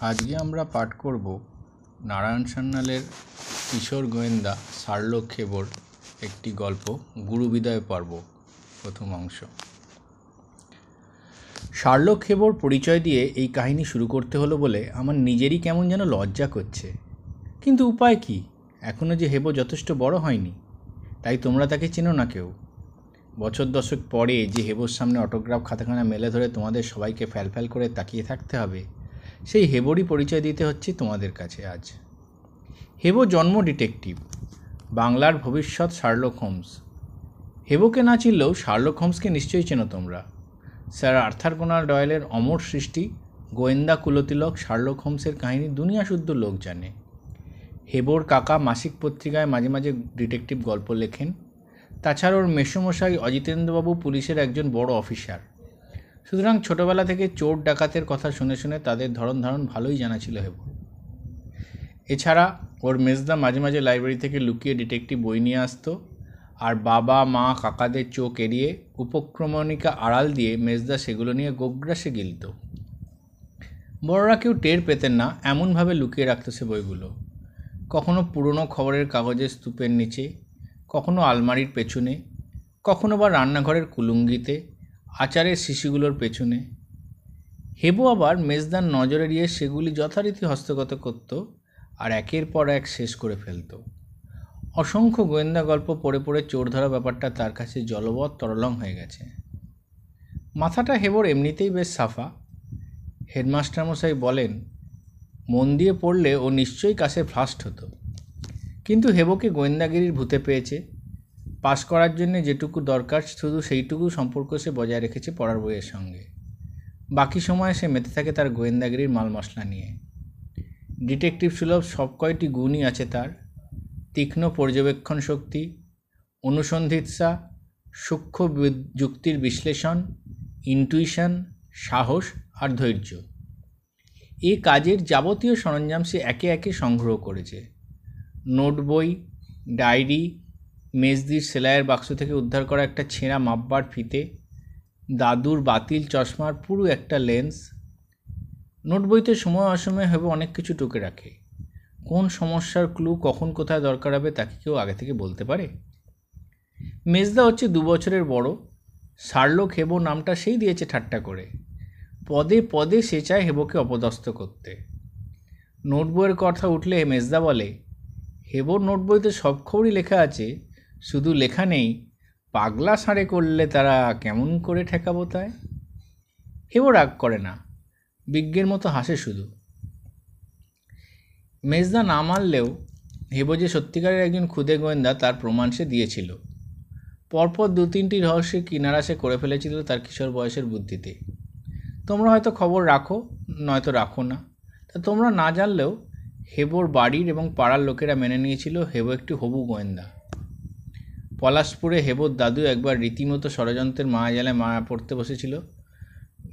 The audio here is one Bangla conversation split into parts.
আজকে আমরা পাঠ করব নারায়ণ সান্যালের কিশোর গোয়েন্দা শার্লক খেবর একটি গল্প গুরুবিদয় পর্ব, প্রথম অংশ। শার্লক খেবর পরিচয় দিয়ে এই কাহিনী শুরু করতে হলো বলে আমার নিজেরই কেমন যেন লজ্জা করছে। কিন্তু উপায় কি? এখনও যে হেবো যথেষ্ট বড় হয়নি। তাই তোমরা তাকে চেনো না কেউ। বছর দশক পরে যে হেবোর সামনে অটোগ্রাফ, খাতাখানা মেলে ধরে তোমাদের সবাইকে ফ্যালফ্যাল করে তাকিয়ে থাকতে হবে সেই হেবোরই পরিচয় দিতে হচ্ছে তোমাদের কাছে আজ। হেবো জন্ম ডিটেকটিভ, বাংলার ভবিষ্যৎ শার্লক হোমস। হেবোকে না চিনলেও শার্লক হোমসকে নিশ্চয়ই চেনো তোমরা। স্যার আর্থার কোনার ডয়েলের অমর সৃষ্টি, গোয়েন্দা কুলতিলক শার্লক হোমসের কাহিনী দুনিয়া শুদ্ধ লোক জানে। হেবোর কাকা মাসিক পত্রিকায় মাঝে মাঝে ডিটেকটিভ গল্প লেখেন। তাছাড়া ওর মেসমশাই অজিতেন্দ্রবাবু পুলিশের একজন বড় অফিসার। সুতরাং ছোটবেলা থেকে চোর ডাকাতের কথা শুনে শুনে তাদের ধরন ধারণ ভালোই জানা ছিল হেবো। এছাড়া ওর মেজদা মাঝে মাঝে লাইব্রেরি থেকে লুকিয়ে ডিটেকটিভ বই নিয়ে আসতো আর বাবা, মা, কাকাদের চোখ এড়িয়ে উপক্রমণিকা আড়াল দিয়ে মেজদা সেগুলো নিয়ে গোগ্রাসে গিলত। বড়রা কেউ টের পেতেন না, এমনভাবে লুকিয়ে রাখতো সে বইগুলো। কখনো পুরনো খবরের কাগজের স্তূপের নিচে, কখনো আলমারির পেছনে, কখনো বা রান্নাঘরের কুলুঙ্গিতে আচারের শিশিগুলোর পেছনে। হেবু আবার মেজদার নজর এড়িয়ে সেগুলি যথারীতি হস্তগত করত আর একের পর এক শেষ করে ফেলত। অসংখ্য গোয়েন্দা গল্প পড়ে পড়ে চোর ধরা ব্যাপারটা তার কাছে জলবৎ তরলং হয়ে গেছে। মাথাটা হেবর এমনিতেই বেশ সাফা। হেডমাস্টারমশাই বলেন, মন দিয়ে পড়লে ও নিশ্চয়ই কাছে ফার্স্ট হতো। কিন্তু হেবোকে গোয়েন্দাগিরির ভূতে পেয়েছে। পাশ করার জন্য যেটুকু দরকার, শুধু সেইটুকু সম্পর্ক সে বজায় রেখেছে পড়ার বইয়ের সঙ্গে। বাকি সময় সে মেতে থাকে তার গোয়েন্দাগিরির মাল মশলা নিয়ে। ডিটেকটিভ সুলভ সব কয়টি গুণই আছে তার। তীক্ষ্ণ পর্যবেক্ষণ শক্তি, অনুসন্ধিৎসা, সূক্ষ্ম যুক্তির বিশ্লেষণ, ইনটুইশন, সাহস আর ধৈর্য। এ কাজের যাবতীয় সরঞ্জাম সে একে একে সংগ্রহ করেছে। নোট বই ডায়েরি মেজদির সেলাইয়ের বাক্স থেকে উদ্ধার করা একটা ছেঁড়া মাপবার ফিতে, দাদুর বাতিল চশমার পুরো একটা লেন্স, নোট বইতে সময় অসময়ে হবে অনেক কিছু টুকে রাখে। কোন সমস্যার ক্লু কখন কোথায় দরকার হবে তাকে কেউ আগে থেকে বলতে পারে? মেজদা হচ্ছে দু বছরের বড়। সার্লোক হেবো নামটা সেই দিয়েছে ঠাট্টা করে। পদে পদে সে চায় হেবোকে অপদস্থ করতে। নোট বইয়ের কথা উঠলে মেজদা বলে, হেবোর নোট বইতে সব খবরই লেখা আছে শুধু লেখা নেই, পাগলা সাঁড়ে করলে তারা কেমন করে ঠেকাবো তাই? হেবো রাগ করে না, বিজ্ঞের মতো হাসে শুধু। মেজদা না মানলেও হেবো যে সত্যিকারের একজন ক্ষুদে গোয়েন্দা তার প্রমাণ সে দিয়েছিল। পরপর দু তিনটি রহস্যের কিনারা সে করে ফেলেছিল তার কিশোর বয়সের বুদ্ধিতে। তোমরা হয়তো খবর রাখো, নয়তো রাখো না। তা তোমরা না জানলেও হেবোর বাড়ির এবং পাড়ার লোকেরা মেনে নিয়েছিল হেবো একটি হবু গোয়েন্দা। পলাশপুরে হেবোর দাদু একবার রীতিমতো ষড়যন্ত্রের মায়াজালে মায়া পড়তে বসেছিল।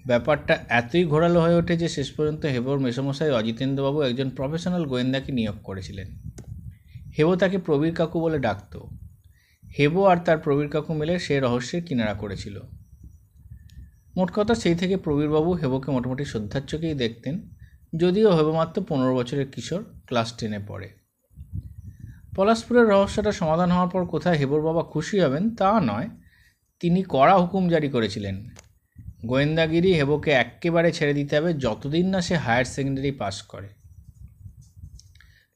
ব্যাপারটা এতই ঘোরালো হয়ে ওঠে যে শেষ পর্যন্ত হেবর মেসমশাই অজিতেন্দ্রবাবু একজন প্রফেশনাল গোয়েন্দাকে নিয়োগ করেছিলেন। হেবো তাকে প্রবীর কাকু বলে ডাকত। হেবো আর তার প্রবীর কাকু মিলে সে রহস্যের কিনারা করেছিল। মোট কথা সেই থেকে প্রবীরবাবু হেবোকে মোটামুটি শ্রদ্ধার চোখেই দেখতেন, যদিও হেবো মাত্র পনেরো বছরের কিশোর, ক্লাস টেনে পড়ে। পলাশপুরের রহস্যটা সমাধান হওয়ার পর কোথায় হেবর বাবা খুশি হবেন তা নয়। তিনি কড়া হুকুম জারি করেছিলেন। গোয়েন্দাগিরি হেবোকে একেবারে ছেড়ে দিতে হবে যতদিন না সে হায়ার সেকেন্ডারি পাস করে।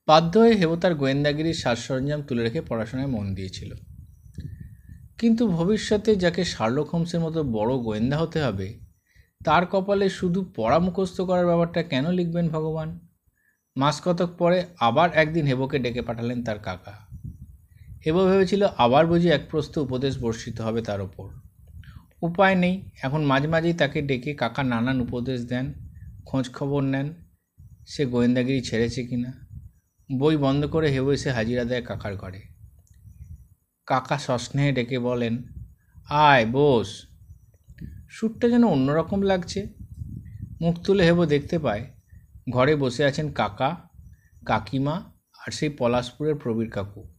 বাধ্য হয়ে হেবো তার গোয়েন্দাগিরির সাজ সরঞ্জাম তুলে রেখে পড়াশোনায় মন দিয়েছিল। কিন্তু ভবিষ্যতে যাকে শার্লক হোমসের মতো বড় গোয়েন্দা হতে হবে, তার কপালে শুধু পড়া মুখস্থ করার ব্যাপারটা কেন লিখবেন ভগবান? মাস কতক পরে আবার একদিন হেবোকে ডেকে পাঠালেন তার কাকা। হেবো ভেবেছিল আবার বুঝি এক প্রস্ত উপদেশ বর্ষিত হবে তার ওপর। উপায় নেই, এখন মাঝে মাঝেই তাকে ডেকে কাকা নানান উপদেশ দেন, খোঁজ খবর নেন, সে গোয়েন্দাগিরি ছেড়েছে কিনা। বই বন্ধ করে হেবো এসে হাজিরা দেয় কাকার ঘরে। কাকা সস্নেহে ডেকে বলেন, আয়, বোস। সুরটা যেন অন্যরকম লাগছে। মুখ তুলে হেবো দেখতে পায় ঘরে বসে আছেন কাকা, কাকিমা আর সেই পলাশপুরের প্রবীর কাকু।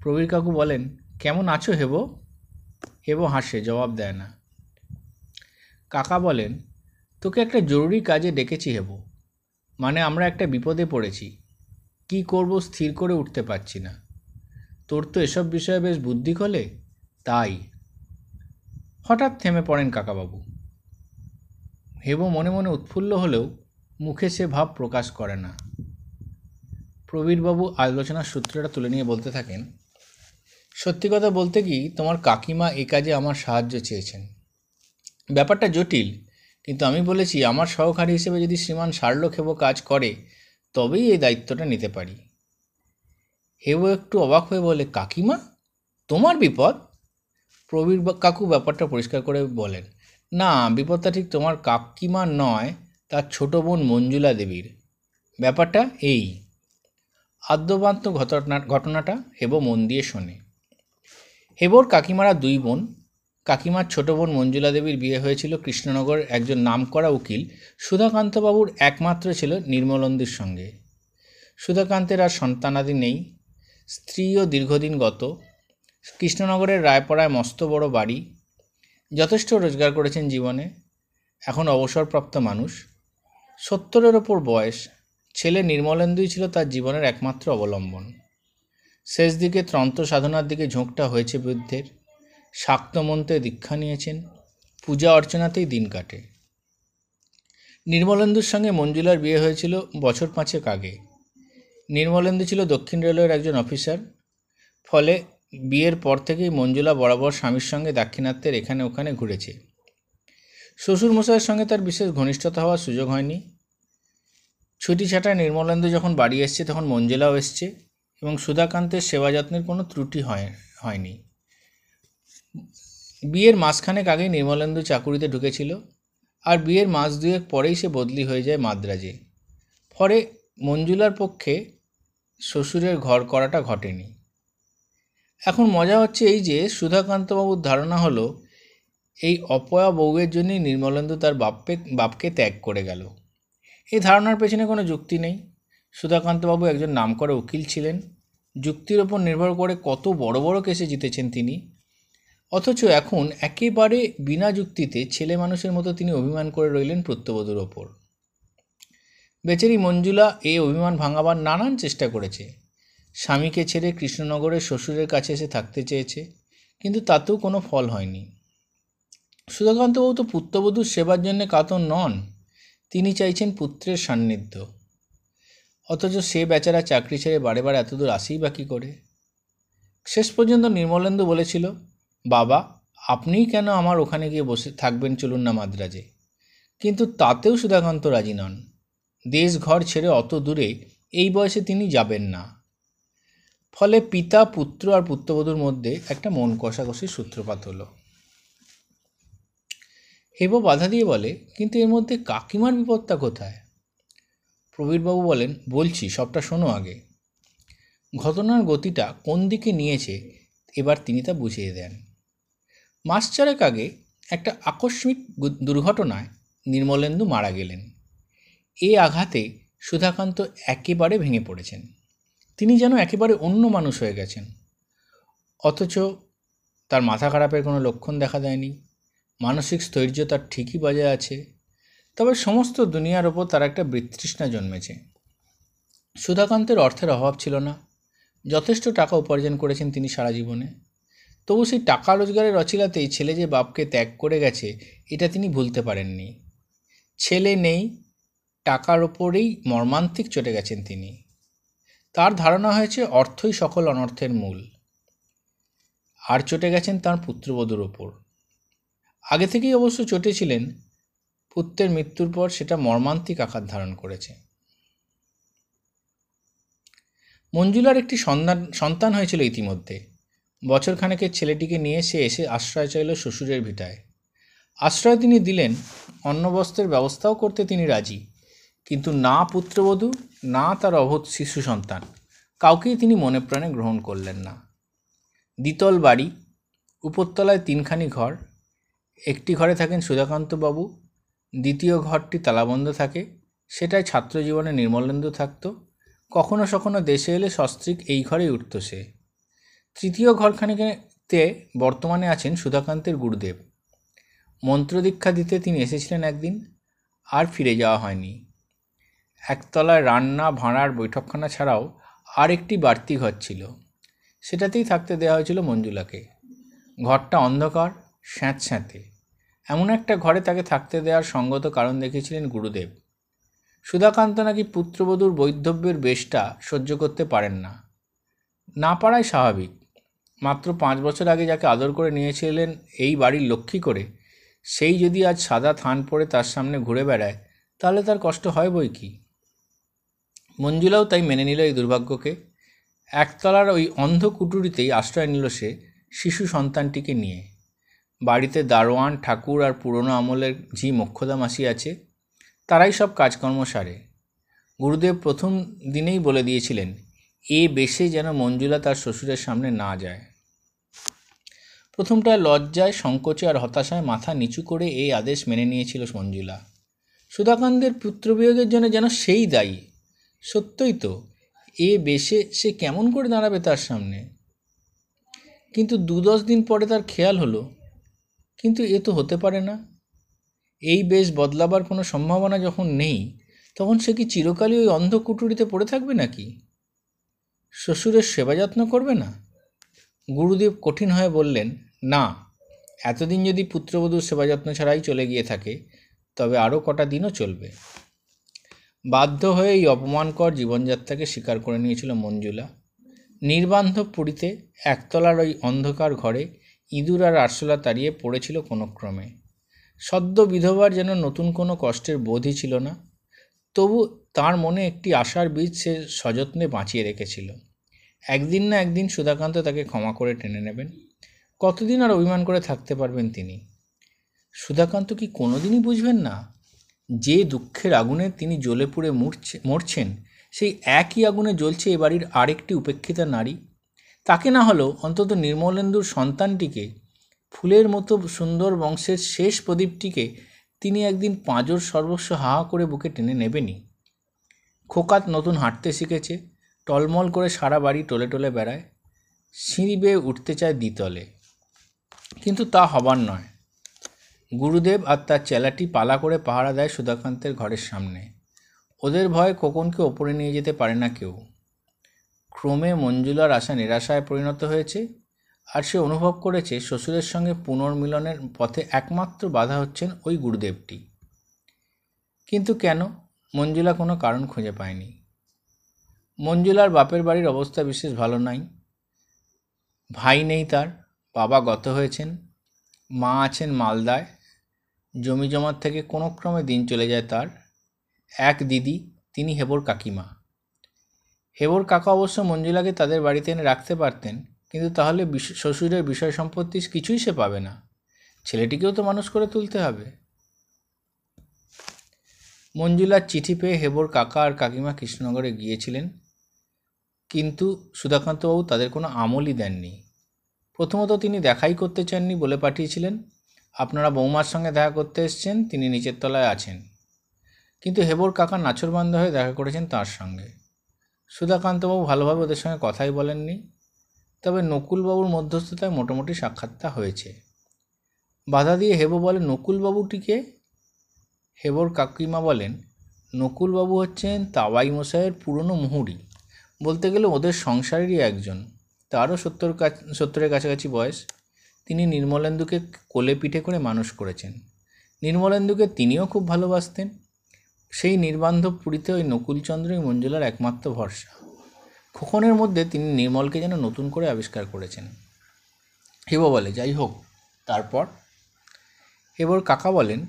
প্রবীর কাকু বলেন, কেমন আছো হেবো? হেবো হাসে, জবাব দেয় না। কাকা বলেন, তোকে একটা জরুরি কাজে ডেকেছি হেবো। মানে আমরা একটা বিপদে পড়েছি। কি করব স্থির করে উঠতে পারছি না। তোর তো এসব বিষয়ে বেশ বুদ্ধি খোলে? তাই। হঠাৎ থেমে পড়েন কাকাবাবু। হেবো মনে মনে উৎফুল্ল হলেও মুখে সে ভাব প্রকাশ করে না। প্রবীরবাবু আলোচনার সূত্রটা তুলে নিয়ে বলতে থাকেন, সত্যি কথা বলতে কি, তোমার কাকিমা এ কাজে আমার সাহায্য চেয়েছেন। ব্যাপারটা জটিল, কিন্তু আমি বলেছি, আমার সহকারী হিসেবে যদি শ্রীমান শার্লক হেবো কাজ করে, তবেই এই দায়িত্বটা নিতে পারি। হেবো একটু অবাক হয়ে বলে, কাকিমা? তোমার বিপদ? প্রবীর কাকু ব্যাপারটা পরিষ্কার করে বলেন, না, বিপদটা ঠিক তোমার কাকিমা নয় তার ছোট বোন মঞ্জুলা দেবীর। ব্যাপারটা এই। আদ্যবান্ত ঘটনা, ঘটনাটা হেবো মন দিয়ে শোনে। হেবোর কাকিমারা দুই বোন। কাকিমার ছোট বোন মঞ্জুলা দেবীর বিয়ে হয়েছিল কৃষ্ণনগর একজন নামকরা উকিল সুধাকান্তবাবুর একমাত্র ছিল নির্মলন্দির সঙ্গে। সুধাকান্তের আর সন্তানাদি নেই। স্ত্রীও দীর্ঘদিন গত। কৃষ্ণনগরের রায়পাড়ায় মস্ত বড় বাড়ি। যথেষ্ট রোজগার করেছেন জীবনে। এখন অবসরপ্রাপ্ত মানুষ। সত্তরের ওপর বয়স, ছেলে নির্মলেন্দুই ছিল তার জীবনের একমাত্র অবলম্বন। শেষ দিকে ত্রন্ত্র সাধনার দিকে ঝোঁকটা হয়েছে বৃদ্ধের। শাক্তমন্ত্রে দীক্ষা নিয়েছেন, পূজা অর্চনাতেই দিন কাটে। নির্মলেন্দুর সঙ্গে মঞ্জুলার বিয়ে হয়েছিল বছর পাঁচেক আগে। নির্মলেন্দু ছিল দক্ষিণ রেলওয়ের একজন অফিসার, ফলে বিয়ের পর থেকেই মঞ্জুলা বরাবর স্বামীর সঙ্গে দাক্ষিণাত্যের এখানে ওখানে ঘুরেছে। শ্বশুর মশাইয়ের সঙ্গে তার বিশেষ ঘনিষ্ঠতা হওয়ার সুযোগ হয়নি। ছুটি ছাটায় নির্মলেন্দু যখন বাড়ি এসছে তখন মঞ্জুলাও এসছে এবং সুধাকান্তের সেবা যত্নের কোনো ত্রুটি হয়, হয়নি। বিয়ের মাসখানেক আগেই নির্মলেন্দু চাকুরিতে ঢুকেছিল আর বিয়ের মাস দুয়েক পরেই সে বদলি হয়ে যায় মাদ্রাজে। ফলে মঞ্জুলার পক্ষে শ্বশুরের ঘর করাটা ঘটেনি। এখন মজা হচ্ছে এই যে সুধাকান্তবাবুর ধারণা হলো এই অপয়া বউয়ের জন্যই নির্মলেন্দু তার বাপকে বাপকে ত্যাগ করে গেল। এই ধারণার পেছনে কোনো যুক্তি নেই। সুধাকান্তবাবু একজন নামকরা উকিল ছিলেন। যুক্তির ওপর নির্ভর করে কত বড় বড় কেসে জিতেছেন তিনি। অথচ এখন একেবারে বিনা যুক্তিতে ছেলে মানুষের মতো তিনি অভিমান করে রইলেন প্রত্যবধূর ওপর। বেচারি মঞ্জুলা এই অভিমান ভাঙাবার নানান চেষ্টা করেছে। স্বামীকে ছেড়ে কৃষ্ণনগরের শ্বশুরের কাছে এসে থাকতে চেয়েছে, কিন্তু তাতেও কোনো ফল হয়নি। সুধাকান্তবাবু তো পুত্রবধূর সেবার জন্যে কাতর নন। তিনি চাইছেন পুত্রের সান্নিধ্য। অথচ সে বেচারা চাকরি ছেড়ে বারে বারে এতদূর আসেই বা কী করে? শেষ পর্যন্ত নির্মলেন্দু বলেছিল, বাবা, আপনিই কেন আমার ওখানে গিয়ে বসে থাকবেন চলুন না মাদ্রাজে? কিন্তু তাতেও সুধাকান্ত রাজি নন। দেশ ঘর ছেড়ে অত দূরে এই বয়সে তিনি যাবেন না। ফলে পিতা, পুত্র আর পুত্রবধূর মধ্যে একটা মন কষাকষির সূত্রপাত হলো। হেব বাধা দিয়ে বলে, কিন্তু এর মধ্যে কাকিমার বিপদটা কোথায়? প্রবীরবাবু বলেন, বলছি, সবটা শোনো আগে। ঘটনার গতিটা কোন দিকে নিয়েছে, এবার তিনি তা বুঝিয়ে দেন। মাস চারেক আগে একটা আকস্মিক দুর্ঘটনায় নির্মলেন্দু মারা গেলেন। এ আঘাতে সুধাকান্ত একেবারে ভেঙে পড়েছেন। তিনি যেন একেবারে অন্য মানুষ হয়ে গেছেন। অথচ তার মাথা খারাপের কোনো লক্ষণ দেখা দেয়নি। মানসিক স্থৈর্য তার ঠিকই বজায় আছে, তবে সমস্ত দুনিয়ার ওপর তার একটা বিতৃষ্ণা জন্মেছে। সুধাকান্তের অর্থের অভাব ছিল না। যথেষ্ট টাকা উপার্জন করেছেন তিনি সারা জীবনে। তবু সেই টাকা রোজগারের অচিলাতেই ছেলে যে বাপকে ত্যাগ করে গেছে, এটা তিনি ভুলতে পারেননি। ছেলে নেই, টাকার ওপরেই মর্মান্তিক চটে গেছেন তিনি। তার ধারণা হয়েছে অর্থই সকল অনর্থের মূল। আর চটে গেছেন তার পুত্রবধূর ওপর। আগে থেকেই অবশ্য চটেছিলেন পুত্রের মৃত্যুর পর সেটা মর্মান্তিক আকার ধারণ করেছে। মঞ্জুলার একটি সন্তান সন্তান হয়েছিল ইতিমধ্যে। বছরখানেকের ছেলেটিকে নিয়ে সে এসে আশ্রয় চাইল শ্বশুরের ভিটায়। আশ্রয় তিনি দিলেন, অন্নবস্ত্রের ব্যবস্থাও করতে তিনি রাজি। কিন্তু না পুত্রবধূ, না তার অভূত শিশু সন্তান, কাউকেই তিনি মনে প্রাণে গ্রহণ করলেন না। দ্বিতল বাড়ি, উপরতলায় তিনখানি ঘর একটি ঘরে থাকেন সুধাকান্তবাবু দ্বিতীয় ঘরটি তালাবন্ধ থাকে, সেটাই ছাত্রজীবনে নির্মলেন্দু থাকত। কখনো সখনো দেশে এলে সস্ত্রিক এই ঘরেই উঠত সে। তৃতীয় ঘরখানিতে বর্তমানে আছেন সুধাকান্তের গুরুদেব। মন্ত্রদীক্ষা দিতে তিনি এসেছিলেন একদিন, আর ফিরে যাওয়া হয়নি। একতলায় রান্না, ভাঁড়ার বৈঠকখানা ছাড়াও আর একটি বাড়তি ঘর ছিল। সেটাতেই থাকতে দেওয়া হয়েছিল মঞ্জুলাকে। ঘরটা অন্ধকার, স্যাঁতস্যাঁতে। এমন একটা ঘরে তাকে থাকতে দেওয়ার সঙ্গত কারণ দেখেছিলেন গুরুদেব। সুধাকান্ত নাকি পুত্রবধূর বৈধব্যের বেশটা সহ্য করতে পারেন না। না পারাই স্বাভাবিক। মাত্র পাঁচ বছর আগে যাকে আদর করে নিয়েছিলেন এই বাড়ির লক্ষ্মী করে, সেই যদি আজ সাদা থান পরে তার সামনে ঘুরে বেড়ায়, তাহলে তার কষ্ট হয় বই কি? মঞ্জুলাও তাই মেনে নিল এই দুর্ভাগ্যকে। একতলার ওই অন্ধ কুটুরিতেই আশ্রয় নিল সে শিশু সন্তানটিকে নিয়ে। বাড়িতে দারোয়ান, ঠাকুর আর পুরনো আমলের ঝি মোক্ষদা মাসি আছে, তারাই সব কাজকর্ম সারে। গুরুদেব প্রথম দিনেই বলে দিয়েছিলেন, এ বেশে যেন মঞ্জুলা তার শ্বশুরের সামনে না যায়। প্রথমটায় লজ্জায়, সংকোচে আর হতাশায় মাথা নিচু করে এই আদেশ মেনে নিয়েছিল মঞ্জুলা। সুধাকান্তের পুত্রবিয়োগের জন্য যেন সেই দায়ী। সত্যই তো, এ বেশে সে কেমন করে দাঁড়াবে তার সামনে? কিন্তু দু দশ দিন পরে তার খেয়াল হলো কিন্তু এ তো হতে পারে না। এই বেশ বদলাবার কোনো সম্ভাবনা যখন নেই, তখন সে কি চিরকালই ওই অন্ধ কুটুরিতে পড়ে থাকবে নাকি? শ্বশুরের সেবা যত্ন করবে না? গুরুদেব কঠিন হয়ে বললেন, না, এতদিন যদি পুত্রবধূর সেবা যত্ন ছাড়াই চলে গিয়ে থাকে, তবে আরও কটা দিনও চলবে। বাধ্য হয়ে এই অপমানকর জীবনযাত্রাকে স্বীকার করে নিয়েছিল মঞ্জুলা। নির্বান্ধব পুরীতে একতলার ওই অন্ধকার ঘরে ইঁদুর আর আরশোলা তাড়িয়ে পড়েছিল কোনো ক্রমে। সদ্য বিধবার যেন নতুন কোনো কষ্টের বোধই ছিল না, তবু তার মনে একটি আশার বীজ সে সযত্নে বাঁচিয়ে রেখেছিল। একদিন না একদিন সুধাকান্ত তাকে ক্ষমা করে টেনে নেবেন। কতদিন আর অভিমান করে থাকতে পারবেন তিনি? সুধাকান্ত কি কোনোদিনই বুঝবেন না? যে দুঃখের আগুনে তিনি জ্বলে পুড়ে মরছে, মরছেন, সেই একই আগুনে জ্বলছে এ বাড়ির আরেকটি উপেক্ষিতা নারী। তাকে না হলেও অন্তত নির্মলেন্দুর সন্তানটিকে, ফুলের মতো সুন্দর বংশের শেষ প্রদীপটিকে তিনি একদিন পাঁজর সর্বস্ব হাহা করে বুকে টেনে নেবেনি খোকাত নতুন হাঁটতে শিখেছে, টলমল করে সারা বাড়ি টলে টলে বেড়ায়, সিঁড়ি বেয়ে উঠতে চায় দ্বিতলে। কিন্তু তা হবার নয়। গুরুদেব আর তার চেলাটি পালা করে পাহারা দেয় সুধাকান্তের ঘরের সামনে। ওদের ভয়ে খোকনকে ওপরে নিয়ে যেতে পারে না কেউ। ক্রমে মঞ্জুলার আশা নিরাশায় পরিণত হয়েছে আর সে অনুভব করেছে শ্বশুরের সঙ্গে পুনর্মিলনের পথে একমাত্র বাধা হচ্ছেন ওই গুরুদেবটি। কিন্তু কেন? মঞ্জুলা কোনো কারণ খুঁজে পায়নি। মঞ্জুলার বাপের বাড়ির অবস্থা বিশেষ ভালো নাই। ভাই নেই তার, বাবা গত হয়েছেন, মা আছেন মালদায় জমি জমার থেকে কোনো ক্রমে দিন চলে যায় তার। এক দিদি, তিনি হেবর কাকিমা। হেবর কাকা অবশ্য মঞ্জুলাকে তাদের বাড়িতে এনে রাখতে পারতেন, কিন্তু তাহলে শ্বশুরের বিষয় সম্পত্তি কিছুই সে পাবে না। ছেলেটিকেও তো মানুষ করে তুলতে হবে। মঞ্জুলার চিঠি পেয়ে হেবর কাকা আর কাকিমা কৃষ্ণনগরে গিয়েছিলেন, কিন্তু সুধাকান্তবাবু তাদের কোনো আমলই দেননি। প্রথমত তিনি দেখাই করতে চাননি বলে পাঠিয়েছিলেন, আপনারা বৌমার সঙ্গে দেখা করতে এসছেন, তিনি নিচের তলায় আছেন। কিন্তু হেবর কাকা নাচরবান্ধ হয়ে দেখা করেছেন তার সঙ্গে। সুধাকান্তবাবু ভালোভাবে ওদের সঙ্গে কথাই বলেননি। তবে নকুলবাবুর মধ্যস্থতায় মোটামুটি সাক্ষাৎটা হয়েছে। বাধা দিয়ে হেবো বলে, নকুলবাবুটিকে? হেবর কাকিমা বলেন, নকুলবাবু হচ্ছেন তাওয়াই মশাইয়ের পুরনো মুহুরি। বলতে গেলে ওদের সংসারেরই একজন। তারও সত্তর সত্তরের কাছাকাছি বয়স। তিনি নির্মলেন্দুকে কোলে পিঠে করে মানুষ করেছেন। নির্মলেন্দুকে তিনিও খুব ভালোবাসতেন। সেই নির্বান্ধব পুরীতে ওই নকুলচন্দ্রই মঞ্জুলার একমাত্র ভরসা। খোকনের মধ্যে তিনি নির্মলকে যেন নতুন করে আবিষ্কার করেছেন। হেব বলে, যাই হোক, তারপর? এবার কাকা বলেন,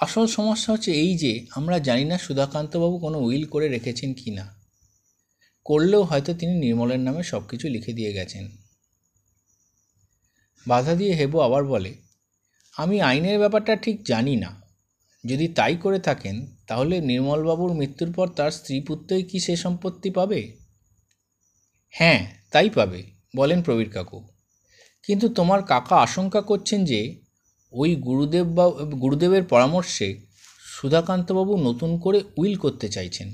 আসল সমস্যা হচ্ছে এই যে, আমরা জানি না সুধাকান্তবাবু কোনো উইল করে রেখেছেন কি না। করলেও হয়তো তিনি নির্মলের নামে সব কিছু লিখে দিয়ে গেছেন। বাধা দিয়ে হেবো আবার বলে, আমি আইনের ব্যাপারটা ঠিক জানি না। যদি তাই করে থাকেন, তাহলে নির্মলবাবুর মৃত্যুর পর তার স্ত্রী পুত্রই কি সে সম্পত্তি পাবে? হ্যাঁ তাই পাবে, বলেন প্রবীর কাকু। কিন্তু তোমার কাকা আশঙ্কা করছেন যে, ওই গুরুদেব বা, গুরুদেবের পরামর্শে সুধাকান্তবাবু নতুন করে উইল করতে চাইছেন।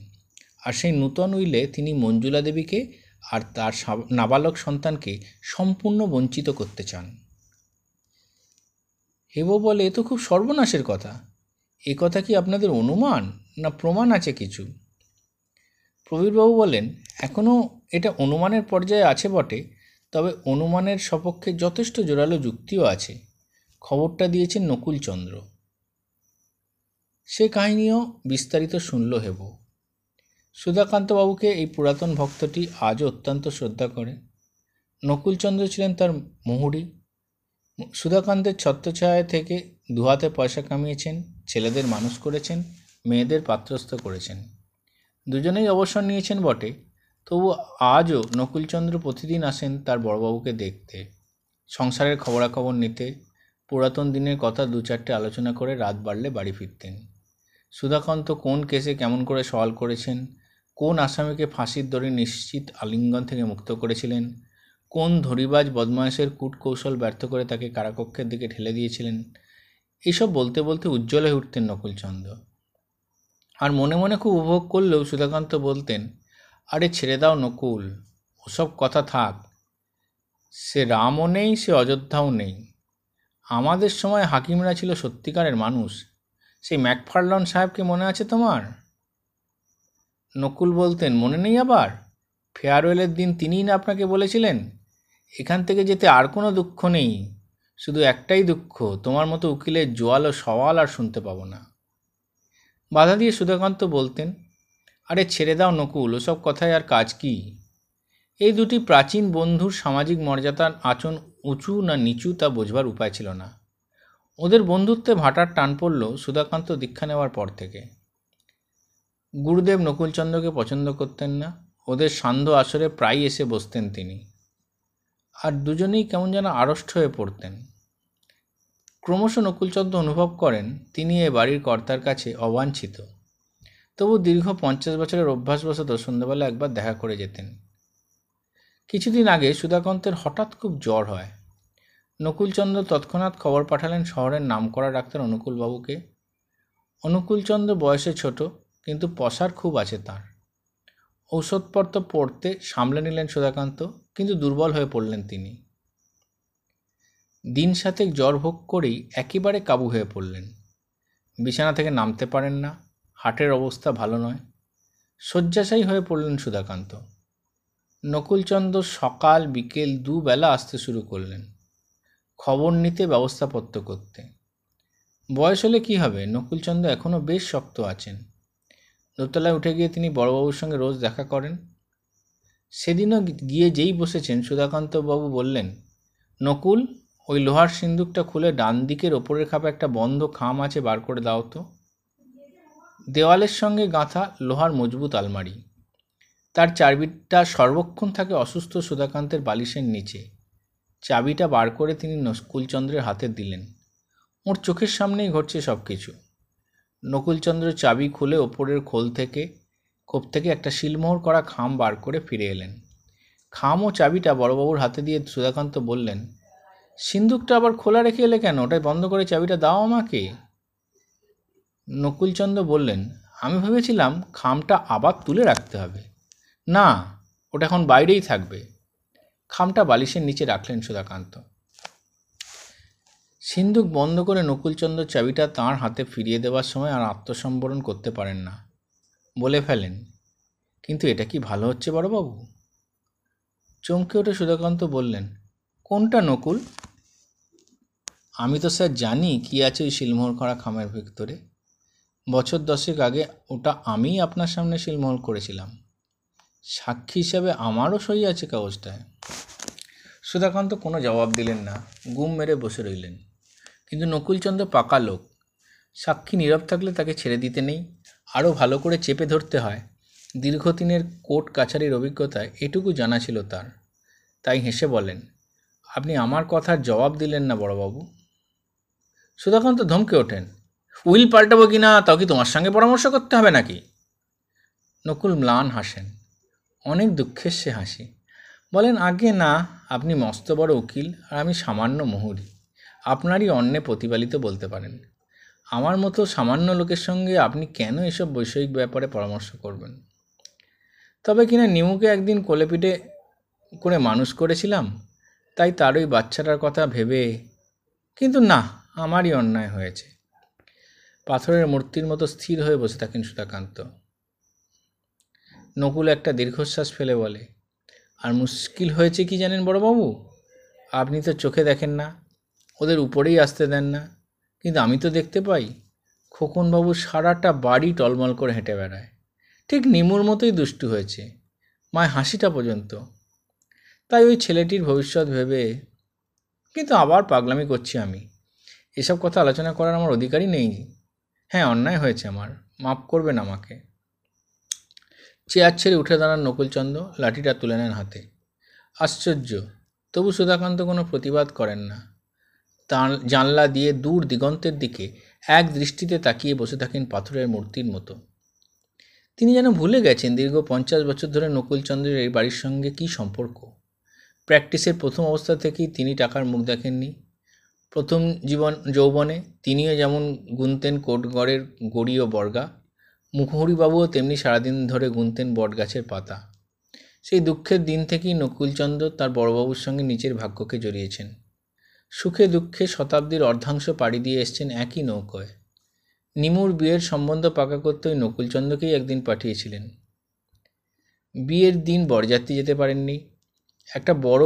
আর সেই নূতন উইলে তিনি মঞ্জুলা দেবীকে আর তার নাবালক সন্তানকে সম্পূর্ণ বঞ্চিত করতে চান। হেব বলে, এ তো খুব সর্বনাশের কথা। এ কথা কি আপনাদের অনুমান না প্রমাণ আছে কিছু? প্রবীরবাবু বলেন এখনও এটা অনুমানের পর্যায়ে আছে বটে, তবে অনুমানের সপক্ষে যথেষ্ট জোরালো যুক্তিও আছে। খবরটা দিয়েছেন নকুলচন্দ্র। সে কাহিনীও বিস্তারিত শুনল হেব। সুধাকান্তবাবুকে এই পুরাতন ভক্তটি আজও অত্যন্ত শ্রদ্ধা করে। নকুলচন্দ্র ছিলেন তার মুহুরি সুধাকান্তের ছত্রছায়া থেকে দুহাতে পয়সা কামিয়েছেন, ছেলেদের মানুষ করেছেন, মেয়েদের পাত্রস্থ করেছেন। দুজনেই অবসর নিয়েছেন বটে, তবু আজও নকুলচন্দ্র প্রতিদিন আসেন তার বড়বাবুকে দেখতে। সংসারের খবরাখবর নিতে, পুরাতন দিনের কথা দু চারটে আলোচনা করে রাত বাড়লে বাড়ি ফিরতেন। সুধাকান্ত কোন কেসে কেমন করে সওয়াল করেছেন, কোন আসামিকে ফাঁসির দড়ি নিশ্চিত আলিঙ্গন থেকে মুক্ত করেছিলেন, কোন ধরিবাজ বদমায়েশের কূট কৌশল ব্যর্থ করে তাকে কারাকক্ষের দিকে ঠেলে দিয়েছিলেন এসব বলতে বলতে উজ্জ্বল হয়ে উঠতেন নকুলচন্দ্র। আর মনে মনে খুব উপভোগ করলেও সুধাকান্ত বলতেন, আরে ছেড়ে দাও নকুল, ওসব কথা থাক। সে রামও নেই, সে অযোধ্যাও নেই। আমাদের সময় হাকিমরা ছিল সত্যিকারের মানুষ। সেই ম্যাকফার্লন সাহেবকে মনে আছে তোমার? নকুল বলতেন, মনে নেই আবার। ফেয়ারওয়েলের দিন তিনিই না আপনাকে বলেছিলেন? এখান থেকে যেতে আর কোনো দুঃখ নেই। শুধু একটাই দুঃখ, তোমার মতো উকিলের জোয়াল ও সওয়াল আর শুনতে পাবো না। বাধা দিয়ে সুধাকান্ত বলতেন, আরে ছেড়ে দাও নকুল, ওসব কথায় আর কাজ কি? এই দুটি প্রাচীন বন্ধুর সামাজিক মর্যাদার আচরণ উঁচু না নিচু তা বোঝবার উপায় ছিল না। ওদের বন্ধুত্বে ভাটার টান পড়ল সুধাকান্ত দীক্ষা নেওয়ার পর থেকে। গুরুদেব নকুলচন্দ্রকে পছন্দ করতেন না, ওদের সান্ধ্য আসরে প্রায় এসে বসতেন তিনি। আর দুজনেই কেমন যেন আড়ষ্ট হয়ে পড়তেন। ক্রমশ নকুলচন্দ্র অনুভব করেন, তিনি এ বাড়ির কর্তার কাছে অবাঞ্ছিত। তবু দীর্ঘ পঞ্চাশ বছরের অভ্যাসবশত সন্ধ্যাবেলা একবার দেখা করে যেতেন। কিছুদিন আগে সুধাকান্তের হঠাৎ খুব জ্বর হয়। নকুলচন্দ্র তৎক্ষণাৎ খবর পাঠালেন শহরের নামকরা ডাক্তার অনুকূলবাবুকে। অনুকূলচন্দ্র বয়সে ছোট, কিন্তু পশার খুব আছে তার। ঔষধপত্র পড়তে সামলে নিলেন সুধাকান্ত, কিন্তু দুর্বল হয়ে পড়লেন তিনি। দিন সাতেক জ্বর ভোগ করেই একেবারে কাবু হয়ে পড়লেন। বিছানা থেকে নামতে পারেন না, হাটের অবস্থা ভালো নয়। শয্যাশায়ী হয়ে পড়লেন সুধাকান্ত। নকুলচন্দ্র সকাল বিকেল দুবেলা আসতে শুরু করলেন। খবর নিতে ব্যবস্থাপত্র করতে। বয়স হলে কী হবে? নকুলচন্দ্র এখনও বেশ শক্ত আছেন। দোতলায় উঠে গিয়ে তিনি বড়বাবুর সঙ্গে রোজ দেখা করেন। সেদিনও গিয়ে যেই বসেছেন, সুধাকান্তবাবু বললেন, নকুল ওই লোহার সিন্দুকটা খুলে ডান দিকের ওপরের খাপে একটা বন্ধ খাম আছে, বার করে দাও তো। দেওয়ালের সঙ্গে গাঁথা লোহার মজবুত আলমারি। তার চাবিটা সর্বক্ষণ থাকে অসুস্থ সুধাকান্তের বালিশের নিচে। চাবিটা বার করে তিনি নকুলচন্দ্রের হাতে দিলেন। ওর চোখের সামনেই ঘটছে সব কিছু নকুলচন্দ্র চাবি খুলে ওপরের খোল থেকে, কোপ থেকে একটা শিলমোহর করা খাম বার করে ফিরে এলেন। খাম ও চাবিটা বড়বাবুর হাতে দিয়ে সুধাকান্ত বললেন সিন্দুকটা আবার খোলা রেখে এলে কেন? ওটাই বন্ধ করে চাবিটা দাও আমাকে। নকুলচন্দ্র বললেন, আমি ভেবেছিলাম খামটা আবার তুলে রাখতে হবে। না, ওটা এখন বাইরেই থাকবে। খামটা বালিশের নিচে রাখলেন সুধাকান্ত। সিন্দুক বন্ধ করে নকুলচন্দ্র চাবিটা তাঁর হাতে ফিরিয়ে দেওয়ার সময় আর আত্মসম্বরণ করতে পারেন না। বলে ফেলেন, কিন্তু এটা কি ভালো হচ্ছে বড়বাবু? চমকে উঠে সুধাকান্ত বললেন, কোনটা নকুল? আমি তো স্যার জানি কি আছে ওই শিলমোহর করা খামের ভিতরে। বছর দশেক আগে ওটা আমিই আপনার সামনে শিলমোহর করেছিলাম। সাক্ষী হিসাবে আমারও সই আছে কাগজটায়। সুধাকান্ত কোনো জবাব দিলেন না, গুম মেরে বসে রইলেন। কিন্তু নকুলচন্দ্র পাকা লোক। সাক্ষী নীরব থাকলে তাকে ছেড়ে দিতে নেই। আরও ভালো করে চেপে ধরতে হয়। দীর্ঘদিনের কোর্ট কাছারির অভিজ্ঞতায় এটুকু জানা ছিল তার। তাই হেসে বলেন, আপনি আমার কথার জবাব দিলেন না বড়বাবু। সুধাকান্ত ধমকে ওঠেন, উইল পাল্টাবো কি না তাও কি তোমার সঙ্গে পরামর্শ করতে হবে নাকি? নকুল ম্লান হাসেন, অনেক দুঃখের সে হাসি। বলেন, আগে না, আপনি মস্ত বড় উকিল আর আমি সামান্য মুহুরি। আপনারই অন্যে প্রতিপালিত বলতে পারেন। আমার মতো সামান্য লোকের সঙ্গে আপনি কেন এসব বৈষয়িক ব্যাপারে পরামর্শ করবেন? তবে কিনা নিমুকে একদিন কোলেপিটে করে মানুষ করেছিলাম, তাই তার ওই বাচ্চাটার কথা ভেবে, কিন্তু না আমারই অন্যায় হয়েছে। পাথরের মূর্তির মতো স্থির হয়ে বসে থাকেন সুধাকান্ত। নকুল একটা দীর্ঘশ্বাস ফেলে বলে, আর মুশকিল হয়েছে কি জানেন বড়বাবু? আপনি তো চোখে দেখেন না, ওদের উপরেই আসতে দেন না। কিন্তু আমি তো দেখতে পাই, খোকনবাবু সারাটা বাড়ি টলমল করে হেঁটে বেড়ায়। ঠিক নিমুর মতোই দুষ্টু হয়েছে, মায় হাসিটা পর্যন্ত। তাই ওই ছেলেটির ভবিষ্যৎ ভেবে, কিন্তু আবার পাগলামি করছি আমি। এসব কথা আলোচনা করার আমার অধিকারই নেই। হ্যাঁ অন্যায় হয়েছে আমার। মাফ করবেন আমাকে। চেয়ার ছেড়ে উঠে দাঁড়ান নকুলচন্দ, লাঠিটা তুলে নেন হাতে। আশ্চর্য, তবু সুধাকান্ত কোনো প্রতিবাদ করেন না। জানলা দিয়ে দূর দিগন্তের দিকে এক দৃষ্টিতে তাকিয়ে বসে থাকেন পাথরের মূর্তির মতো। তিনি যেন ভুলে গেছেন দীর্ঘ পঞ্চাশ বছর ধরে নকুলচন্দ্রের এই বাড়ির সঙ্গে কী সম্পর্ক। প্র্যাকটিসের প্রথম অবস্থা থেকেই তিনি টাকার মুখ দেখেননি। প্রথম জীবন যৌবনে তিনিও যেমন গুনতেন কোটগড়ের গড়ি ও বর্গা মুখহরিবাবুও তেমনি সারাদিন ধরে গুনতেন বটগাছের পাতা। সেই দুঃখের দিন থেকেই নকুলচন্দ্র তার বড়বাবুর সঙ্গে নিজের ভাগ্যকে জড়িয়েছেন। সুখে দুঃখে শতাব্দীর অর্ধাংশ পাড়ি দিয়ে এসছেন একই নৌকোয়। নিমুর বিয়ের সম্বন্ধ পাকা করতে ওই নকুলচন্দ্রকেই একদিন পাঠিয়েছিলেন। বিয়ের দিন বরযাত্রী যেতে পারেননি, একটা বড়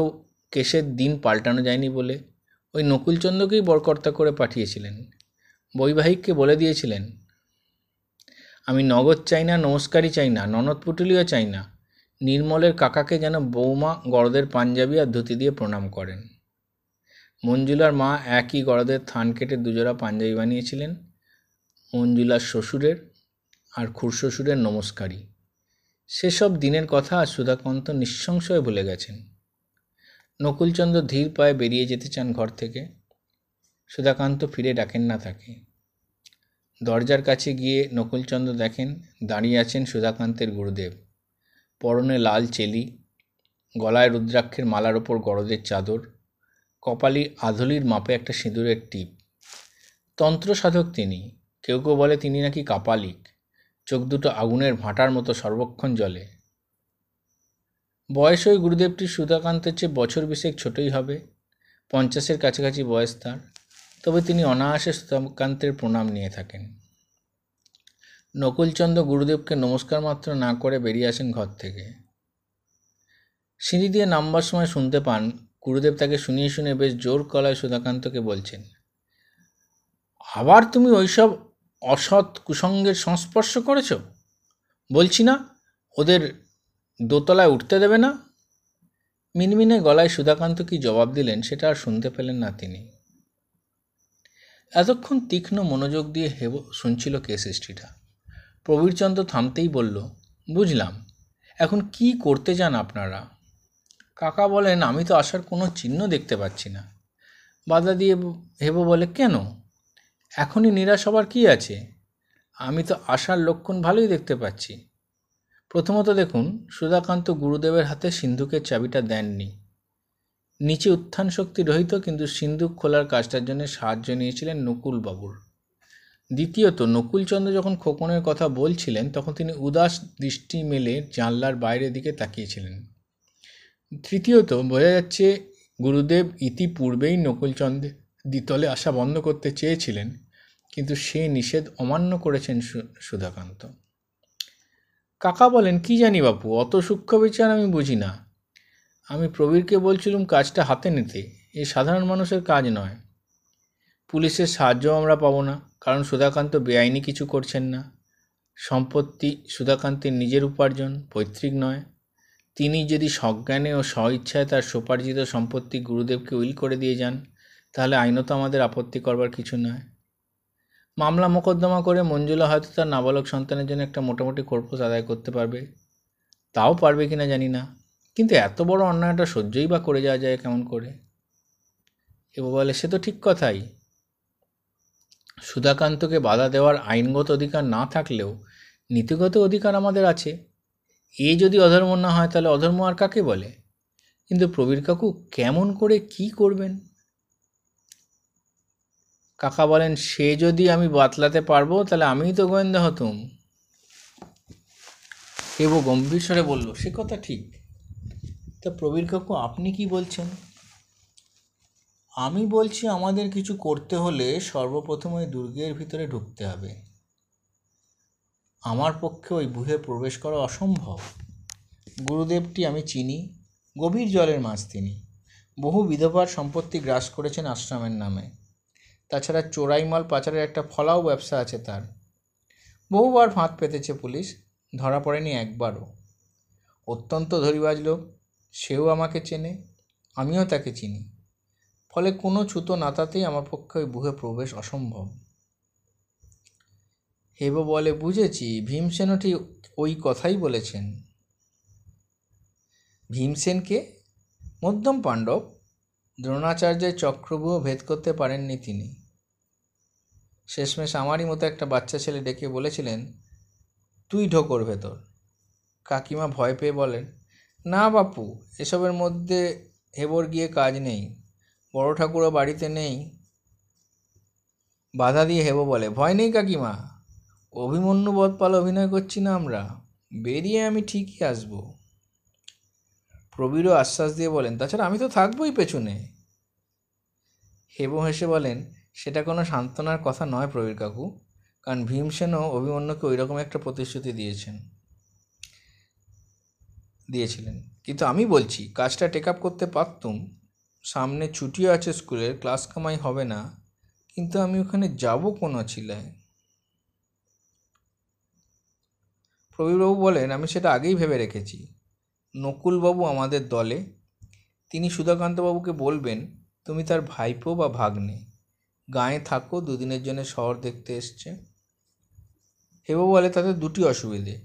কেসের দিন পাল্টানো যায়নি বলে ওই নকুলচন্দ্রকেই বরকর্তা করে পাঠিয়েছিলেন। বৈবাহিককে বলে দিয়েছিলেন, আমি নগদ চাই না, নমস্কারই চাই না, ননদ পুটুলিও চাই না। নির্মলের কাকাকে যেন বৌমা গরদের পাঞ্জাবি আর ধুতি দিয়ে প্রণাম করেন। মঞ্জুলার মা একই গরদের থান কেটে দুজোড়া পাঞ্জাবি বানিয়েছিলেন, মঞ্জুলার শ্বশুরের আর খুড়শ্বশুরের নমস্কারী সেসব দিনের কথা সুধাকান্ত নিঃসংশয়ে ভুলে গেছেন। নকুলচন্দ্র ধীর পায়ে বেরিয়ে যেতে চান ঘর থেকে। সুধাকান্ত ফিরে ডাকেন না তাকে। দরজার কাছে গিয়ে নকুলচন্দ্র দেখেন দাঁড়িয়ে আছেন সুধাকান্তের গুরুদেব। পরনে লাল চেলি, গলায় রুদ্রাক্ষের মালার ওপর গরদের চাদর, কপালি আধলির মাপে একটা সিঁদুরের টিপ। তন্ত্র সাধক তিনি, কেউ কেউ বলে তিনি নাকি কাপালিক। চোখ দুটো আগুনের ভাঁটার মতো সর্বক্ষণ জলে বয়স ওই গুরুদেবটি সুধাকান্তের চেয়ে বছর বিশেক ছোটই হবে। পঞ্চাশের কাছাকাছি বয়স তার। তবে তিনি অনায়াসে সুধাকান্তের প্রণাম নিয়ে থাকেন। নকুলচন্দ্র গুরুদেবকে নমস্কার মাত্র না করে বেরিয়ে আসেন ঘর থেকে। সিঁড়ি দিয়ে নামবার সময় শুনতে পান, গুরুদেব তাকে শুনিয়ে শুনে বেশ জোর কলায় সুধাকান্তকে বলছেন, আবার তুমি ওইসব অসৎ কুসঙ্গের সংস্পর্শ করেছ? বলছি না, ওদের দোতলায় উঠতে দেবে না? মিনমিনে গলায় সুধাকান্ত কি জবাব দিলেন সেটা আর শুনতে পেলেন না তিনি। এতক্ষণ তীক্ষ্ণ মনোযোগ দিয়ে হেব শুনছিল কেস হিস্ট্রিটা প্রবীরচন্দ্র থামতেই বলল, বুঝলাম। এখন কি করতে চান আপনারা? কাকা বলেন, আমি তো আসার কোনো চিহ্ন দেখতে পাচ্ছি না। বাধা দিয়ে হেব বলে কেন? এখনই নিরাশ হবার কী আছে? আমি তো আসার লক্ষণ ভালোই দেখতে পাচ্ছি। প্রথমত দেখুন, সুধাকান্ত গুরুদেবের হাতে সিন্ধুকের চাবিটা দেননি। নিচে উত্থান শক্তি রহিত, কিন্তু সিন্ধুক খোলার কাজটার জন্য সাহায্য নিয়েছিলেন নকুল বাবুর দ্বিতীয়ত, নকুলচন্দ্র যখন খোকনের কথা বলছিলেন, তখন তিনি উদাস দৃষ্টি মেলে জানলার বাইরের দিকে তাকিয়েছিলেন। তৃতীয়ত, বোঝা যাচ্ছে গুরুদেব ইতিপূর্বেই নকুলচন্দ্রের দ্বিতলে আসা বন্ধ করতে চেয়েছিলেন, কিন্তু সে নিষেধ অমান্য করেছেন সুধাকান্ত। কাকা বলেন, কি জানি বাপু, অত সূক্ষ্ম বিচার আমি বুঝি না। আমি প্রবীরকে বলছিলাম, কাজটা হাতে নিতে। এ সাধারণ মানুষের কাজ নয়। পুলিশের সাহায্যও আমরা পাবো না, কারণ সুধাকান্ত বেআইনি কিছু করছেন না। সম্পত্তি সুধাকান্তের নিজের উপার্জন, পৈতৃক নয়। তিনি যদি সজ্ঞানে ও স্বইচ্ছায় তার সুপার্জিত সম্পত্তি গুরুদেবকে উইল করে দিয়ে যান, তাহলে আইনত আমাদের আপত্তি করবার কিছু নয়। মামলা মোকদ্দমা করে মঞ্জুলা হয়তো তার নাবালক সন্তানের জন্য একটা মোটামুটি কর্পোস আদায় করতে পারবে। তাও পারবে কিনা জানি না। কিন্তু এত বড় অন্যায়টা সহ্যই বা করে যাওয়া যায় কেমন করে? এবার বলে, সে তো ঠিক কথাই। সুধাকান্তকে বাধা দেওয়ার আইনগত অধিকার না থাকলেও নীতিগত অধিকার আমাদের আছে। এ যদি অধর্ম না হয়, তাহলে অধর্ম আর কাকে বলে? কিন্তু প্রবীর কাকু কেমন করে কি করবেন? কাকা বলেন, সে যদি আমি বাতলাতে পারব, তাহলে আমিই তো গোয়েন্দা হতুম। কেবো গম্ভীর স্বরে বলল, সে কথা ঠিক। তা প্রবীর কাকু, আপনি কি বলছেন? আমি বলছি, আমাদের কিছু করতে হলে সর্বপ্রথম দুর্গের ভিতরে ঢুকতে হবে। আমার পক্ষে ওই বুহে প্রবেশ করা অসম্ভব। গুরুদেবটি আমি চিনি, গভীর জলের মাছ তিনি। বহু বিধবার সম্পত্তি গ্রাস করেছেন আশ্রমের নামে। তাছাড়া চোরাই মাল পাচারের একটা ফলাও ব্যবসা আছে তার। বহুবার ফাঁদ পেতেছে পুলিশ, ধরা পড়েনি একবারও। অত্যন্ত ধরিবাজ লোক, সেও আমাকে চেনে, আমিও তাকে চিনি। ফলে কোনো ছুতো নাতাতেই আমার পক্ষে ওই বুহে প্রবেশ অসম্ভব। হেব বলে, বুঝেছি ভীমসেনও ঠিক ওই কথাই বলেছেন। ভীমসেনকে মধ্যম পাণ্ডব। দ্রোণাচার্যের চক্রব্যূহ ভেদ করতে পারেননি তিনি। শেষমেশ আমারই মতো একটা বাচ্চা ছেলে ডেকে বলেছিলেন, তুই ঢোকর ভেতর। কাকিমা ভয় পেয়ে বলেন, না বাপু, এসবের মধ্যে হেবর গিয়ে কাজ নেই, বড় ঠাকুরও বাড়িতে নেই। বাধা দিয়ে হেব বলে, ভয় নেই কাকিমা, অভিমন্যু বধপাল অভিনয় করছি না আমরা, বেরিয়ে আমি ঠিকই আসব। প্রবীরও আশ্বাস দিয়ে বলেন, তাছাড়া আমি তো থাকবোই পেছনে। হেব হেসে বলেন সেটা কোনো সান্ত্বনার কথা নয় প্রবীর কাকু, কারণ ভীমসেনও অভিমন্যুকে ওই রকম একটা প্রতিশ্রুতি দিয়েছেন, দিয়েছিলেন। কিন্তু আমি বলছি, কাজটা টেক আপ করতে পারতুম, সামনে ছুটিও আছে স্কুলের ক্লাস কামাই হবে না, কিন্তু আমি ওখানে যাব কোনো ছিলায় প্রবীরবাবু বলেন, আমি সেটা আগেই ভেবে রেখেছি। নকুলবাবু আমাদের দলে, তিনি সুধাকান্তবাবুকে বলবেন, তুমি তার ভাইপো বা ভাগ্নে? গায়ে থাকো, দুদিনের জন্য শহর দেখতে এসছে। হেবু বলে তাদের দুটি অসুবিধে।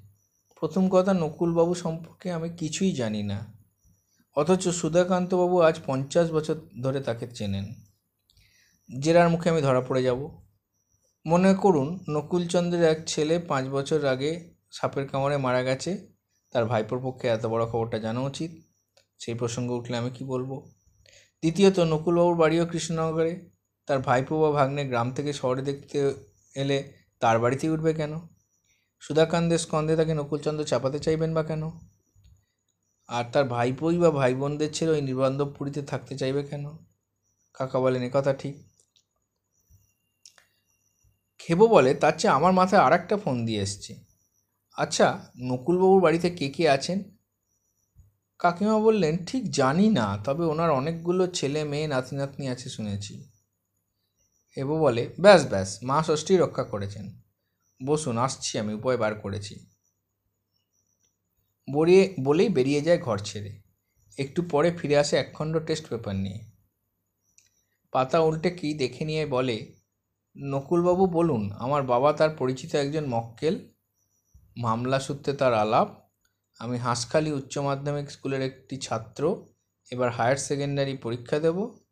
প্রথম কথা, নকুলবাবু সম্পর্কে আমি কিছুই জানি না। অথচ সুধাকান্তবাবু আজ পঞ্চাশ বছর ধরে তাকে চেনেন। জেরার মুখে আমি ধরা পড়ে যাব। মনে করুন, নকুলচন্দ্রের এক ছেলে পাঁচ বছর আগে সাপের কামড়ে মারা গেছে। তার ভাইপোর পক্ষে এত বড় খবরটা জানা উচিত। সেই প্রসঙ্গে উঠলে আমি কি বলব? দ্বিতীয়ত, নকুলবাবুর বাড়িও কৃষ্ণনগরে। তার ভাইপো বা ভাগ্নে গ্রাম থেকে শহরে দেখতে এলে তার বাড়িতেই উঠবে কেন? সুধাকান্দের স্কন্ধে তাকে নকুলচন্দ্র চাপাতে চাইবেন বা কেন? আর তার ভাইপোই বা ভাই বোনদের ছেড়ে ওই নির্বান্ধবপুরীতে থাকতে চাইবে কেন? কাকা বলেন, এ কথা ঠিক। খেবো বলে, তার চেয়ে আমার মাথায় আর একটা ফোন দিয়ে এসছে। আচ্ছা নকুলবাবুর বাড়িতে কে কে আছেন? কাকিমা বললেন, ঠিক জানি না, তবে ওনার অনেকগুলো ছেলে মেয়ে নাতি নাতনি আছে শুনেছি। হেবো বলে, ব্যাস ব্যাস, মা ষষ্ঠী রক্ষা করেছেন। বসুন, আসছি আমি, উপায় বার করেছি। বলিয়ে বলেই বেরিয়ে যায় ঘর ছেড়ে। একটু পরে ফিরে আসে একখণ্ড টেস্ট পেপার নিয়ে। পাতা উল্টে কি দেখে নিয়ে বলে, নকুলবাবু, বলুন, আমার বাবা তার পরিচিত একজন মক্কেল। মামলা সূত্রে তার আলাপ। আমি হাঁসখালি উচ্চ মাধ্যমিক স্কুলের একটি ছাত্র। এবার হায়ার সেকেন্ডারি পরীক্ষা দেব।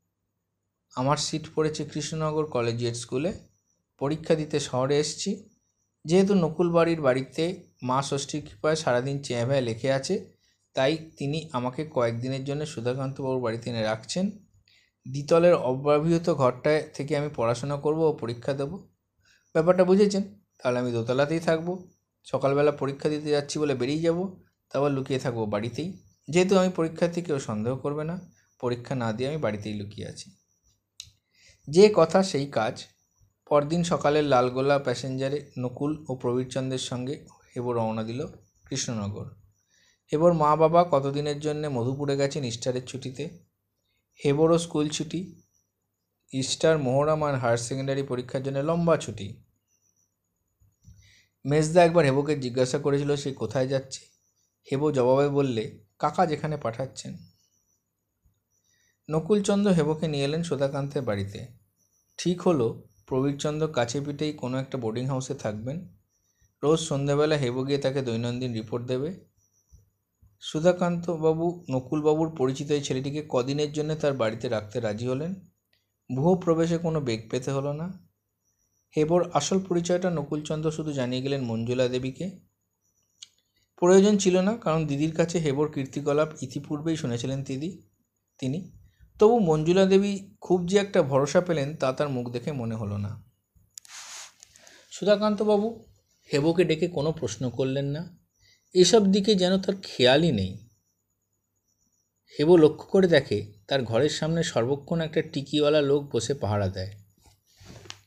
আমার সিট পড়েছে কৃষ্ণনগর কলেজিয়েট স্কুলে পরীক্ষা দিতে শহরে এসছি। যেহেতু নকুল বাড়ির বাড়িতে মা ষষ্ঠীর কৃপায় সারাদিন চেয়ে লেখে আছে, তাই তিনি আমাকে কয়েকদিনের জন্য সুধাকান্তবাবুর বাড়িতে এনে রাখছেন। দ্বিতলের অব্যবহৃত ঘরটায় থেকে আমি পড়াশোনা করব ও পরীক্ষা দেব। ব্যাপারটা বুঝেছেন? তাহলে আমি দোতলাতেই থাকব। সকালবেলা পরীক্ষা দিতে যাচ্ছি বলে বেরিয়ে যাব, তারপর লুকিয়ে থাকব বাড়িতেই। যেহেতু আমি পরীক্ষার্থী কেউ সন্দেহ করবে না, পরীক্ষা না দিয়ে আমি বাড়িতেই লুকিয়ে আছি। যে কথা সেই কাজ। পরদিন সকালের লালগোলা প্যাসেঞ্জারে নকুল ও প্রবীরচন্দ্রের সঙ্গে হেবো রওনা দিল কৃষ্ণনগর। হেবর মা বাবা কতদিনের জন্যে মধুপুরে গেছেন ইস্টারের ছুটিতে? হেবরও স্কুল ছুটি? ইস্টার, মোহরাম আর হায়ার সেকেন্ডারি পরীক্ষার জন্য লম্বা ছুটি? মেজদা একবার হেবোকে জিজ্ঞাসা করেছিল সে কোথায় যাচ্ছে? হেবো জবাবে বললে, কাকা যেখানে পাঠাচ্ছেন। নকুলচন্দ্র হেবকে নিয়ে এলেন সুধাকান্তের বাড়িতে। ঠিক হলো, প্রবীরচন্দ্র কাছে পিঠেই কোনো একটা বোর্ডিং হাউসে থাকবেন। রোজ সন্ধ্যাবেলা হেবো গিয়ে তাকে দৈনন্দিন রিপোর্ট দেবে। সুধাকান্তবাবু নকুলবাবুর পরিচিত এই ছেলেটিকে কদিনের জন্য তার বাড়িতে রাখতে রাজি হলেন। ভুয়ো প্রবেশে কোনো বেগ পেতে হলো না। হেবর আসল পরিচয়টা নকুলচন্দ্র শুধু জানিয়ে গেলেন মঞ্জুলা দেবীকে। প্রয়োজন ছিল না, কারণ দিদির কাছে হেবর কীর্তিকলাপ ইতিপূর্বেই শুনেছিলেন দিদি তিনি। তবু মঞ্জুলা দেবী খুব যে একটা ভরসা পেলেন তা তার মুখ দেখে মনে হলো না। সুধাকান্তবাবু, হেবকে ডেকে কোনো প্রশ্ন করলেন না। এসব দিকে যেন তার খেয়ালই নেই। হেবো লক্ষ্য করে দেখে, তার ঘরের সামনে সর্বক্ষণ একটা টিকিওয়ালা লোক বসে পাহারা দেয়।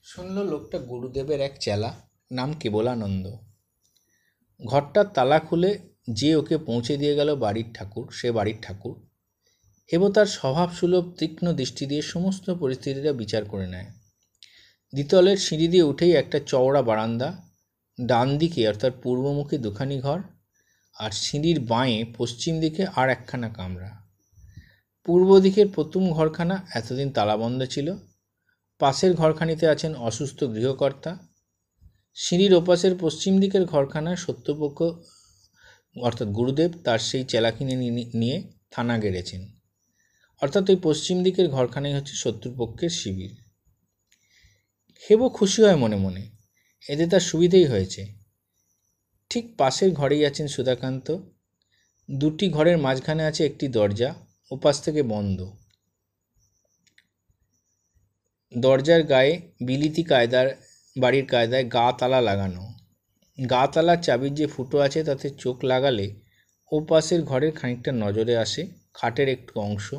শুনল লোকটা গুরুদেবের এক চেলা, নাম কেবলানন্দ। ঘরটার তালা খুলে যে ওকে পৌঁছে দিয়ে গেল বাড়ির ঠাকুর, সে বাড়ির ঠাকুর। হেব তার স্বভাবসুলভ তীক্ষ্ণ দৃষ্টি দিয়ে সমস্ত পরিস্থিতিটা বিচার করে নেয়। দ্বিতলের সিঁড়ি দিয়ে উঠেই একটা চওড়া বারান্দা, ডান দিকে অর্থাৎ পূর্বমুখী দুখানি ঘর আর সিঁড়ির বাঁয়ে পশ্চিম দিকে আর একখানা কামরা। পূর্ব দিকের প্রথম ঘরখানা এতদিন তালাবন্ধ ছিল। পাশের ঘরখানিতে আছেন অসুস্থ গৃহকর্তা। সিঁড়ির ওপাশের পশ্চিম দিকের ঘরখানায় সত্যপক্ষ অর্থাৎ গুরুদেব তার সেই চেলাকিনে নিয়ে থানা গেড়েছেন। অর্থাৎ ওই পশ্চিম দিকের ঘরখানাই হচ্ছে শত্রুপক্ষের শিবির। হেব খুশি হয় মনে মনে। এতে তার সুবিধেই হয়েছে। ঠিক পাশের ঘরেই আছেন সুধাকান্ত। দুটি ঘরের মাঝখানে আছে একটি দরজা, ওপাশ থেকে বন্ধ। দরজার গায়ে বিলিতি কায়দার, বাড়ির কায়দায় গা তালা লাগানো। গা তালার চাবির যে ফুটো আছে, তাতে চোখ লাগালে ও পাশের ঘরের খানিকটা নজরে আসে, খাটের একটু অংশ।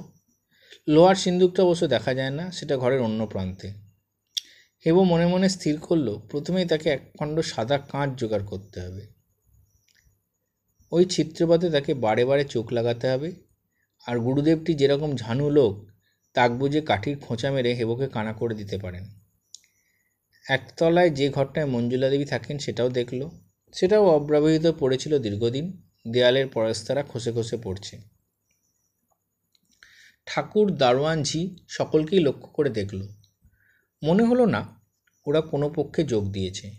লোহার সিন্দুকটা অবশ্য দেখা যায় না, সেটা ঘরের অন্য প্রান্তে। হেব মনে মনে স্থির করল, প্রথমেই তাকে এক খণ্ড সাদা কাঁচ জোগাড় করতে হবে। ওই চিত্রপাতে তাকে বারে বারে চোখ লাগাতে হবে, আর গুরুদেবটি যেরকম ঝানু লোক, তাক বুঝে কাঠির খোঁচা মেরে হেবকে কানা করে দিতে পারেন। একতলায় যে ঘরটায় মঞ্জুলা দেবী থাকেন সেটাও দেখল। সেটাও অব্যবহৃত পড়েছিল দীর্ঘদিন, দেয়ালের পরস্তারা খসে খসে পড়ছে। ঠাকুর দারোয়ানঝি সকলকেই লক্ষ্য করে দেখল। মনে হলো না, ওরা কোনো পক্ষে যোগ দিয়েছে।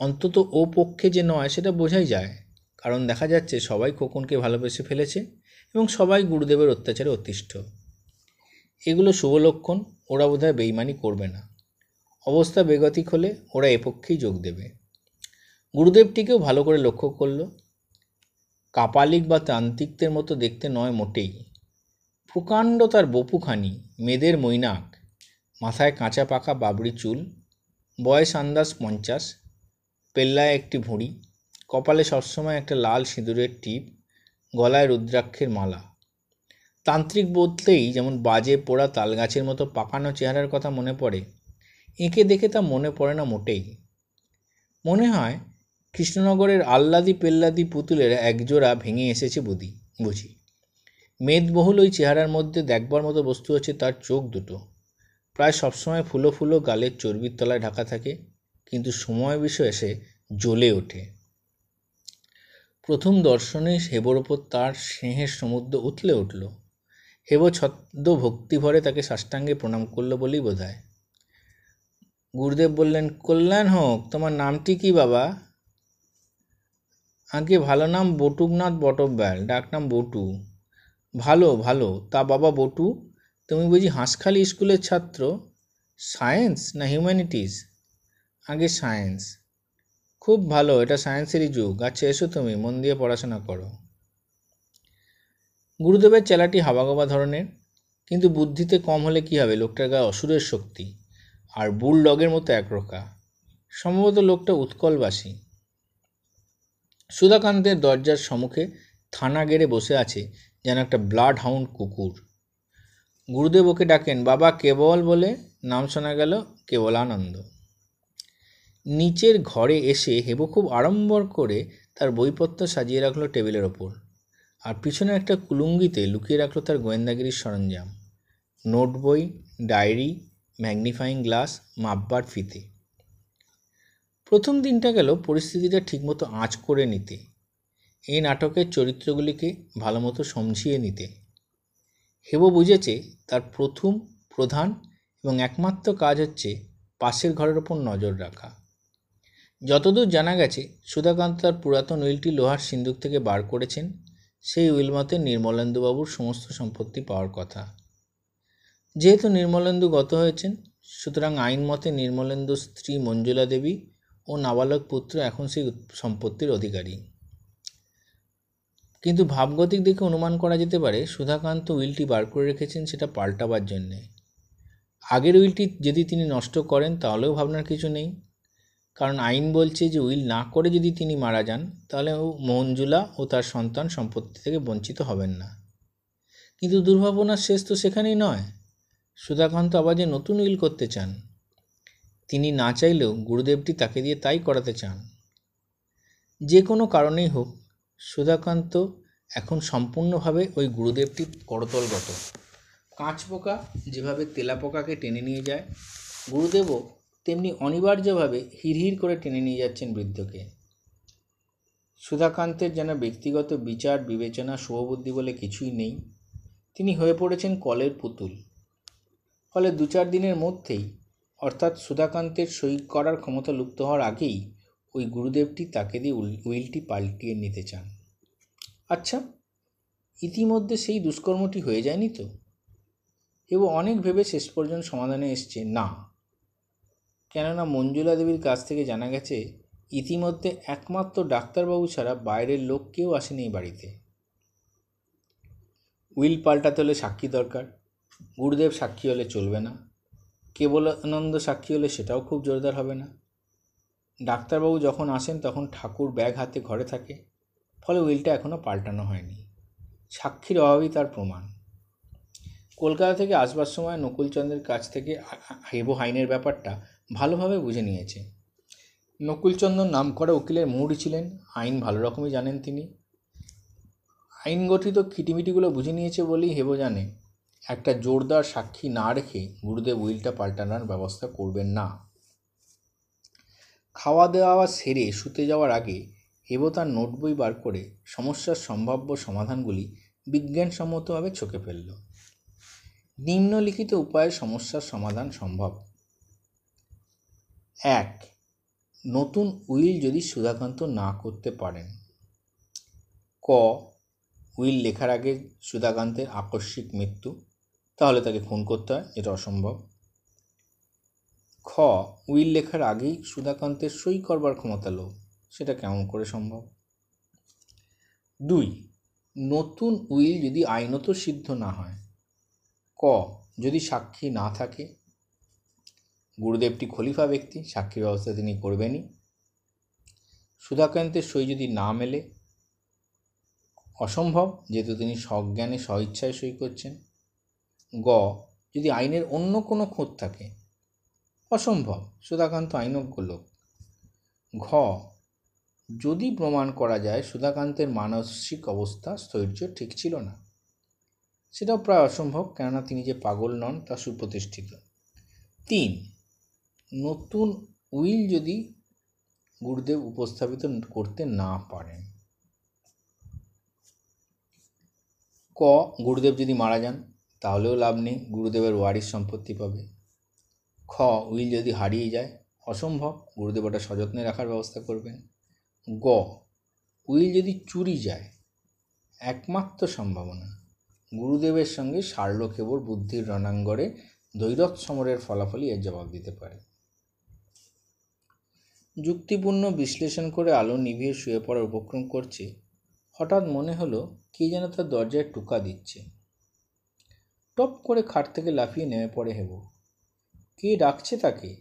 অন্তত ও পক্ষে যে নয় সেটা বোঝাই যায়, কারণ দেখা যাচ্ছে সবাই খোকনকে ভালোবেসে ফেলেছে এবং সবাই গুরুদেবের অত্যাচারে অতিষ্ঠ। এগুলো শুভ লক্ষণ, ওরা বোধহয় বেইমানি করবে না। অবস্থা বেগতিক হলে ওরা এ পক্ষেই যোগ দেবে। গুরুদেবটিকেও ভালো করে লক্ষ্য করল। কাপালিক বা তান্ত্রিকদের মতো দেখতে নয় মোটেই। প্রকাণ্ড তার বপুখানি, মেদের মৈনাক, মাথায় কাঁচা পাকা বাবরি চুল, বয়স আন্দাজ পঞ্চাশ, পেল্লায় একটি ভুঁড়ি, কপালে সবসময় একটা লাল সিঁদুরের টিপ, গলায় রুদ্রাক্ষের মালা। তান্ত্রিক বলতেই যেমন বাজে পোড়া তালগাছের মতো পাকানো চেহারার কথা মনে পড়ে, এঁকে দেখে তা মনে পড়ে না মোটেই। মনে হয়, কৃষ্ণনগরের আল্লাদি পেল্লাদি পুতুলের একজোড়া ভেঙে এসেছে বুদি, বুঝি। মেদবহুল ওই চেহারার মধ্যে দেখবার মতো বস্তু হচ্ছে তার চোখ দুটো। প্রায় সবসময় ফুলো ফুলো গালের চর্বির তলায় ঢাকা থাকে, কিন্তু সময় বিষয় এসে জ্বলে ওঠে। প্রথম দর্শনে হেবর ওপর তার স্নেহের সমুদ্র উতলে উঠল। হেব ছদ্ম ভক্তিভরে তাকে সাষ্টাঙ্গে প্রণাম করল বলেই বোধ হয় গুরুদেব বললেন, কল্যাণ হোক, তোমার নামটি কি বাবা? আগে ভালো নাম বটুকনাথ বটব্যাল ডাক নাম বটু। ভালো ভালো। তা বাবা বটু, তুমি বুঝি হাঁসখালি স্কুলের ছাত্র? সায়েন্স না হিউম্যানিটিস আগে সায়েন্স খুব ভালো, এটা সায়েন্সেরই যুগ। আচ্ছা এসো তুমি, মন দিয়ে পড়াশোনা করো। গুরুদেবের চেলাটি হাবাগোবা ধরনের, কিন্তু বুদ্ধিতে কম হলে কী হবে? লোকটার গায়ে অসুরের শক্তি। আর বুল ডগের মতো একরোকা সম্ভবত লোকটা উৎকলবাসী। সুধাকান্তের দরজার সম্মুখে থানা গেড়ে বসে আছে। যেন একটা ব্লাড হাউন্ড কুকুর। গুরুদেব ওকে ডাকেন, বাবা, কেবল বলে? নাম শোনা গেল, কেবলানন্দ। নিচের ঘরে এসে হেবো খুব আড়ম্বর করে তার বইপত্র সাজিয়ে রাখল টেবিলের ওপর আর পিছনে একটা কুলুঙ্গিতে লুকিয়ে রাখল তার গোয়েন্দাগিরির সরঞ্জাম। নোট বই, ডায়েরি, ম্যাগনিফাইং গ্লাস, মাপবার ফিতে। প্রথম দিনটা গেল পরিস্থিতিটা ঠিকমতো আঁচ করে নিতে। এই নাটকের চরিত্রগুলিকে ভালোমতো সমঝিয়ে নিতে। হেবো বুঝেছে তার প্রথম, প্রধান এবং একমাত্র কাজ হচ্ছে পাশের ঘরের ওপর নজর রাখা। যতদূর জানা গেছে, সুধাকান্ত তার পুরাতন উইলটি লোহার সিন্দুক থেকে বার করেছেন। সেই উইল মতে নির্মলেন্দুবাবুর সমস্ত সম্পত্তি পাওয়ার কথা। যেহেতু নির্মলেন্দু গত হয়েছেন, সুতরাং আইন মতে নির্মলেন্দুর স্ত্রী মঞ্জুলা দেবী ও নাবালক পুত্র এখন সেই সম্পত্তির অধিকারী। কিন্তু ভাবগতিক দেখে অনুমান করা যেতে পারে সুধাকান্ত উইলটি বার করে রেখেছেন সেটা পাল্টাবার জন্যে। আগের উইলটি যদি তিনি নষ্ট করেন তাহলেও ভাবনার কিছু নেই। কারণ আইন বলছে যে উইল না করে যদি তিনি মারা যান, তাহলে ও মঞ্জুলা ও তার সন্তান সম্পত্তি থেকে বঞ্চিত হবেন না। কিন্তু দুর্ভাবনার শেষ তো সেখানেই নয়। সুধাকান্ত আবার যে নতুন উইল করতে চান, তিনি না চাইলেও গুরুদেবটি তাকে দিয়ে তাই করাতে চান। যে কোনো কারণেই হোক সুধাকান্ত এখন সম্পূর্ণভাবে ওই গুরুদেবটি করতলগত। কাঁচ পোকা যেভাবে তেলা পোকাকে টেনে নিয়ে যায়, গুরুদেবও তেমনি অনিবার্যভাবে হিড়হিড় করে টেনে নিয়ে যাচ্ছেন বৃদ্ধকে। সুধাকান্তের যেন ব্যক্তিগত বিচার, বিবেচনা, শুভবুদ্ধি বলে কিছুই নেই। তিনি হয়ে পড়েছেন কলের পুতুল। ফলে দু চার দিনের মধ্যেই অর্থাৎ সুধাকান্তের সই করার ক্ষমতা লুপ্ত হওয়ার আগেই ওই গুরুদেবটি তাকে দিয়ে উইলটি পাল্টিয়ে নিতে চান। আচ্ছা ইতিমধ্যে সেই দুষ্কর্মটি হয়ে যায়নি তো? এবং অনেক ভেবে শেষ পর্যন্ত সমাধানে এসছে, না। কেননা মঞ্জুলা দেবীর কাছ থেকে জানা গেছে, ইতিমধ্যে একমাত্র ডাক্তারবাবু ছাড়া বাইরের লোক কেউ আসেনি বাড়িতে। উইল পাল্টাতে হলে সাক্ষী দরকার, গুরুদেব সাক্ষী হলে চলবে না, কেবলানন্দ সাক্ষী হলে সেটাও খুব জোরদার হবে না। ডাক্তারবাবু যখন আসেন তখন ঠাকুর ব্যাগ হাতে ঘরে থাকে, ফলে উইলটা এখনও পাল্টানো হয়নি। সাক্ষীর অভাবই তার প্রমাণ। কলকাতা থেকে আসবার সময় নকুলচন্দ্রের কাছ থেকে হেবো হাইনের ব্যাপারটা ভালোভাবে বুঝে নিয়েছে। নকুলচন্দ্র নাম করা উকিলের মুড়ি ছিলেন, আইন ভালো রকমই জানেন তিনি। আইন গঠিত খিটিমিটিগুলো বুঝে নিয়েছে বলেই হেবো জানে, একটা জোরদার সাক্ষী না রেখে গুরুদেব উইলটা পাল্টানোর ব্যবস্থা করবেন না। খাওয়া দাওয়া সেরে শুতে যাওয়ার আগে হেবো তার নোটবই বার করে সমস্যার সম্ভাব্য সমাধানগুলি বিজ্ঞানসম্মতভাবে চোখে ফেলল। নিম্নলিখিত উপায়ে সমস্যার সমাধান সম্ভব। এক, নতুন উইল যদি সুধাকান্ত না করতে পারেন। ক, উইল লেখার আগে সুধাকান্তের আকস্মিক মৃত্যু, তাহলে তাকে খুন করতে হয় যেটা অসম্ভব। খ, উইল লেখার আগেই সুধাকান্তের সই করবার ক্ষমতা লোক সেটা কেমন করে সম্ভব? দুই, নতুন উইল যদি আইনত সিদ্ধ না হয়, ক, যদি সাক্ষী না থাকে, গুরুদেবটি খলিফা ব্যক্তি সাক্ষীর ব্যবস্থা তিনি করবেনই। সুধাকান্তের সই যদি না মেলে, অসম্ভব, যেহেতু তিনি সজ্ঞানে, স্বইচ্ছায় সই করছেন। গ, যদি আইনের অন্য কোনো খোঁজ থাকে অসম্ভব। সুধাকান্ত আইনজ্ঞ লোক। ঘ, যদি প্রমাণ করা যায় সুধাকান্তের মানসিক অবস্থা স্থৈর্য ঠিক ছিল না। সেটাও প্রায় অসম্ভব, কেননা তিনি যে পাগল নন, তা সুপ্রতিষ্ঠিত। তিন, নতুন উইল যদি গুরুদেব উপস্থাপিত করতে না পারেন। ক, গুরুদেব যদি মারা যান, তাহলেও লাভ নেই, গুরুদেবের ওয়ারিশ সম্পত্তি পাবে। খ, উইল যদি হারিয়ে যায়, অসম্ভব। গুরুদেব ওটা সযত্নে রাখার ব্যবস্থা করবেন। গ, উইল যদি চুরি যায়, একমাত্র সম্ভাবনা, গুরুদেবের সঙ্গে শার্লকেবর বুদ্ধির রণাঙ্গরে দৈরথ সমরের ফলাফলই এর জবাব দিতে পারে। যুক্তিপূর্ণ বিশ্লেষণ করে আলো নিভিয়ে শুয়ে পড়ার উপক্রম করছে। হঠাৎ মনে হলো, কে যেন তার দরজায় টুকা দিচ্ছে। টপ করে খাট থেকে লাফিয়ে নেমে পড়ে হেব। কে ডাকছে তাকে?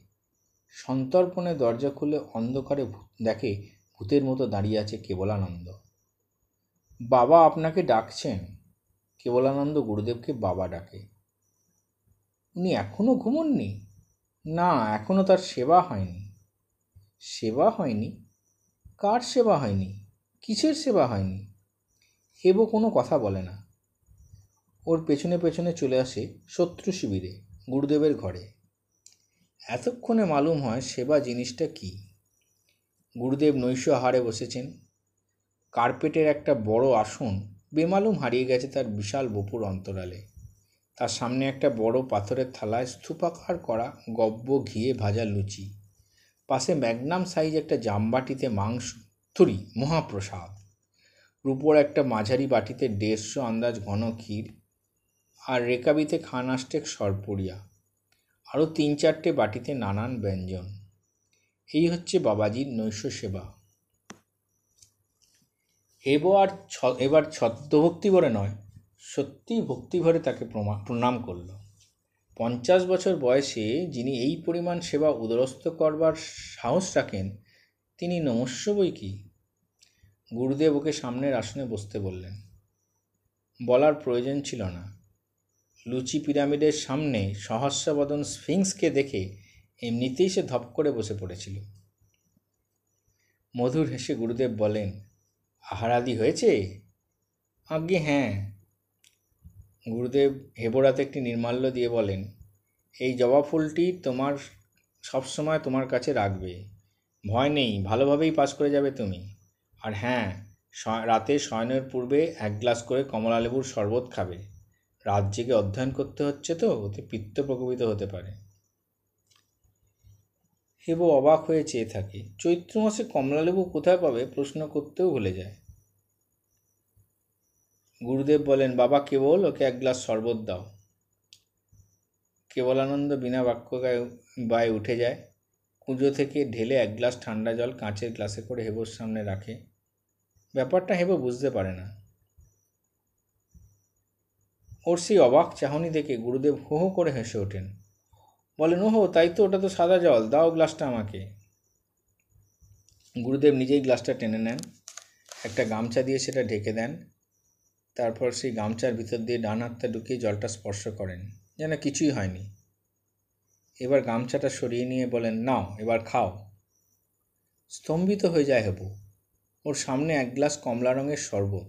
সন্তর্পণে দরজা খুলে অন্ধকারে দেখে ভূতের মতো দাঁড়িয়ে আছে কেবলানন্দ। বাবা আপনাকে ডাকছেন। কেবলানন্দ গুরুদেবকে বাবা ডাকে। উনি এখনও ঘুমননি? না এখনও তার সেবা হয়নি। সেবা হয়নি? কার সেবা হয়নি? কিসের সেবা হয়নি? হেবো কোনো কথা বলে না। ওর পেছনে পেছনে চলে আসে শত্রু শিবিরে, গুরুদেবের ঘরে। এতক্ষণে মালুম হয় সেবা জিনিসটা কি? গুরুদেব নৈশ আহারে বসেছেন। কার্পেটের একটা বড় আসন বেমালুম হারিয়ে গেছে তার বিশাল বপুর অন্তরালে। তার সামনে একটা বড় পাথরের থালায় স্থূপাকার করা গব্য ঘিয়ে ভাজা লুচি। পাশে ম্যাগনাম সাইজ একটা জামবাটিতে মাংস থুরি মহাপ্রসাদ। রূপোর একটা মাঝারি বাটিতে দেড়শো আন্দাজ ঘন ক্ষীর আর রেকাবিতে খান আষ্টেক সরপড়িয়া। আরও তিন চারটে বাটিতে নানান ব্যঞ্জন। এই হচ্ছে বাবাজির নৈশ সেবা। এবার ছদ্মভক্তি ভরে নয়, সত্যিই ভক্তিভরে তাকে প্রণাম করল। পঞ্চাশ বছর বয়সে যিনি এই পরিমাণ সেবা উদরস্থ করবার সাহস রাখেন, তিনি নমস্য বই কি? গুরুদেব ওকে সামনের আসনে বসতে বললেন। বলার প্রয়োজন ছিল না। লুচি পিরামিডের সামনে সহস্রবদন স্ফিংসকে দেখে এমনিতেই সে ধপ করে বসে পড়েছিল। মধুর হেসে গুরুদেব বলেন, আহারাদি হয়েছে? আজ্ঞে হ্যাঁ। গুরুদেব হেবরাতে একটি নির্মাল্য দিয়ে বলেন, এই জবা ফুলটি তোমার সবসময় তোমার কাছে রাখবে। ভয় নেই, ভালোভাবেই পাস করে যাবে তুমি। আর হ্যাঁ রাতে শয়নের পূর্বে এক গ্লাস করে কমলা লেবুর শরবত খাবে। রাত জেগে অধ্যয়ন করতে হচ্ছে তো, ওতে পিত্ত প্রকোপিত হতে পারে। হেবো অবাক হয়ে চেয়ে থাকে, চৈত্র মাসে কমলালেবু কোথায় পাবে প্রশ্ন করতেও ভুলে যায়। গুরুদেব বলেন, বাবা, কেবল ওকে এক গ্লাস শরবত দাও। কেবলানন্দ বিনা বাক্য বায়ে উঠে যায়, কুঁজো থেকে ঢেলে এক গ্লাস ঠান্ডা জল কাঁচের গ্লাসে করে হেবোর সামনে রাখে। ব্যাপারটা হেবো বুঝতে পারে না। ওর সেই অবাক চাহনি দেখে গুরুদেব হো হো করে হেসে ওঠেন। বলেন, ওহো, তাই তো, ওটা তো সাদা জল, দাও গ্লাসটা আমাকে। গুরুদেব নিজেই গ্লাসটা টেনে নেন, একটা গামছা দিয়ে সেটা ঢেকে দেন, তারপর সেই গামছার ভিতর দিয়ে ডান হাতটা ঢুকিয়ে জলটা স্পর্শ করেন, যেন কিছুই হয়নি। এবার গামছাটা সরিয়ে নিয়ে বলেন, নাও, এবার খাও। স্তম্ভিত হয়ে যায় হেবু। ওর সামনে এক গ্লাস কমলা রঙের শরবত।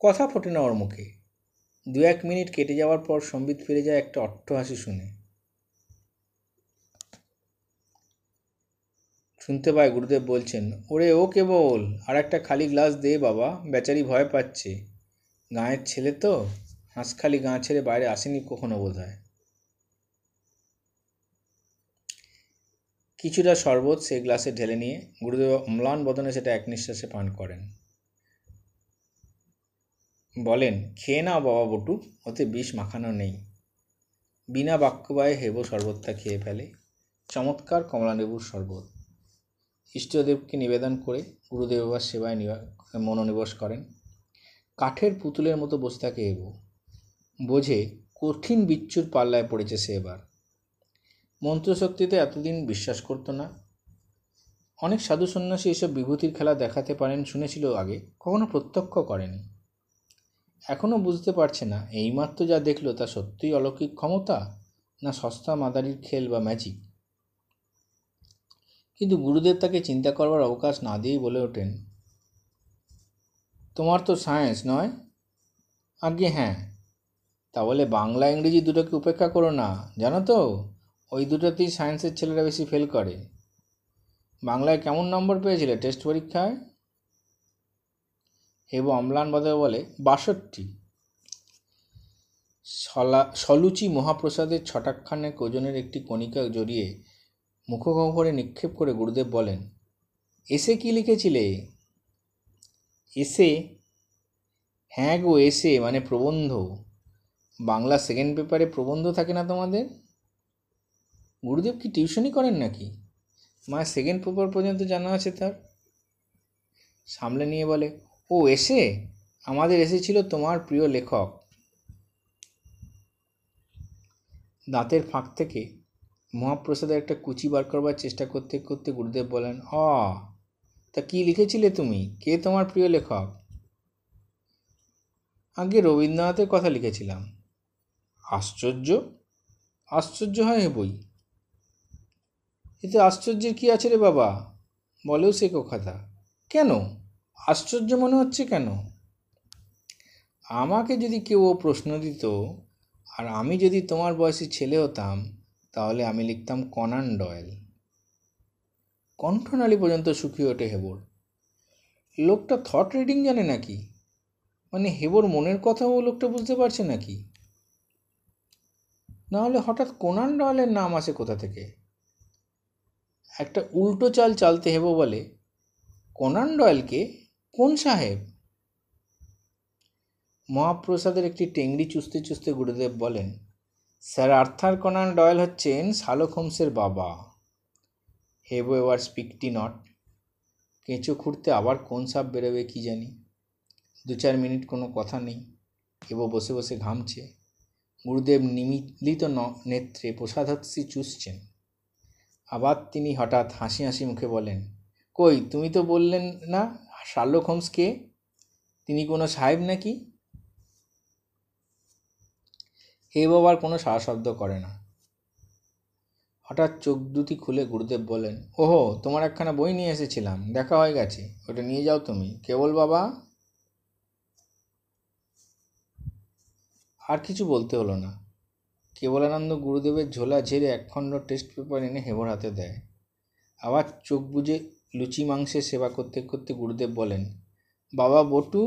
কথা ফোটে না ওর মুখে। দু এক মিনিট কেটে যাওয়ার পর সম্বিত ফিরে যায় একটা অট্টহাসি শুনে। শুনতে পায় গুরুদেব বলছেন, ওরে ও কেবল আর একটা খালি গ্লাস দে বাবা, বেচারি ভয় পাচ্ছে। গাঁয়ের ছেলে তো হাঁসখালি গাঁ ছেড়ে বাইরে আসেনি কখনো বোধ হয় কিছুটা শরবত সেই গ্লাসে ঢেলে নিয়ে গুরুদেব অম্লান বদনে সেটা এক নিঃশ্বাসে পান করেন। বলেন, খেয়ে নাও বাবা বটু, ওতে বিষ মাখানো নেই। বিনা বাক্যবায়ে হেবো শরবতটা খেয়ে ফেলে। চমৎকার কমলালেবুর শরবত। ইষ্টদেবকে নিবেদন করে গুরুদেব বাবার সেবায় মনোনিবেশ করেন। কাঠের পুতুলের মতো বসে থাকে এবু বোঝে, কঠিন বিচ্ছুর পাল্লায় পড়েছে সে এবার। মন্ত্রশক্তিতে এতদিন বিশ্বাস করতো না। অনেক সাধু সন্ন্যাসী এসব বিভূতির খেলা দেখাতে পারেন, শুনেছিল আগে, কখনো প্রত্যক্ষ করেনি। এখনও বুঝতে পারছে না, এইমাত্র যা দেখল তা সত্যিই অলৌকিক ক্ষমতা না সস্তা মাদারির খেল বা ম্যাজিক কিন্তু গুরুদেব তাকে চিন্তা করবার অবকাশ না দিয়েই বলে ওঠেন, তোমার তো সায়েন্স নয়? আজ্ঞে হ্যাঁ। তা বলে বাংলা ইংরেজি দুটোকে উপেক্ষা করো না, জানো তো? ওই দুটোতেই সায়েন্সের ছেলেরা বেশি ফেল করে। বাংলায় কেমন নম্বর পেয়েছিলে টেস্ট পরীক্ষায়? হেব অম্লান বদলে বলে বাষট্টি। সলা, সলুচি মহাপ্রসাদের ছটাকখানেক ওজনের একটি কণিকা জড়িয়ে মুখগহ্বরে নিক্ষেপ করে গুরুদেব বলেন, এসে কি লিখেছিলে? এসে? হ্যাঁ গো, এসে মানে প্রবন্ধ। বাংলা সেকেন্ড পেপারে প্রবন্ধ থাকে না তোমাদের? গুরুদেব কি টিউশনই করেন নাকি? মা সেকেন্ড পেপার পর্যন্ত জানা আছে তার। সামলে নিয়ে বলে ও এসে আমাদের এসেছিল তোমার প্রিয় লেখক। দাঁতের ফাঁক থেকে মহাপ্রসাদের একটা কুচি বার করবার চেষ্টা করতে করতে গুরুদেব বলেন, অ, তা কি লিখেছিলে তুমি? কে তোমার প্রিয় লেখক? আগে রবীন্দ্রনাথের কথা লিখেছিলাম। আশ্চর্য? আশ্চর্য হয় এ বই? এতে আশ্চর্যের কি আছে রে বাবা? বলেও সে কথা। কেন? আশ্চর্য মনে হচ্ছে কেন? আমাকে যদি কেউ প্রশ্ন দিত, আর আমি যদি তোমার বয়সী ছেলে হতাম, তাহলে আমি লিখতাম কনান ডয়েল। কণ্ঠনালী পর্যন্ত শুকিয়ে ওঠে হেবর। লোকটা থট রিডিং জানে নাকি? মানে হেবর মনের কথাও লোকটা বুঝতে পারছে নাকি? নাহলে হঠাৎ কোনান ডয়েলের নাম আসে কোথা থেকে? একটা উল্টো চাল চালতে হেব বলে, কোনান ডয়েলকে কোন সাহেব? মহাপ্রসাদের একটি টেংরি চুষতে চুষতে গুরুদেব বলেন, স্যার আর্থার কনান ডয়েল হচ্ছেন শালক হোমসের বাবা। হেবো এবার স্পিকটি নট। কেঁচো খুঁড়তে আবার কোন সাপ বেরোবে কি জানি? দু চার মিনিট কোনো কথা নেই। হেবো বসে বসে ঘামছে। গুরুদেব নিমিলিত নেত্রে প্রসাদহস্যি চুষছেন। আবার তিনি হঠাৎ হাসি হাসি মুখে বলেন, কই, তুমি তো বললেন না শার্লক হোমস কে? তিনি কোনো সাহেব নাকি? হে বাবার কোনো সারা শব্দ করে না। হঠাৎ চোখ দুটি খুলে গুরুদেব বলেন ওহো, তোমার একখানা বই নিয়ে এসেছিলাম, দেখা হয়ে গেছে, ওটা নিয়ে যাও তুমি। কেবল বাবা? আর কিছু বলতে হলো না। কেবলানন্দ গুরুদেবের ঝোলা ঝেড়ে একখণ্ড টেস্ট পেপার এনে হেবর হাতে দেয়। আবার চোখ বুঝে লুচি মাংসের সেবা করতে করতে গুরুদেব বলেন, বাবা, বটু,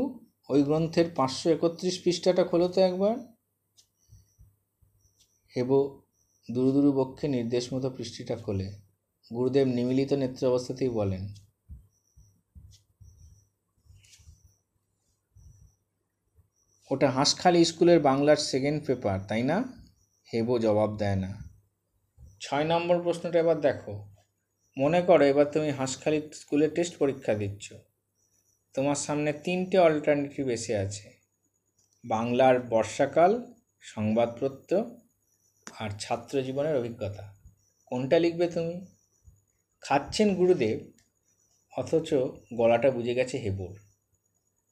ওই গ্রন্থের পাঁচশো একত্রিশ পৃষ্ঠাটা খোলো তো একবার। হেব দুরু দুরু বক্ষে নির্দেশ মতো পৃষ্ঠিটা খোলে। গুরুদেব নিমিলিত নেত্র অবস্থাতেই বলেন, ওটা হাঁসখালি স্কুলের বাংলার সেকেন্ড পেপার তাই না? হেবো জবাব দেয় না। ছয় নম্বর প্রশ্নটা এবার দেখো। মনে করো এবার তুমি হাঁসখালি স্কুলে টেস্ট পরীক্ষা দিচ্ছ। তোমার সামনে তিনটে অল্টারনেটিভ এসে আছে। বাংলার বর্ষাকাল সংবাদপত্র আর ছাত্র জীবনের অভিজ্ঞতা। কোনটা লিখবে তুমি? খাচ্ছেন গুরুদেব, অথচ গলাটা বুঝে গেছে হেবুর।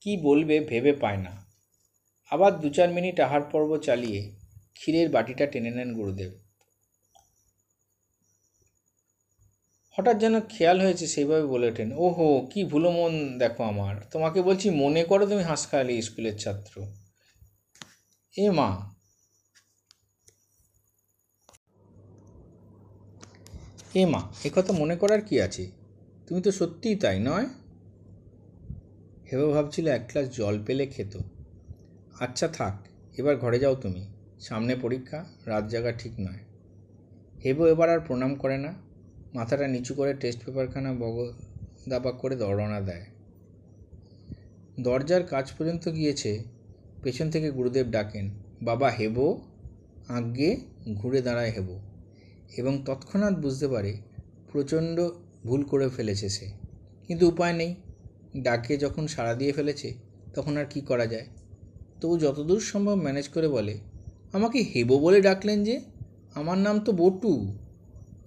কি বলবে ভেবে পায় না। আবার দু চার মিনিট আহার পর্ব চালিয়ে ক্ষীরের বাটিটা টেনে নেন গুরুদেব। হঠাৎ যেন খেয়াল হয়েছে সেইভাবে বলে ওঠেন, ওহো, কি ভুলো মন দেখো আমার। তোমাকে বলছি, মনে করো তুমি হাঁসখালি স্কুলের ছাত্র। এ মা। এ মা কথা মনে করার কি আছে? তুমি তো সত্যিই তাই, নয়? হেবা ভাবছিল এক গ্লাস জল পেলে খেত। আচ্ছা থাক, এবার ঘরে যাও তুমি। সামনে পরীক্ষা, রাত জাগা ঠিক নয়। হেবো এবার আর প্রণাম করে না। মাথাটা নিচু করে টেস্ট পেপারখানা বগ দাবাক করে দরনা দেয়। দরজার কাজ পর্যন্ত গিয়েছে, পেছন থেকে গুরুদেব ডাকেন, বাবা, হেবো? আজ্ঞে ঘুরে দাঁড়ায় হেবো। এবং তৎক্ষণাৎ বুঝতে পারে, প্রচণ্ড ভুল করে ফেলেছে সে। কিন্তু উপায় নেই। ডাকে যখন সাড়া দিয়ে ফেলেছে, তখন আর কি করা যায়? তবু যতদূর সম্ভব ম্যানেজ করে বলে, আমাকে হেবো বলে ডাকলেন যে? আমার নাম তো বটু।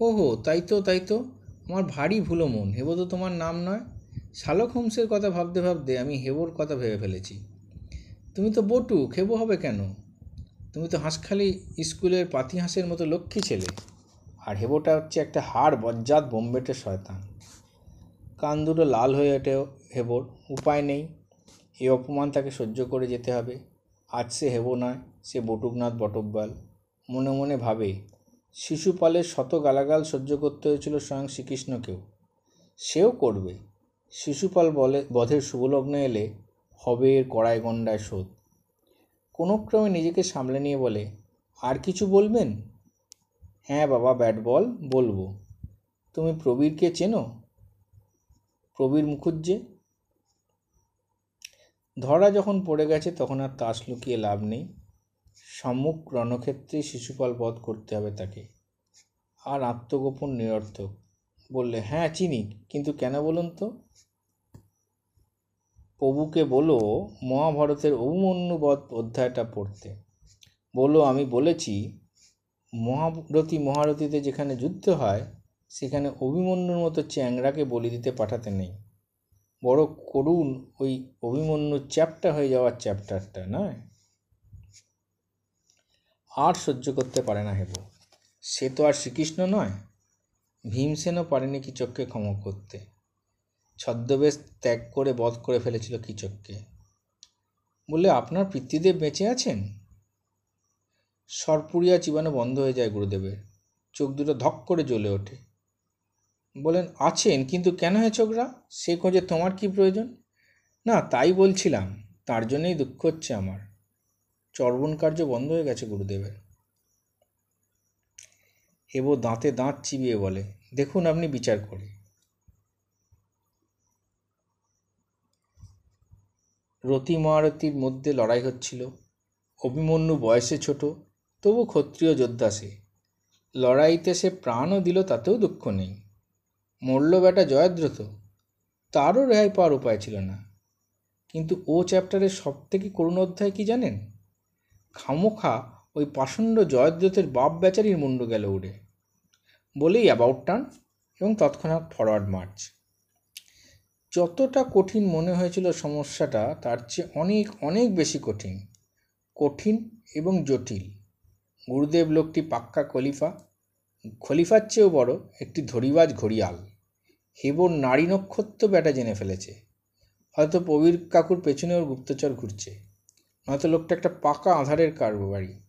ওহো, তাই তো তাই তো। আমার ভারী ভুলো মন, হেবো তো তোমার নাম নয়। শালক হোমসের কথা ভাবতে ভাবতে আমি হেবোর কথা ভেবে ফেলেছি। তুমি তো বটু খেবো হবে কেন? তুমি তো হাঁসখালি স্কুলের পাতি হাঁসের মতো লক্ষ্মী ছেলে। আর হেবোটা হচ্ছে একটা হাড় বজ্জাত বোম্বেটের শয়তান। কান দুটো লাল হয়ে ওঠে হেবোর, উপায় নেই। এই অপমান তাকে সহ্য করে যেতে হবে। আজ সে হেবো নয়, সে বটুকনাথ বটব্বাল। মনে মনে ভাবে শিশুপালের শত গালাগাল সহ্য করতে হয়েছিল স্বয়ং শ্রীকৃষ্ণকেও। সেও করবে। শিশুপাল বলে, বধের শুভলগ্ন এলে হবে এর কড়াই গন্ডায় শোধ। কোনো ক্রমে নিজেকে সামলে নিয়ে বলে, আর কিছু বলবেন? হ্যাঁ বাবা, ব্যাট বল, বলব। তুমি প্রবীরকে চেনো? প্রবীর মুখুজ্জে? ধরা যখন পড়ে গেছে, তখন আর তাস লুকিয়ে লাভ নেই। সম্মুখ রণক্ষেত্রে শিশুপাল বধ করতে হবে তাকে। আর আত্মগোপন নিরর্থক। বললে হ্যাঁ চিনি, কিন্তু কেন বলুন তো? প্রভুকে বলো, মহাভারতের অভিমন্যুবধ অধ্যায়টা পড়তে। বলো, আমি বলেছি, মহারথী মহারথীতে যেখানে যুদ্ধ হয়, সেখানে অভিমন্যুর মতো চ্যাংরাকে বলি দিতে পাঠাতে নেই। বড় করুণ ওই অভিমন্যুর চ্যাপ্টা হয়ে যাওয়ার চ্যাপ্টারটা, নয়? আর সহ্য করতে পারে না হেব। সে তো আর শ্রীকৃষ্ণ নয়। ভীমসেনও পারেনি কিচককে ক্ষমা করতে। ছদ্মবেশ ত্যাগ করে বধ করে ফেলেছিল কিচককে। বলে আপনার পিতৃদেব বেঁচে আছেন? সরপুরিয়া চিবানো বন্ধ হয়ে যায় গুরুদেবের। চোখ দুটো ধক করে জ্বলে ওঠে। বলেন, আছেন, কিন্তু কেন হে চোখরা সে খোঁজে তোমার কি প্রয়োজন? না, তাই বলছিলাম। তার জন্যই দুঃখ হচ্ছে আমার। চর্বণ কার্য বন্ধ হয়ে গেছে গুরুদেবের। হেবো দাঁতে দাঁত চিবিয়ে বলে, দেখুন, আপনি বিচার করে। রতি মহারতির মধ্যে লড়াই হচ্ছিল। অভিমন্যু বয়সে ছোট, তবু ক্ষত্রিয় যোদ্ধা সে। লড়াইতে সে প্রাণও দিল, তাতেও দুঃখ নেই। মরল বেটা জয়দ্রত তারও রেহাই পাওয়ার উপায় ছিল না। কিন্তু ও চ্যাপ্টারের সব থেকে করুণ অধ্যায় কি জানেন? খামোখা ওই পাষণ্ড জয়দ্রথের বাপ বেচারির মুন্ডু গেল উড়ে। বলেই অ্যাবাউট টান এবং তৎক্ষণাৎ ফরওয়ার্ড মার্চ যতটা কঠিন মনে হয়েছিল সমস্যাটা, তার চেয়ে অনেক অনেক বেশি কঠিন। কঠিন এবং জটিল। গুরুদেব লোকটি পাক্কা খলিফা। খলিফার চেয়েও বড় একটি ধরিবাজ ঘড়িয়াল। হেবর নারী নক্ষত্র ব্যাটা জেনে ফেলেছে। হয়তো প্রবীর কাকুর পেছনে ওর গুপ্তচর ঘুরছে। নয়তো লোকটা একটা পাকা আধারের কারবারি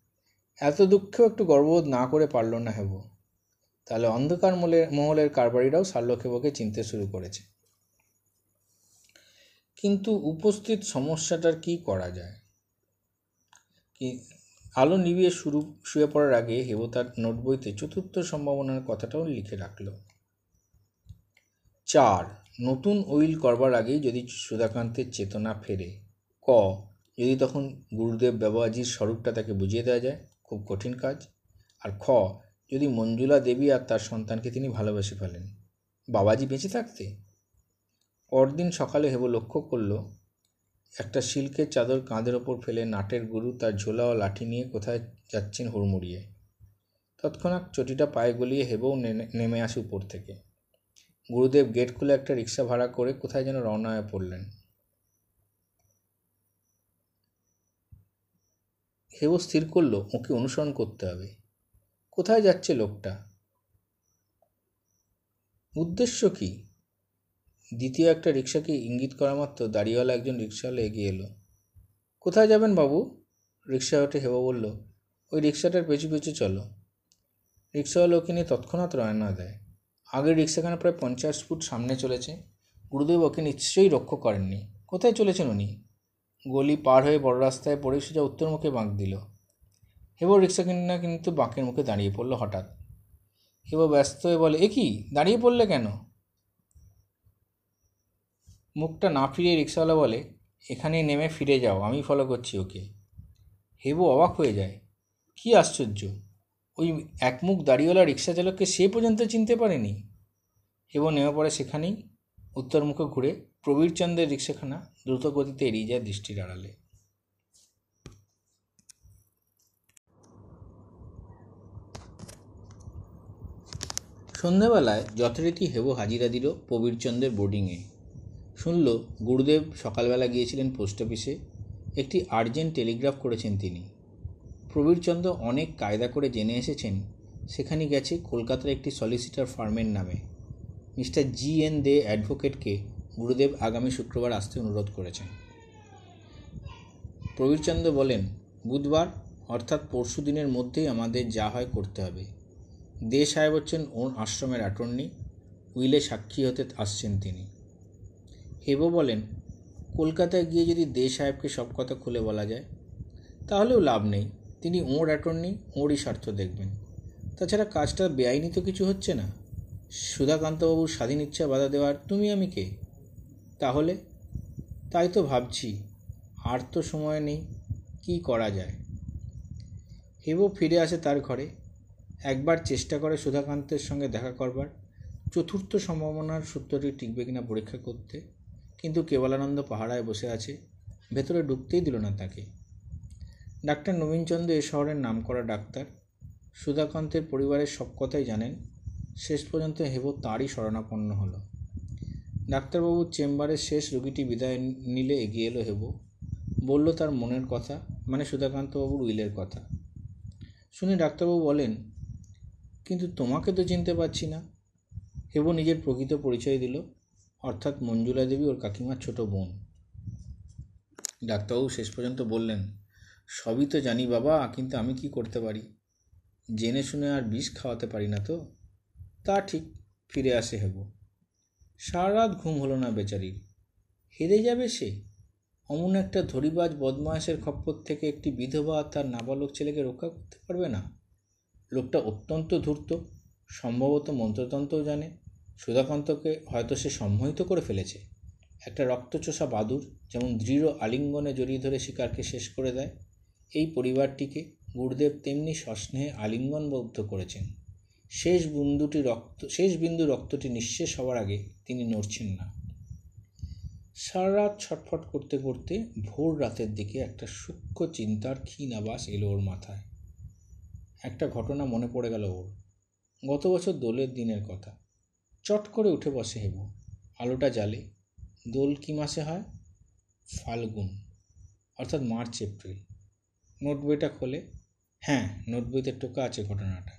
এত দুঃখেও একটু গর্ববোধ না করে পারল না হেব। তাহলে অন্ধকার মলের মহলের কারবারিরাও শার্লক চিনতে শুরু করেছে। কিন্তু উপস্থিত সমস্যাটার কি করা যায়? কি, আলো নিভিয়ে শুরু, শুয়ে পড়ার আগে হেব তার নোট বইতে চতুর্থ সম্ভাবনার কথাটাও লিখে রাখল। চার, নতুন উইল করবার আগেই যদি সুধাকান্তের চেতনা ফেরে। ক যদি তখন গুরুদেব বাবাজির স্বরূপটা তাকে বুঝিয়ে দেওয়া যায়, খুব কঠিন কাজ। আর খ, যদি মঞ্জুলা দেবী আর তার সন্তানকে তিনি ভালোবেসে ফেলেন, বাবাজি বেঁচে থাকতে? পরদিন সকালে হেব লক্ষ্য করল, একটা সিল্কের চাদর কাঁধের ওপর ফেলে নাটের গুরু তার ঝোলা ও লাঠি নিয়ে কোথায় যাচ্ছেন হুড়মুড়িয়ে। তৎক্ষণাৎ চটিটা পায়ে গলিয়ে হেবেও নেমে আসে উপর থেকে। গুরুদেব গেট খুলে একটা রিক্সা ভাড়া করে কোথায় যেন রওনা হয়ে পড়লেন। হেবো স্থির করল, ওকে অনুসরণ করতে হবে। কোথায় যাচ্ছে লোকটা? উদ্দেশ্য কি? দ্বিতীয় একটা রিক্সাকে ইঙ্গিত করা মাত্র দাড়িওয়ালা একজন রিক্সাওয়ালা এগিয়ে এলো। কোথায় যাবেন বাবু? রিক্সা হেবো বলল, ওই রিক্সাটার পেছু পেছু চলো। রিক্সাওয়ালা ওকে নিয়ে তৎক্ষণাৎ রয়না দেয়। আগের রিক্সাখানা প্রায় পঞ্চাশ ফুট সামনে চলেছে। গুরুদেব ওকে নিশ্চয়ই লক্ষ্য করেননি। কোথায় চলেছেন উনি? গলি পার হয়ে বড় রাস্তায় পড়ে সোজা উত্তরমুখে বাঁক দিল। হেবো রিক্সা কিনা কিন্তু বাঁকের মুখে দাঁড়িয়ে পড়ল হঠাৎ। হেবো ব্যস্ত হয়ে বলে, এ কি? দাঁড়িয়ে পড়লে কেন? মুখটা না ফিরিয়ে রিক্সাওয়ালা বলে এখানে নেমে ফিরে যাও, আমি ফলো করছি ওকে। হেবো অবাক হয়ে যায়, কি আশ্চর্য! ওই একমুখ দাড়িওয়ালা রিক্সা চালককে সে পর্যন্ত চিনতে পারেনি? হেবো নেমে পড়ে সেখানেই, উত্তরমুখে ঘুরে প্রবীরচন্দ্রের রিক্সাখানা দ্রুত গতিতে এড়িয়ে যায় দৃষ্টির আড়ালে। সন্ধ্যাবেলায় যথারীতি হেবো হাজিরা দিল প্রবীরচন্দ্রের বোর্ডিংয়ে। শুনল গুরুদেব সকালবেলা গিয়েছিলেন পোস্ট অফিসে, একটি আর্জেন্ট টেলিগ্রাফ করেছেন তিনি। প্রবীরচন্দ্র অনেক কায়দা করে জেনে এসেছেন, সেখানে গেছে কলকাতার একটি সলিসিটার ফার্মের নামে। মিস্টার জি এন দে অ্যাডভোকেটকে গুরুদেব আগামী শুক্রবার আসতে অনুরোধ করেছেন। প্রবীরচন্দ্র বলেন, বুধবার, অর্থাৎ পরশু দিনের মধ্যেই আমাদের যা হয় করতে হবে। দে সাহেব হচ্ছেন ওর আশ্রমের অ্যাটর্নি উইলে সাক্ষী হতে আসছেন তিনি। হেবো বলেন, কলকাতায় গিয়ে যদি দে সাহেবকে সব কথা খুলে বলা যায়, তাহলেও লাভ নেই। তিনি ওঁর অ্যাটর্নি ওঁরই স্বার্থ দেখবেন। তাছাড়া কাজটা বেআইনি তো কিছু হচ্ছে না। সুধাকান্তবাবুর স্বাধীন ইচ্ছা বাধা দেওয়ার তুমি আমি কে? তাহলে? তাই তো ভাবছি। আর তো সময় নেই, কি করা যায়? হেবো ফিরে আসে তার ঘরে। একবার চেষ্টা করে সুধাকান্তের সঙ্গে দেখা করবার। চতুর্থ সম্ভাবনার সূত্রটি টিকবে কিনা পরীক্ষা করতে। কিন্তু কেবলানন্দ পাহাড়ায় বসে আছে। ভেতরে ঢুকতেই দিল না তাকে। ডাক্তার নবীনচন্দ্র এ শহরের নাম করা ডাক্তার। সুধাকান্তের পরিবারের সব কথাই জানেন। শেষ পর্যন্ত হেবো তাঁরই শরণাপন্ন হলো। ডাক্তারবাবুর চেম্বারের শেষ রোগীটি বিদায় নিলে এগিয়ে এলো হেবো। বলল তার মনের কথা মানে সুধাকান্তবাবুর উইলের কথা। শুনে ডাক্তারবাবু বলেন, কিন্তু তোমাকে তো চিনতে পারছি না। হেবো নিজের প্রকৃত পরিচয় দিল, অর্থাৎ মঞ্জুলা দেবী ওর কাকিমার ছোট বোন। ডাক্তারবাবু শেষ পর্যন্ত বললেন, সবই তো জানি বাবা, কিন্তু আমি কি করতে পারি? জেনে শুনে আর বিষ খাওয়াতে পারি না তো? তা ঠিক, ফিরে আসে হেব। সারা রাত ঘুম হলো না বেচারির হেরে যাবে সে? অমন একটা ধরিবাজ বদমাসের খপ্পর থেকে একটি বিধবা তার নাবালক ছেলেকে রক্ষা করতে পারবে না? লোকটা অত্যন্ত ধূর্ত, সম্ভবত মন্ত্রতন্ত্রও জানে। সুধাকান্তকে হয়তো সে সম্মোহিত করে ফেলেছে। একটা রক্তচোষা বাদুর যেমন দৃঢ় আলিঙ্গনে জড়িয়ে ধরে শিকারকে শেষ করে দেয়, এই পরিবারটিকে গুরুদেব তেমনি সস্নেহে আলিঙ্গনবদ্ধ করেছেন। শেষ বিন্দুটি রক্ত, শেষ বিন্দু রক্তটি নিঃশেষ হওয়ার আগে তিনি নড়ছেন না। সারা রাত ছটফট করতে করতে ভোর রাতের দিকে একটা সূক্ষ্ম চিন্তার ক্ষীণ আবাস এলো ওর মাথায়। একটা ঘটনা মনে পড়ে গেল ওর। গত বছর দোলের দিনের কথা। চট করে উঠে বসে হেব আলোটা জ্বালে। দোল কী মাসে হয়? ফাল্গুন, অর্থাৎ মার্চ, এপ্রিল। নোট বইটা খোলে। হ্যাঁ নোট বইতে টোকা আছে ঘটনাটা।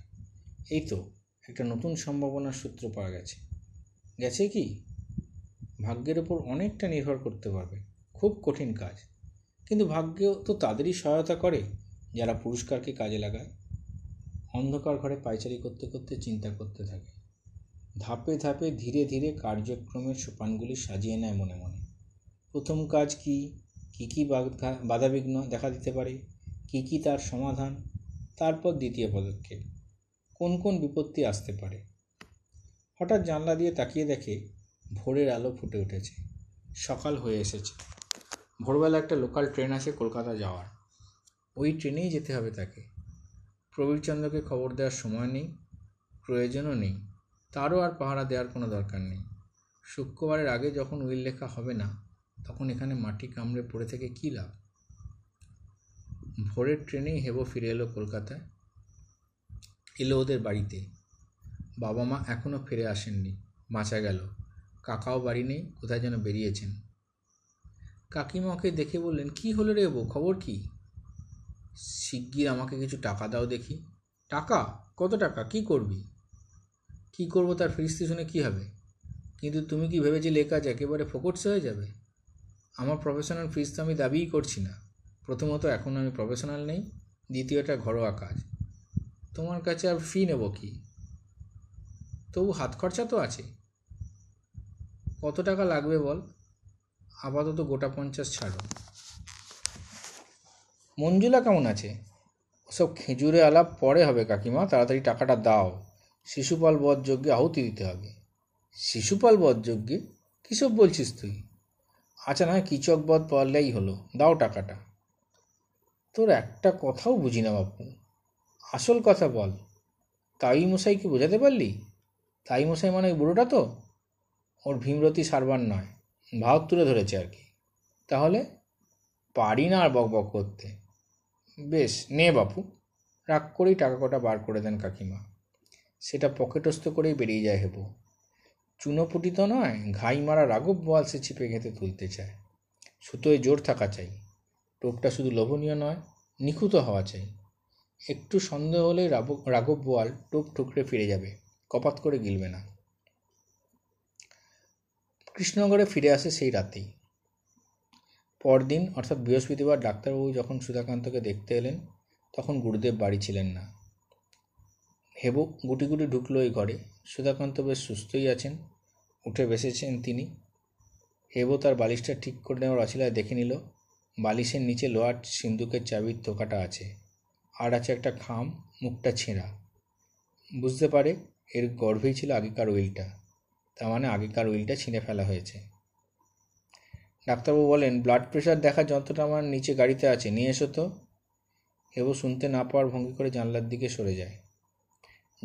এই তো, একটা নতুন সম্ভাবনার সূত্র পাওয়া গেছে। গেছে কি? ভাগ্যের ওপর অনেকটা নির্ভর করতে পারবে। খুব কঠিন কাজ। কিন্তু ভাগ্য তো তাদেরই সহায়তা করে, যারা পুরস্কারকে কাজে লাগায়। অন্ধকার ঘরে পায়চারি করতে করতে চিন্তা করতে থাকে। ধাপে ধাপে ধীরে ধীরে কার্যক্রমের সোপানগুলি সাজিয়ে নেয় মনে মনে। প্রথম কাজ কি? কী কী বাধাবিঘ্ন দেখা দিতে পারে? কী কী তার সমাধান? তারপর দ্বিতীয় পদক্ষেপ। কোন কোন বিপত্তি আসতে পারে। হঠাৎ জানলা দিয়ে তাকিয়ে দেখে ভোরের আলো ফুটে উঠেছে। সকাল হয়ে এসেছে। ভোরবেলা একটা লোকাল ট্রেন আছে কলকাতা যাওয়ার। ওই ট্রেনেই যেতে হবে তাকে। প্রবীরচন্দ্রকে খবর দেওয়ার সময় নেই, প্রয়োজনও নেই। তারও আর পাহারা দেওয়ার কোনো দরকার নেই। শুক্রবারের আগে যখন উইল লেখা হবে না, তখন এখানে মাটি কামড়ে পড়ে থেকে কী লাভ? ভোরের ট্রেনেই হেবো ফিরে এলো কলকাতায়। এলো ওদের বাড়িতে। বাবা মা এখনও ফিরে আসেননি। বাঁচা গেল। কাকাও বাড়ি নেই, কোথায় যেন বেরিয়েছেন। কাকিমাকে দেখে বললেন, কি হলো রে বউ, খবর কি? শিগগির আমাকে কিছু টাকা দাও দেখি। টাকা? কত টাকা? কি করবি? কি করব তার ফিরিস্তি শুনে কি হবে? কিন্তু তুমি কি ভেবেছিলে কাজ একেবারে ফোকটসে হয়ে যাবে? আমার প্রফেশনাল ফিস তো আমি দাবিই করছি না। প্রথমত এখন আমি প্রফেশনাল নেই, দ্বিতীয়টা ঘরোয়া কাজ। তোমার কাছে আর ফি নেব কি? তবু হাত খরচা তো আছে। কত টাকা লাগবে বল? আপাতত গোটা পঞ্চাশ ছাড়ো। মঞ্জুলা কেমন আছে? ওসব খেজুরে আলাপ পরে হবে, কাকিমা। তাড়াতাড়ি টাকাটা দাও। শিশুপাল বধ যজ্ঞে আহুতি দিতে হবে। শিশুপাল বধ যজ্ঞে কীসব বলছিস তুই? আচ্ছা নয় কিচক বধ পারলেই হলো। দাও টাকাটা। তোর একটা কথাও বুঝি না, বাপু। আসল কথা বল। তাই মশাইকে বোঝাতে পারলি? তাই মশাই মানে ওই বুড়োটা তো? ওর ভীমরতি সারবার নয় ভাব তুলে ধরেছে আর কি। তাহলে? পারি না আর বক বক করতে। বেশ, নে বাপু। রাগ করেই টাকা কটা বার করে দেন কাকিমা। সেটা পকেটস্থ করেই বেরিয়ে যায় হেবো। চুনোপুটি তো নয়, ঘাই মারা রাগব বল সে ছিপে খেতে তুলতে চায়। সুতোয় জোর থাকা চাই। টোপটা শুধু লোভনীয় নয়, নিখুঁত হওয়া চাই। একটু সন্দেহ হলেই রাঘব বোয়াল টোপ ঠুকরে ফিরে যাবে। কপাত করে গিলবে না। কৃষ্ণনগরে ফিরে আসে সেই রাতেই। পরদিন, অর্থাৎ বৃহস্পতিবার, ডাক্তারবাবু যখন সুধাকান্তকে দেখতে এলেন, তখন গুরুদেব বাড়ি ছিলেন না। হেবু গুটি গুটি ঢুকলো ওই ঘরে। সুধাকান্ত বেশ সুস্থই আছেন, উঠে বেসেছেন তিনি। হেবু তার বালিশটা ঠিক করে নেওয়ার অছিলায় দেখে নিল, বালিশের নিচে লোহার সিন্দুকের চাবির তোকাটা আছে। আর আছে একটা খাম, মুখটা ছেঁড়া। বুঝতে পারে এর গর্ভেই ছিল আগেকার উইলটা তার মানে আগেকার উইলটা ছিঁড়ে ফেলা হয়েছে। ডাক্তারবাবু বলেন ব্লাড প্রেশার দেখার যন্ত্রটা আমার নিচে গাড়িতে আছে, নিয়ে এসো তো। হেবু শুনতে না পাওয়ার ভঙ্গি করে জানলার দিকে সরে যায়।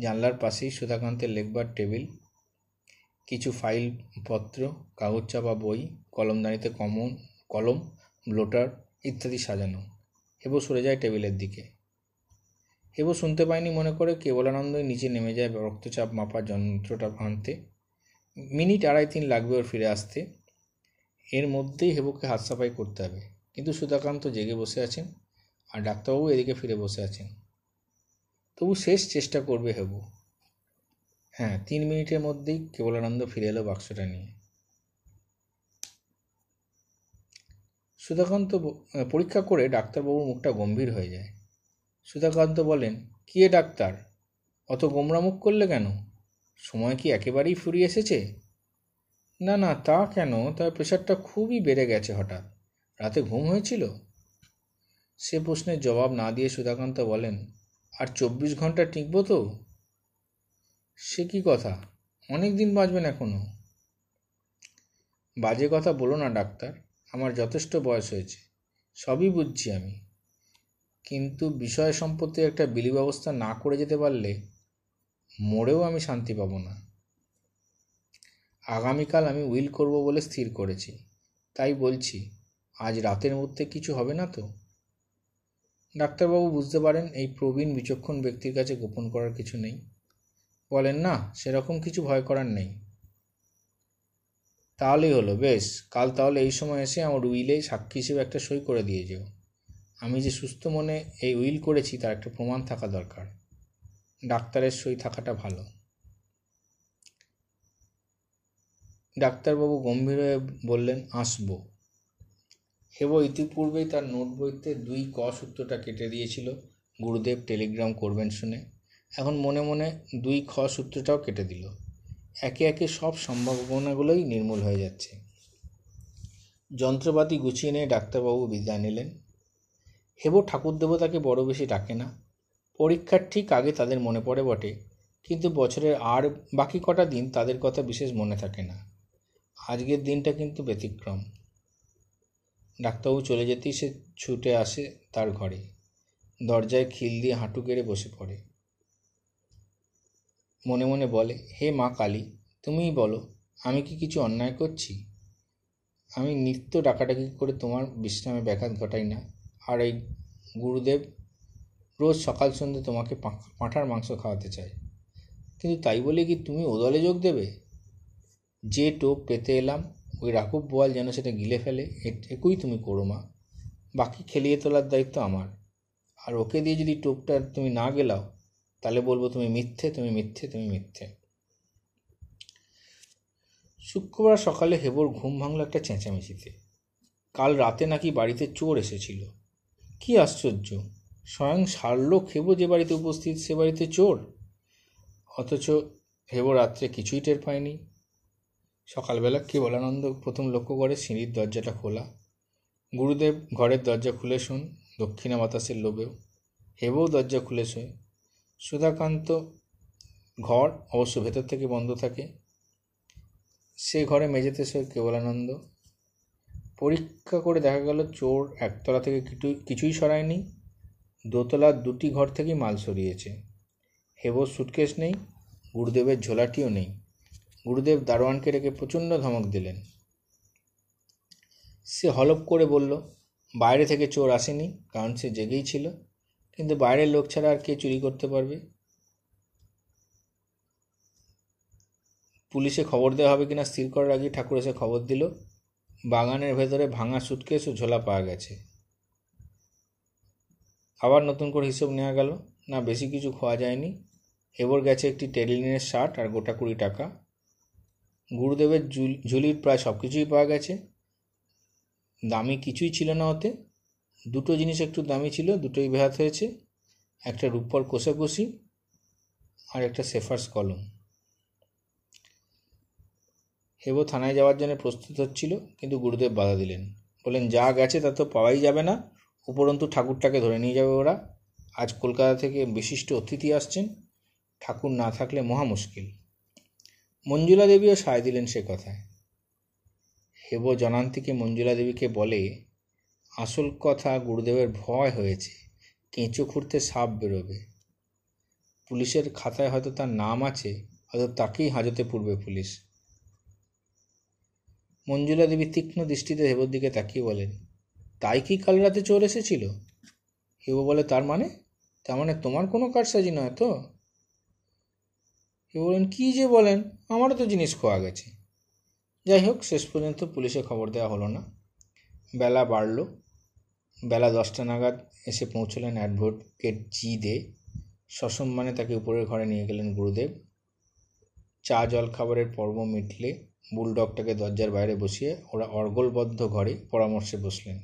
জানলার পাশেই সুধাকান্তের লেখবার টেবিল, কিছু ফাইল, পত্র কাগজ চাপা বই, কলমদানিতে কমন, কলম, ব্লোটার ইত্যাদি সাজানো। হেবু সরে যায় টেবিলের দিকে। হেবু শুনতে পায়নি মনে করে। কেবলানন্দই নিচে নেমে যায় রক্তচাপ মাপার যন্ত্রটা আনতে মিনিট আড়াই তিন লাগবে ওর ফিরে আসতে। এর মধ্যেই হেবুকে হাত সাফাই করতে হবে। কিন্তু সুধাকান্ত জেগে বসে আছেন আর ডাক্তারবাবু এদিকে ফিরে বসে আছেন। তবু শেষ চেষ্টা করবে হেবু হ্যাঁ তিন মিনিটের মধ্যেই কেবলানন্দ ফিরে এলো বাক্সটা নিয়ে। সুধাকান্ত পরীক্ষা করে ডাক্তারবাবুর মুখটা গম্ভীর হয়ে যায়। সুধাকান্ত বলেন, কে ডাক্তার? অত গোমরা মুখ করলে কেন? সময় কি একেবারেই ফুরিয়ে এসেছে? না না, তা কেন? তার প্রেশারটা খুবই বেড়ে গেছে হঠাৎ। রাতে ঘুম হয়েছিল? সে প্রশ্নের জবাব না দিয়ে সুধাকান্ত বলেন, আর চব্বিশ ঘণ্টা টিকব তো? সে কি কথা? অনেক দিন বাঁচবেন এখনও বাজে কথা বলো না, ডাক্তার। আমার যথেষ্ট বয়স হয়েছে। সবই বুঝছি আমি। কিন্তু বিষয় সম্পত্তির একটা বিলি ব্যবস্থা না করে যেতে পারলে মরেও আমি শান্তি পাবো না। আগামীকাল আমি উইল করব বলে স্থির করেছি। তাই বলছি, আজ রাতের মধ্যে কিছু হবে না তো? ডাক্তারবাবু বুঝতে পারেন এই প্রবীণ বিচক্ষণ ব্যক্তির কাছে গোপন করার কিছু নেই। বলেন না, সেরকম কিছু ভয় করার নেই। তাহলেই হলো, বেশ, কাল তাহলে এই সময় এসে আমার উইলে সাক্ষী হিসেবে একটা সই করে দিয়ে যেও। আমি যে সুস্থ মনে এই উইল করেছি, তার একটা প্রমাণ থাকা দরকার। ডাক্তারের সই থাকাটা ভালো। ডাক্তারবাবু গম্ভীর হয়ে বললেন, আসব। হেব ইতিপূর্বেই তার নোট বইতে দুই ক সূত্রটা কেটে দিয়েছিল। গুরুদেব টেলিগ্রাম করবেন শুনে। এখন মনে মনে দুই খ সূত্রটাও কেটে দিল। একে একে সব সম্ভাবনাগুলোই নির্মূল হয়ে যাচ্ছে। যন্ত্রপাতি গুছিয়ে নিয়ে ডাক্তারবাবু বিদায় নিলেন। হেব ঠাকুর দেবতাকে বড় বেশি ডাকে না। পরীক্ষার ঠিক আগে তাদের মনে পড়ে বটে, কিন্তু বছরের আর বাকি কটা দিন তাদের কথা বিশেষ মনে থাকে না। আজকের দিনটা কিন্তু ব্যতিক্রম। ডাক্তারবাবু চলে যেতেই সে ছুটে আসে তার ঘরে। দরজায় খিল দিয়ে হাঁটু কেড়ে বসে পড়ে। মনে মনে বলে, হে মা কালী, তুমিই বলো, আমি কি কিছু অন্যায় করছি? আমি নিত্য ডাকাডাকি করে তোমার বিশ্রামে ব্যাঘাত ঘটাই না। আর এই গুরুদেব রোজ সকাল সন্ধ্যে তোমাকে পাঁঠার মাংস খাওয়াতে চায়। কিন্তু তাই বলে কি তুমি ওদলে যোগ দেবে? যে টোপ পেতে এলাম, ওই রাকুব বোয়াল যেন সেটা গিলে ফেলে একুই তুমি করো মা। বাকি খেলিয়ে তোলার দায়িত্ব আমার। আর ওকে দিয়ে যদি টোপটা তুমি না গেলাও, তাহলে বলব তুমি মিথ্যে তুমি মিথ্যে তুমি মিথ্যে। শুক্রবার সকালে হেবর ঘুম ভাঙলো একটা চেঁচামেচিতে। কাল রাতে নাকি বাড়িতে চোর এসেছিল। কি আশ্চর্য? স্বয়ং সারলোক হেবো যে বাড়িতে উপস্থিত, সে বাড়িতে চোর। অথচ হেবো রাত্রে কিছুই টের পায়নি। সকালবেলা কেবলানন্দ প্রথম লক্ষ্য করে সিঁড়ির দরজাটা খোলা। গুরুদেব ঘরের দরজা খুলে শোন, দক্ষিণা বাতাসের লোভেও। হেবও দরজা খুলে শোয়। সুধাকান্ত ঘর অবশ্য ভেতর থেকে বন্ধ থাকে। সে ঘরে মেঝেতে শোয় কেবলানন্দ। পরীক্ষা করে দেখা গেল চোর একতলা থেকে কিছুই সরায়নি। দোতলার দুটি ঘর থেকেই মাল সরিয়েছে। হেবর সুটকেস নেই, গুরুদেবের ঝোলাটিও নেই। গুরুদেব দারোয়ানকে রেখে প্রচণ্ড ধমক দিলেন। সে হলপ করে বলল, বাইরে থেকে চোর আসেনি, কারণ সে জেগেই ছিল। কিন্তু বাইরের লোক ছাড়া আর কে চুরি করতে পারবে? পুলিশে খবর দেওয়া হবে কিনা, স্থির করার আগে ঠাকুর এসে খবর দিল বাগানের ভেতরে ভাঙা সুটকেস ও ঝোলা পাওয়া গেছে। আবার নতুন করে হিসেব নেওয়া গেল, না বেশি কিছু খোয়া যায়নি। এবার গেছে একটি টেলিনের শার্ট আর গোটা কুড়ি টাকা। গুরুদেবের ঝুলির প্রায় সব কিছুই পাওয়া গেছে। দামি কিছুই ছিল না ওতে। দুটো জিনিস একটু দামি ছিল, দুটোই বেহাত হয়েছে। একটা রূপর কোষাকুষি আর একটা সেফার্স কলম। হেবো থানায় যাওয়ার জন্য প্রস্তুত হচ্ছিল, কিন্তু গুরুদেব বাধা দিলেন। বললেন, যা গেছে তা তো পাওয়াই যাবে না। উপরন্তু ঠাকুরটাকে ধরে নিয়ে যাবে ওরা। আজ কলকাতা থেকে বিশিষ্ট অতিথি আসছেন। ঠাকুর না থাকলে মহা মুশকিল। মঞ্জুলা দেবীও সায় দিলেন সে কথায়। হেব জনান্তিকে মঞ্জুলা দেবীকে বলে, আসল কথা গুরুদেবের ভয় হয়েছে। কেঁচো খুঁড়তে সাপ বেরোবে। পুলিশের খাতায় হয়তো তার নাম আছে, হয়তো তাকেই হাজতে পূর্বে পুলিশ। মঞ্জুলা দেবী তীক্ষ্ণ দৃষ্টিতে হেবর দিকে তাকিয়ে বলেন, তাই কি কাল রাতে চোর এসেছিল? হেব বলে, তার মানে? তার মানে তোমার কোনো কারসাজি নয় তো? কে বলেন, কী যে বলেন, আমারও তো জিনিস খোয়া গেছে। যাই হোক, শেষ পর্যন্ত পুলিশে খবর দেওয়া হলো না। বেলা বাড়ল। বেলা দশটা নাগাদ এসে পৌঁছলেন অ্যাডভোকেট জি দে। সসম্মানে তাকে উপরের ঘরে নিয়ে গেলেন গুরুদেব। চা জল খাবারের পর্ব মিটলে বুলডগটাকে দরজার বাইরে বসিয়ে ওরা অর্গলবদ্ধ ঘরে পরামর্শে বসলেন।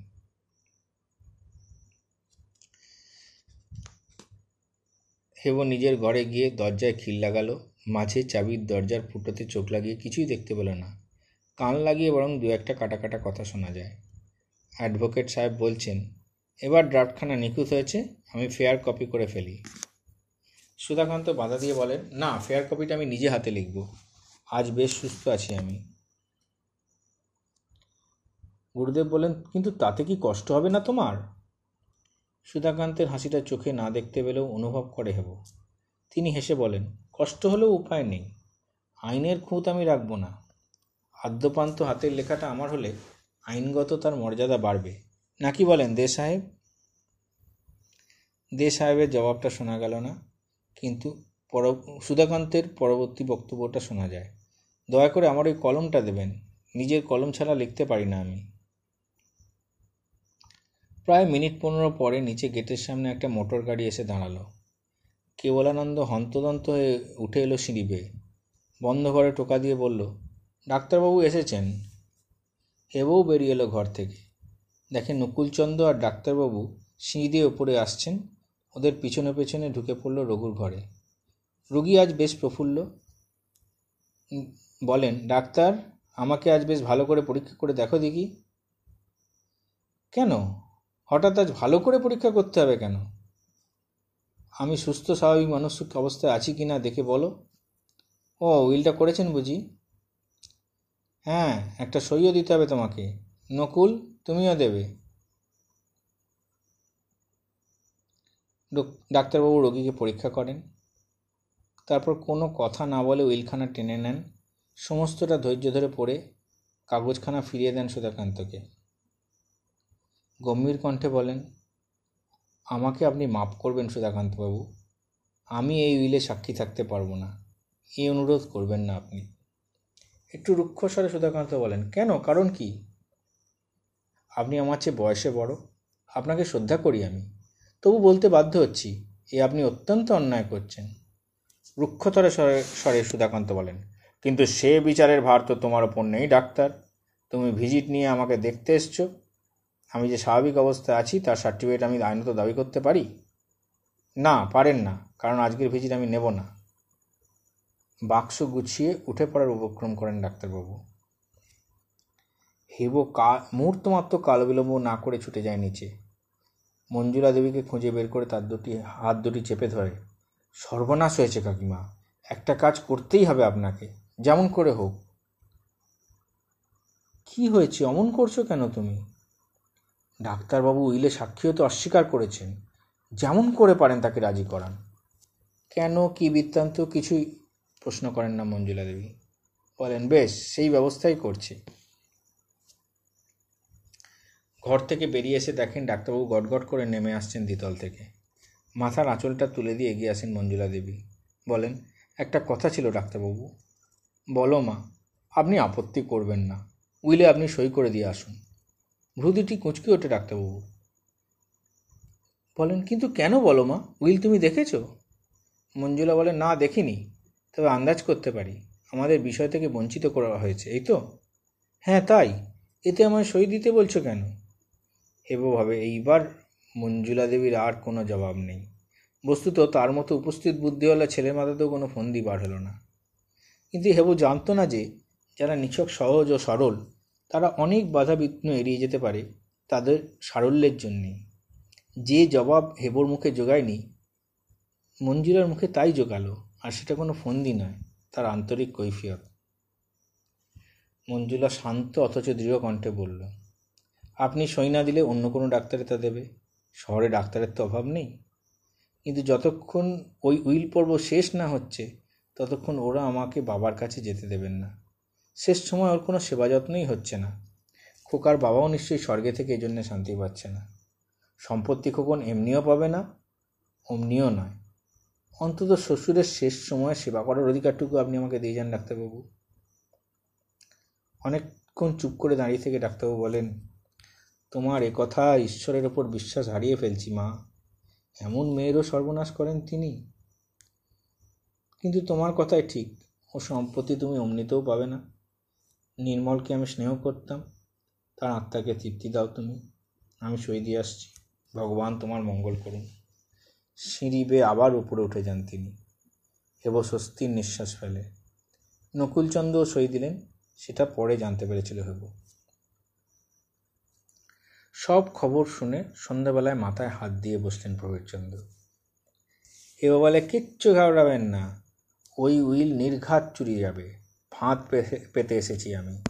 হেব নিজের ঘরে গিয়ে দরজায় খিল লাগালো, মাঝে চাবির দরজার ফুটোতে চোখ লাগিয়ে কিছুই দেখতে পেল না। কান লাগিয়ে বরং দু একটা কাটা কাটা কথা শোনা যায়। অ্যাডভোকেট সাহেব বলছেন, এবার ড্রাফটখানা নিখুঁত হয়েছে, আমি ফেয়ার কপি করে ফেলি। সুধাকান্ত বাধা দিয়ে বলেন, না, ফেয়ার কপিটা আমি নিজে হাতে লিখব। আজ বেশ সুস্থ আছি আমি। গুরুদেব বলেন কিন্তু তাতে কি কষ্ট হবে না তোমার? সুধাকান্তের হাসিটা চোখে না দেখতে পেলেও অনুভব করে হেব। তিনি হেসে বলেন, কষ্ট হলেও উপায় নেই। আইনের খুঁত আমি রাখব না। আদ্যপান্ত হাতের লেখাটা আমার হলে আইনগত তার মর্যাদা বাড়বে। নাকি বলেন, দে সাহেব? দে সাহেবের জবাবটা শোনা গেল না, কিন্তু পর সুধাকান্তের পরবর্তী বক্তব্যটা শোনা যায়। দয়া করে আমার ওই কলমটা দেবেন। নিজের কলম ছাড়া লিখতে পারি না আমি। প্রায় মিনিট পনেরো পরে নিচে গেটের সামনে একটা মোটর গাড়ি এসে দাঁড়াল। কেবলানন্দ হন্তদন্ত হয়ে উঠে এলো সিঁড়ি বেয়ে। বন্ধ ঘরে টোকা দিয়ে বলল, ডাক্তারবাবু এসেছেন? হেবও বেরিয়ে এলো ঘর থেকে। দেখে নকুলচন্দ্র আর ডাক্তারবাবু সিঁড়ি দিয়ে ওপরে আসছেন। ওদের পিছনে পেছনে ঢুকে পড়ল রঘুর ঘরে। রুগী আজ বেশ প্রফুল্ল। বলেন, ডাক্তার, আমাকে আজ বেশ ভালো করে পরীক্ষা করে দেখো দেখি। কেন? হঠাৎ আজ ভালো করে পরীক্ষা করতে হবে কেন? আমি সুস্থ, স্বাভাবিক মানসিক অবস্থায় আছি কি না দেখে বলো। ও, উইলটা করেছেন বুঝি? হ্যাঁ একটা সইও দিতে হবে তোমাকে। নকুল, তুমিও দেবে। ডাক্তারবাবু রোগীকে পরীক্ষা করেন। তারপর কোনো কথা না বলে উইলখানা টেনে নেন। সমস্তটা ধৈর্য ধরে পড়ে কাগজখানা ফিরিয়ে দেন সুধাকান্তকে। গম্ভীর কণ্ঠে বলেন, আমাকে আপনি মাপ করবেন সুধাকান্তবাবু। আমি এই উইলে সাক্ষী থাকতে পারব না। এই অনুরোধ করবেন না আপনি। একটু রুক্ষ স্বরে সুধাকান্ত বলেন, কেন? কারণ কি? আপনি আমার চেয়ে বয়সে বড়। আপনাকে শ্রদ্ধা করি আমি। তবু বলতে বাধ্য হচ্ছি, এ আপনি অত্যন্ত অন্যায় করছেন। রুক্ষতরে স্বরে স্বরে সুধাকান্ত বলেন কিন্তু সে বিচারের ভার তো তোমার ওপর নেই, ডাক্তার। তুমি ভিজিট নিয়ে আমাকে দেখতে এসছো। আমি যে স্বাভাবিক অবস্থায় আছি, তার সার্টিফিকেট আমি আইনত দাবি করতে পারি? না, পারেন না, কারণ আজকের ভিজিট আমি নেব না। বাক্স গুছিয়ে উঠে পড়ার উপক্রম করেন ডাক্তারবাবু। হেব কা মুহূর্ত মাত্র কাল বিলম্ব না করে ছুটে যায় নিচে। মঞ্জুলা দেবীকে খুঁজে বের করে তার দুটি, হাত দুটি চেপে ধরে। সর্বনাশ হয়েছে কাকিমা, একটা কাজ করতেই হবে আপনাকে। যেমন করে হোক। কি হয়েছে? অমন করছ কেন তুমি? ডাক্তারবাবু উইলে সাক্ষী হতে অস্বীকার করেছেন। যেমন করে পারেন তাকে রাজি করান। কেন কি বৃত্তান্ত কিছুই প্রশ্ন করেন না মঞ্জুলা দেবী। বলেন, বেশ, সেই ব্যবস্থাই করছি। ঘর থেকে বেরিয়ে এসে দেখেন ডাক্তারবাবু গটগট করে নেমে আসছেন দ্বিতল থেকে। মাথার আঁচলটা তুলে দিয়ে এগিয়ে আসেন মঞ্জুলা দেবী। বলেন, একটা কথা ছিল ডাক্তারবাবু বলো মা, আপনি আপত্তি করবেন না। উইলে আপনি সই করে দিয়ে আসুন। ভ্রুদিটি কুঁচকে ওঠে ডাক্তারবাবু। বলেন, কিন্তু কেন বলো মা? উইল, তুমি দেখেছ? মঞ্জুলা বলে, না, দেখিনি। তবে আন্দাজ করতে পারি। আমাদের বিষয় থেকে বঞ্চিত করা হয়েছে, এই তো? হ্যাঁ তাই। এতে আমায় সই দিতে বলছো কেন? হেবভাবে এইবার মঞ্জুলা দেবীর আর কোনো জবাব নেই। বস্তুত তার মতো উপস্থিত বুদ্ধিওয়ালা ছেলের মাথাতেও কোনো ফন্দি বার হলো না। কিন্তু হেবু জানতো না যে, যারা নিছক সহজ ও সরল, তারা অনেক বাধা বিঘ্ন এড়িয়ে যেতে পারে তাদের সারল্যের জন্যে। যে জবাব হেবর মুখে জোগায়নি মঞ্জুলার মুখে তাই জোগালো, আর সেটা কোনো ফন্দি নয়, তার আন্তরিক কৈফিয়ত। মঞ্জুলা শান্ত অথচ দৃঢ় কণ্ঠে বলল, আপনি সই না দিলে অন্য কোনো ডাক্তারে তা দেবে? শহরে ডাক্তারের তো অভাব নেই। কিন্তু যতক্ষণ ওই উইল পর্ব শেষ না হচ্ছে ততক্ষণ ওরা আমাকে বাবার কাছে যেতে দেবেন না। শেষ সময় ওর কোনো সেবা যত্নই হচ্ছে না। খোকার বাবাও নিশ্চয়ই স্বর্গে থেকে এই জন্যে শান্তি পাচ্ছে না। সম্পত্তি খোকন এমনিও পাবে না, অমনিও নয়। অন্তত শ্বশুরের শেষ সময় সেবা করার অধিকারটুকু আপনি আমাকে দিয়ে যান ডাক্তারবাবু। অনেকক্ষণ চুপ করে দাঁড়িয়ে থেকে ডাক্তারবাবু বলেন, তোমার কথা ঈশ্বরের ওপর বিশ্বাস হারিয়ে ফেলছি মা। এমন মেয়েরও সর্বনাশ করেন তিনি। কিন্তু তোমার কথাই ঠিক। ও সম্পত্তি তুমি অমনিতেও পাবে না। নির্মলকে আমি স্নেহ করতাম। তার আত্মাকে তৃপ্তি দাও তুমি। আমি সই দিয়ে আসছি। ভগবান তোমার মঙ্গল করুন। সিঁড়ি বেয়ে আবার উপরে উঠে যান তিনি। হেব স্বস্তির নিঃশ্বাস ফেলে। নকুলচন্দ্র সই দিলেন। সেটা পরে জানতে পেরেছিল হেব। সব খবর শুনে সন্ধ্যাবেলায় মাথায় হাত দিয়ে বসলেন প্রবীরচন্দ্র। হেব বলে, কিচ্ছু ঘাবড়াবেন না। ওই উইল নির্ঘাত চুরি যাবে। ফাঁদ পেতে এসেছি আমি।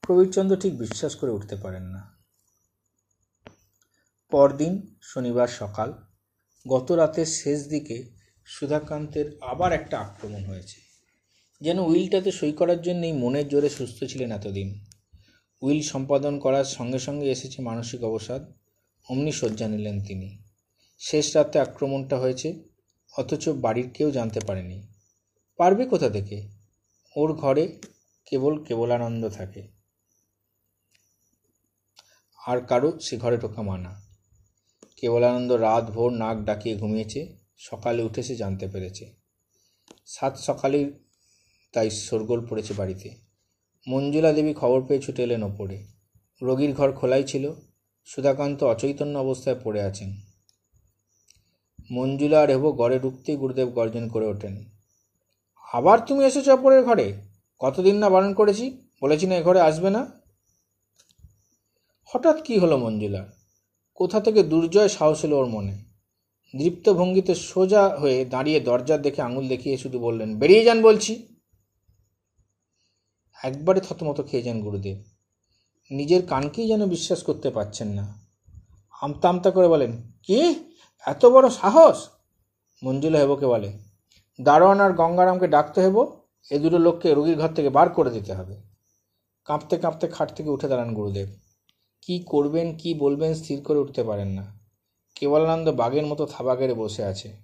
প্রবীরচন্দ্র ঠিক বিশ্বাস করে উঠতে পারেন না। পরদিন শনিবার সকাল গত রাতের শেষ দিকে সুধাকান্তের আবার একটা আক্রমণ হয়েছে। যেন উইলটাতে সই করার জন্যই মনের জোরে সুস্থ ছিলেন এতদিন। উইল সম্পাদন করার সঙ্গে সঙ্গে এসেছে মানসিক অবসাদ, অমনি শয্যা নিলেন তিনি। শেষ রাতে আক্রমণটা হয়েছে, অথচ বাড়ির কেউ জানতে পারেনি। পারবে কোথা থেকে? ওর ঘরে কেবল কেবলানন্দ থাকে। আর কারও সে ঘরে ঢোকা মানা। কেবলানন্দ রাত ভোর নাক ডাকিয়ে ঘুমিয়েছে। সকালে উঠে সে জানতে পেরেছে। সাত সকালেই তাই শোরগোল পড়েছে বাড়িতে। মঞ্জুলা দেবী খবর পেয়ে ছুটে এলেন ওপরে। রোগীর ঘর খোলাই ছিল। সুধাকান্ত অচৈতন্য অবস্থায় পড়ে আছেন। মঞ্জুলা আর হেবো ঘরে ঢুকতেই গুরুদেব গর্জন করে ওঠেন। আবার তুমি এসেছ অপরের ঘরে? কতদিন না বারণ করেছি? বলেছি না, এ ঘরে আসবে না? হঠাৎ কি হলো মঞ্জুলার কোথা থেকে দুর্জয় সাহস এলো ওর মনে? দৃপ্ত ভঙ্গিতে সোজা হয়ে দাঁড়িয়ে দরজার দেখে আঙুল দেখিয়ে শুধু বললেন, বেরিয়ে যান বলছি। একবারে থতমত খেয়ে যান গুরুদেব। নিজের কানকেই যেন বিশ্বাস করতে পারছেন না। আমতা আমতা করে বলেন, কি? এত বড় সাহস? মঞ্জুলা হেবকে বলে দারোয়ান আর গঙ্গারামকে ডাকতে হেব এ দুটো লোককে রোগীর ঘর থেকে বার করে দিতে হবে। কাঁপতে কাঁপতে খাট থেকে উঠে দাঁড়ান গুরুদেব। কি করবেন, কি বলবেন স্থির করে উঠতে পারেন না। কেবলানন্দ বাঘের মতো থাবা কেড়ে বসে আছে।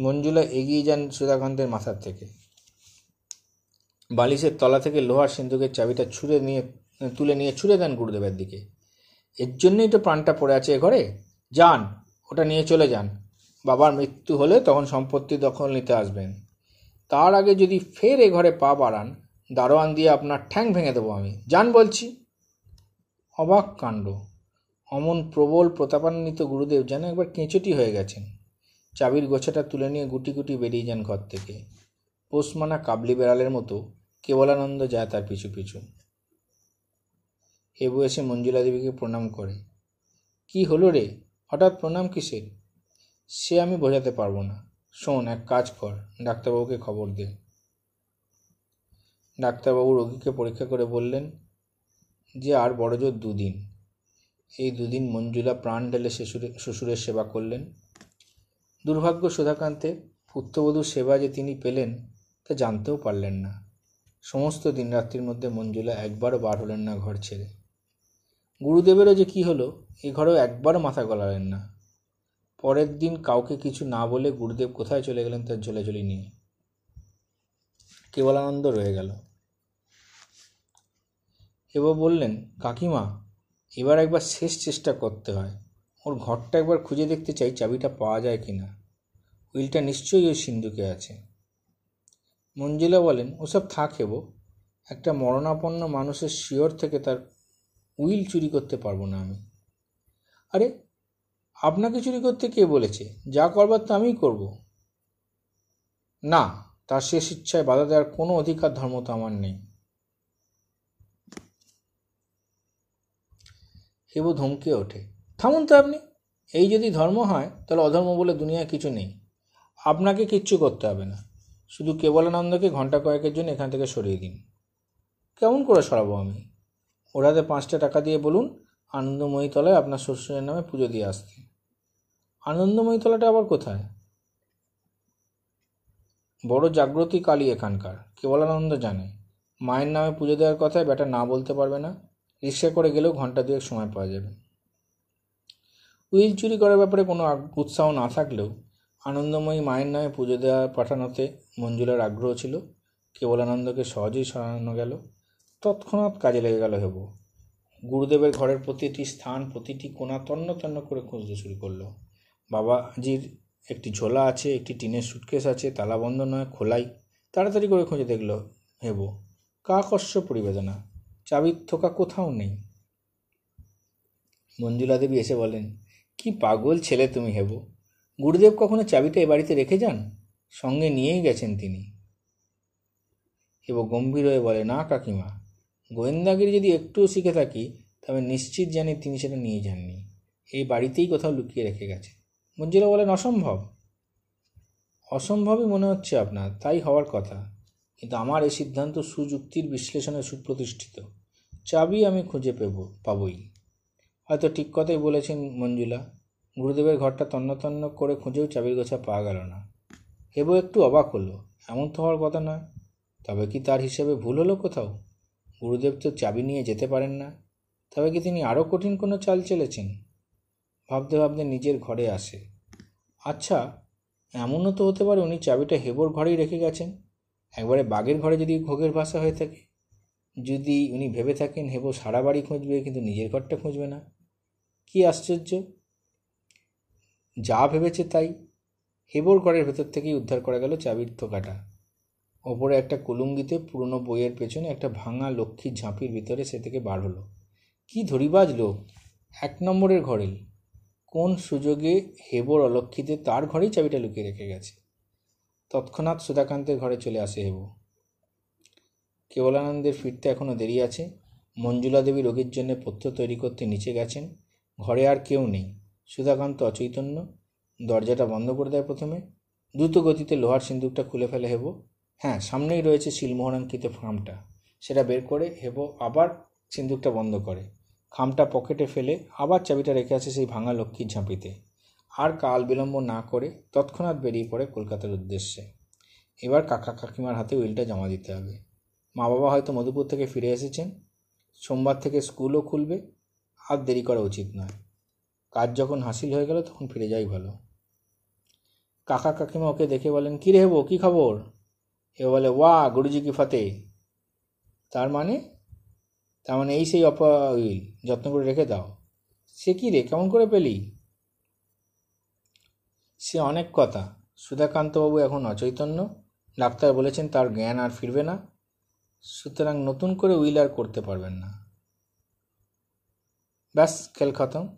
মঞ্জুলা এগিয়ে যান সুধাকান্তের মাথার থেকে। বালিশের তলা থেকে লোহার সিন্ধুকের চাবিটা ছুঁড়ে নিয়ে, তুলে নিয়ে ছুঁড়ে দেন গুরুদেবের দিকে। এর জন্যই তো প্রাণটা পড়ে আছে এ ঘরে। যান। ওটা নিয়ে চলে যান। বাবার মৃত্যু হলে তখন সম্পত্তি দখল নিতে আসবেন। তার আগে যদি ফের এ ঘরে পা বাড়ান, দারোয়ান দিয়ে আপনার ঠ্যাং ভেঙে দেবো আমি। যান বলছি। অবাক কাণ্ড। অমন প্রবল প্রতাপান্বিত গুরুদেব যেন একবার কেঁচোটি হয়ে গেছেন। চাবির গোছাটা তুলে নিয়ে গুটি গুটি বেরিয়ে যান ঘর থেকে। পোষমানা কাবলি বেড়ালের মতো কেবলানন্দ যায় তার পিছু পিছু। হেবু এসে মঞ্জুলা দেবীকে প্রণাম করে। কি হলো রে? হঠাৎ প্রণাম কিসের? সে আমি বোঝাতে পারব না। শোন, এক কাজ কর, ডাক্তারবাবুকে খবর দে। ডাক্তারবাবু রোগীকে পরীক্ষা করে বললেন যে আর বড় জোর দুদিন। এই দুদিন মঞ্জুলা প্রাণ ঢেলে শ্বশুরের শ্বশুরের সেবা করলেন। দুর্ভাগ্য সুধাকান্তে পুত্রবধূর সেবা যে তিনি পেলেন, তা জানতেও পারলেন না। সমস্ত দিনরাত্রির মধ্যে মঞ্জুলা একবারও বার হলেন না ঘর ছেড়ে। গুরুদেবেরও যে কি হলো, এ ঘরেও একবারও মাথা গলালেন না। পরের দিন কাউকে কিছু না বলে গুরুদেব কোথায় চলে গেলেন তার ঝোলাঝুলি নিয়ে। কেবলানন্দ রয়ে গেল। এবার বললেন, কাকিমা, এবার একবার শেষ চেষ্টা করতে হয়। ওর ঘরটা একবার খুঁজে দেখতে চাই, চাবিটা পাওয়া যায় কি না। উইলটা নিশ্চয়ই ওই সিন্ধুকে আছে। মঞ্জিলা বলেন, ওসব থাক হেব একটা মরণাপন্ন মানুষের শিওর থেকে তার উইল চুরি করতে পারব না আমি। আরে, আপনাকে চুরি করতে কে বলেছে? যা করবার তো আমিই করব। না, তার শেষ ইচ্ছায় বাধা দেওয়ার কোনো অধিকার, ধর্ম তো আমার নেই। হেবু ধমকে ওঠে, থামুন তো আপনি। এই যদি ধর্ম হয়, তাহলে অধর্ম বলে দুনিয়ায় কিছু নেই। আপনাকে কিচ্ছু করতে হবে না। শুধু কেবলানন্দকে ঘণ্টা কয়েকের জন্য এখান থেকে সরিয়ে দিন। কেমন করে সরাবো আমি? ওরাতে পাঁচটা টাকা দিয়ে বলুন, আনন্দময়ী তলায় আপনার শ্বশুরের নামে পুজো দিয়ে আসতে আনন্দময়ী তলাটা আবার কোথায়? বড় জাগ্রতি কালী এখানকার, কেবলানন্দ জানে। মায়ের নামে পুজো দেওয়ার কথায় বেটা না বলতে পারবে না, রিক্সা করে গেলেও ঘণ্টা দুয়েক সময় পাওয়া যাবে। উইল চুরি করার ব্যাপারে কোনো উৎসাহ না থাকলেও আনন্দময়ী মায়ের নামে পুজো দেওয়া পাঠানোতে মঞ্জুলার আগ্রহ ছিল। কেবলানন্দকে সহজেই সরানো গেল। তৎক্ষণাৎ কাজে লেগে গেল হেব। গুরুদেবের ঘরের প্রতিটি স্থান, প্রতিটি কোণা তন্ন তন্ন করে খুঁজতে শুরু করল। বাবাজির একটি ঝোলা আছে, একটি টিনের সুটকেস আছে তালাবন্ধ নয় খোলাই। তাড়াতাড়ি করে খুঁজে দেখল হেব। কাকস্য পরিবেদনা। চাবির থোকা কোথাও নেই। মঞ্জুলা দেবী এসে বলেন, কি পাগল ছেলে তুমি হেব। গুরুদেব কখনো চাবিটা এ বাড়িতে রেখে যান? সঙ্গে নিয়েই গেছেন তিনি। হেব গম্ভীর হয়ে বলে, না কাকিমা গোয়েন্দাগিরি যদি একটুও শিখে থাকি, তবে নিশ্চিত জানি তিনি সেটা নিয়ে যাননি। এই বাড়িতেই কোথাও লুকিয়ে রেখে গেছে। মঞ্জুলা বলেন, অসম্ভব। অসম্ভবই মনে হচ্ছে আপনার, তাই হওয়ার কথা। কিন্তু আমার এই সিদ্ধান্ত সুযুক্তির বিশ্লেষণে সুপ্রতিষ্ঠিত। চাবি আমি খুঁজে পেব, পাবই। হয়তো ঠিক কথাই বলেছেন মঞ্জুলা। গুরুদেবের ঘরটা তন্ন তন্ন করে খুঁজেও চাবির গোছা পাওয়া গেল না। হেবো একটু অবাক হলো। এমন তো হওয়ার কথা নয়। তবে কি তার হিসেবে ভুল হলো কোথাও? গুরুদেব তো চাবি নিয়ে যেতে পারেন না। তবে কি তিনি আরও কঠিন কোনো চাল চলেছেন? ভাবতে ভাবতে নিজের ঘরে আসে। আচ্ছা এমনও তো হতে পারে উনি চাবিটা হেবর ঘরেই রেখে গেছেন। একবারে বাঘের ঘরে যদি ঘোগের ভাষা হয়ে থাকে। যদি উনি ভেবে থাকেন হেবো সারা বাড়ি খুঁজবে, কিন্তু নিজের ঘরটা খুঁজবে না। কি আশ্চর্য! যা ভেবেছে তাই। হেবর ঘরের ভেতর থেকেই উদ্ধার করা গেল চাবির থোকাটা। ওপরে একটা কুলুঙ্গিতে পুরনো বইয়ের পেছনে একটা ভাঙা লক্ষ্মীর ঝাঁপির ভিতরে সে থেকে বার হলো। কি ধরিবাজ লোক? এক নম্বরের ঘরেই। কোন সুযোগে হেবর অলক্ষিতে তার ঘরেই চাবিটা লুকিয়ে রেখে গেছে। তৎক্ষণাৎ সুধাকান্তের ঘরে চলে আসে হেব। কেবলানন্দের ফিরতে এখনও দেরি আছে। মঞ্জুলা দেবী রোগীর জন্য পথ্য তৈরি করতে নিচে গেছেন। ঘরে আর কেউ নেই। সুধাকান্ত অচৈতন্য। দরজাটা বন্ধ করে দেয় প্রথমে। দ্রুত গতিতে লোহার সিন্দুকটা খুলে ফেলে হেবো। হ্যাঁ সামনেই রয়েছে শিলমোহরাঙ্কিত খামটা সেটা বের করে হেবো আবার সিন্দুকটা বন্ধ করে। খামটা পকেটে ফেলে আবার চাবিটা রেখে আছে সেই ভাঙা লক্ষ্মীর ঝাঁপিতে। আর কাল বিলম্ব না করে তৎক্ষণাৎ বেরিয়ে পড়ে কলকাতার উদ্দেশ্যে। এবার কাকা কাকিমার হাতে উইলটা জমা দিতে হবে। মা বাবা হয়তো মধুপুর থেকে ফিরে এসেছেন। সোমবার থেকে স্কুলও খুলবে। আর দেরি করা উচিত নয়। কাজ যখন হাসিল হয়ে গেল তখন ফিরে যাই ভালো। কাকা কাকিমা ওকে দেখে বলেন কী রে হেবো, কী খবর? এ বলে, ওয়া, গুরুজি কি ফতে তার মানে তার মানে এই সেই অপ যত্ন করে রেখে দাও। সে কি রে? কেমন করে পেলি? সে অনেক কথা। সুধাকান্তবাবু এখন অচৈতন্য। ডাক্তার বলেছেন তার জ্ঞান আর ফিরবে না। সুতরাং নতুন করে উইল আর করতে পারবেন না। ব্যাস, খেল খতম।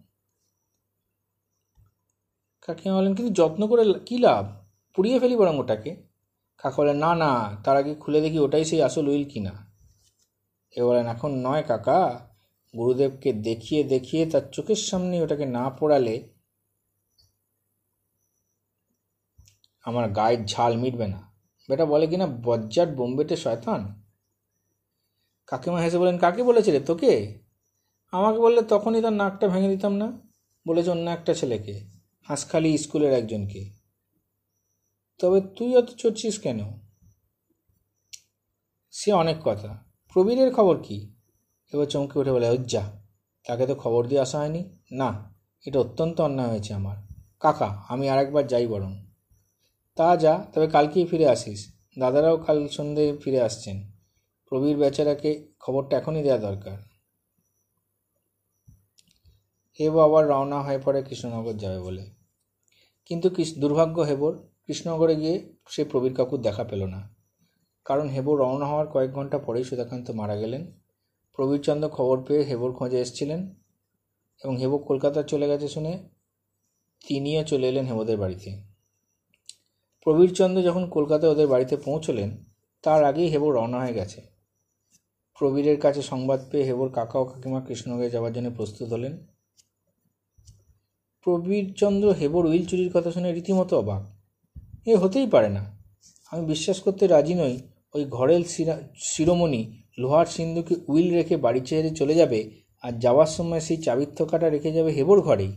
কাকিমা বলেন, কিন্তু যত্ন করে কী লাভ? পুড়িয়ে ফেলি বরং ওটাকে। কাকা বলেন না না, তার আগে খুলে দেখি ওটাই সেই আসল উইল কিনা। এ বলেন, এখন নয় কাকা, গুরুদেবকে দেখিয়ে দেখিয়ে তার চোখের সামনে ওটাকে না পড়ালে আমার গায়ের ঝাল মিটবে না। বেটা বলে কিনা, বজ্জার বোম্বেতে শয়তান? কাকিমা হেসে বলেন, কাকে বলেছিলে, তোকে? আমাকে বললে তখনই তার নাকটা ভেঙে দিতাম না। বলেছে অন্য একটা ছেলেকে, হাঁসখালি স্কুলের একজনকে। তবে তুই অত চড়ছিস কেন? সে অনেক কথা। প্রবীরের খবর কি? এবার চমকে উঠে বলে যা, তাকে তো খবর দিয়ে আসা হয়নি। না, এটা অত্যন্ত অন্যায় হয়েছে আমার। কাকা, আমি আরেকবার যাই বরং। তা যা, তবে কালকেই ফিরে আসিস। দাদারাও কাল সন্ধে ফিরে আসছেন। প্রবীর বেচারাকে খবরটা এখনই দেওয়া দরকার। হেবো আবার রওনা হয়ে পড়ে কৃষ্ণনগর যাবে বলে। কিন্তু দুর্ভাগ্য হেবর কৃষ্ণনগরে গিয়ে সে প্রবীর কাকুর দেখা পেল না। কারণ হেবর রওনা হওয়ার কয়েক ঘণ্টা পরেই সুধাকান্ত মারা গেলেন। প্রবীরচন্দ্র খবর পেয়ে হেবর খোঁজে এসেছিলেন এবং হেবো কলকাতা চলে গেছে শুনে তিনিও চলে এলেন হেবদের বাড়িতে। প্রবীরচন্দ্র যখন কলকাতায় ওদের বাড়িতে পৌঁছলেন, তার আগেই হেবর রওনা হয়ে গেছে। প্রবীরের কাছে সংবাদ পেয়ে হেবর কাকা ও কাকিমা কৃষ্ণনগরে যাওয়ার জন্য প্রস্তুত হলেন। প্রবীরচন্দ্র হেবর উইল চুরির কথা শুনে রীতিমতো অবাক। এ হতেই পারে না। আমি বিশ্বাস করতে রাজি নই, ওই ঘরের শিরোমণি লোহার সিন্ধুকে উইল রেখে বাড়ি চেহারে চলে যাবে আর যাওয়ার সময় সেই চাবির থোকাটা রেখে যাবে হেবর ঘরেই।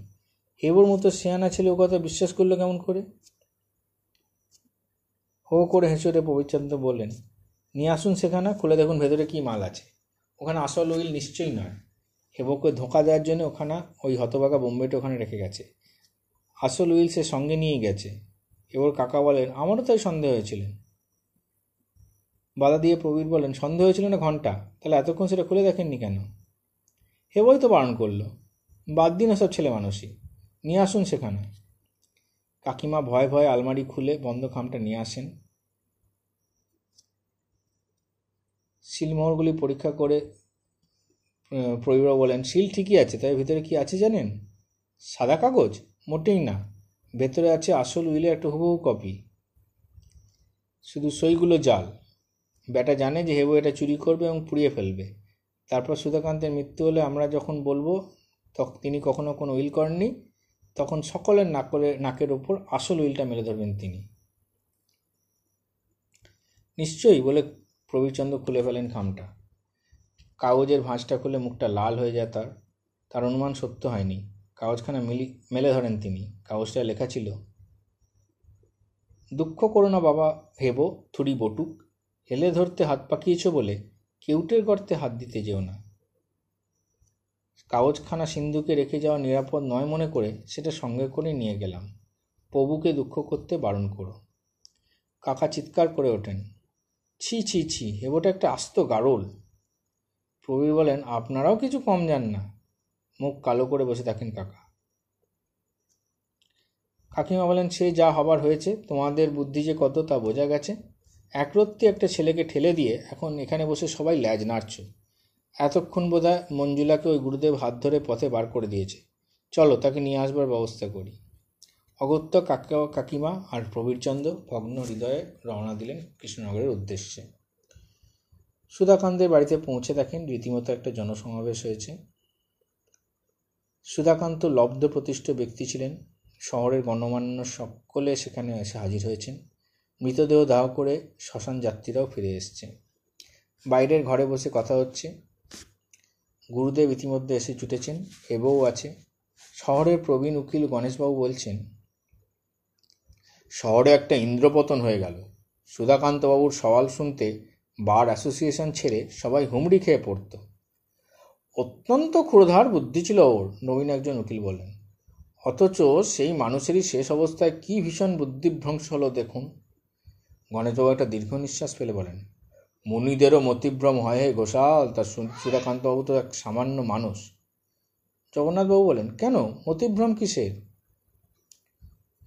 হেবর মতো শেয়ানা ছেলে ও কথা বিশ্বাস করল কেমন করে? হো করে হেসে প্রবীরচন্দ্র বললেন, নিয়ে আসুন সেখানে, খুলে দেখুন ভেতরে কি মাল আছে। ওখানে আসল উইল নিশ্চয়ই নয়। হেবকে ধোঁকা দেওয়ার জন্য ওখানে ওই হতবাগা বোম্বেটা ওখানে রেখে গেছে। আসল উইল সে সঙ্গে নিয়ে গেছে। এবার কাকা বলেন, আমারও তাই সন্দেহ হয়েছিলেন বাধা দিয়ে প্রবীর বলেন, সন্দেহ হয়েছিল না ঘণ্টা? তাহলে এতক্ষণ সেটা খুলে দেখেননি কেন? হেবই তো বারণ করল। বাদ দিন সব ছেলে মানুষই। নিয়ে আসুন সেখানে। কাকিমা ভয়ে ভয়ে আলমারি খুলে বন্ধ খামটা নিয়ে আসেন। শিলমোহরগুলি পরীক্ষা করে প্রবীরবাবু বলেন, শিল ঠিকই আছে, তবে ভিতরে কি আছে জানেন? সাদা কাগজ? মোটেই না। ভেতরে আছে আসল উইলের একটা হুবহু কপি। শুধু সইগুলো জাল। ব্যাটা জানে যে হেবু এটা চুরি করবে এবং পুড়িয়ে ফেলবে। তারপর সুধাকান্তের মৃত্যু হলে আমরা যখন বলব তখন তিনি কখনো কোনো উইল করেননি, তখন সকলের নাকলে নাকের ওপর আসল উইলটা মেরে ধরবেন তিনি। নিশ্চয়ই বলে প্রবীরচন্দ্র খুলে ফেলেন খামটা। কাগজের ভাঁজটা খুলে মুখটা লাল হয়ে যায় তার। তার অনুমান সত্য হয়নি। কাগজখানা মিলি, মেলে ধরেন তিনি। কাগজটায় লেখা ছিল, দুঃখ করো না বাবা হেব থুড়ি বটুক। হেলে ধরতে হাত পাকিয়েছ বলে কেউটের গর্তে হাত দিতে যেও না। কাগজখানা সিন্ধুকে রেখে যাওয়া নিরাপদ নয় মনে করে সেটা সঙ্গে করে নিয়ে গেলাম। প্রভুকে দুঃখ করতে বারণ করো। কাকা চিৎকার করে ওঠেন, ছি ছি ছি হেবোটা একটা আস্ত গারল। প্রবীর বলেন, আপনারাও কিছু কম যান না। মুখ কালো করে বসে থাকেন কাকা। কাকিমা বলেন, সে যা হবার হয়েছে, তোমাদের বুদ্ধি যে কত তা বোঝা গেছে। একরত্তি একটা ছেলেকে ঠেলে দিয়ে এখন এখানে বসে সবাই ল্যাজ নাড়ছ। এতক্ষণ বোধহয় মঞ্জুলাকে ওই গুরুদেব হাত ধরে পথে বার করে দিয়েছে। চলো, তাকে নিয়ে আসবার ব্যবস্থা করি। অগত্য কাকা, কাকিমা আর প্রবীরচন্দ্র ভগ্ন হৃদয়ে রওনা দিলেন কৃষ্ণনগরের উদ্দেশ্যে। সুধাকান্তের বাড়িতে পৌঁছে দেখেন রীতিমতো একটা জনসমাবেশ হয়েছে। সুধাকান্ত লব্ধ প্রতিষ্ঠ ব্যক্তি ছিলেন। শহরের গণ্যমান্য সকলে সেখানে এসে হাজির হয়েছেন। মৃতদেহ দাহ করে শ্মশান যাত্রীরাও ফিরে এসছে বাইরের ঘরে বসে কথা হচ্ছে। গুরুদেব ইতিমধ্যে এসে জুটেছেন এবও আছে। শহরের প্রবীণ উকিল গণেশবাবু বলছেন, শহরে একটা ইন্দ্রপতন হয়ে গেল। সুধাকান্তবাবুর সওয়াল শুনতে বার অ্যাসোসিয়েশন ছেড়ে সবাই হুমড়ি খেয়ে পড়ত। অত্যন্ত ক্ষুরধার বুদ্ধি ছিল ওর, নবীন একজন উকিল বলেন অথচ সেই মানুষেরই শেষ অবস্থায় কি ভীষণ বুদ্ধিভ্রংশ হলো দেখুন। গণেশবাবু একটা দীর্ঘ নিঃশ্বাস ফেলে বলেন, মুনিদেরও মতিভ্রম হয় হে ঘোষাল তার সুধাকান্তবাবু তো এক সামান্য মানুষ। জগন্নাথবাবু বলেন, কেন? মতিভ্রম কিসের?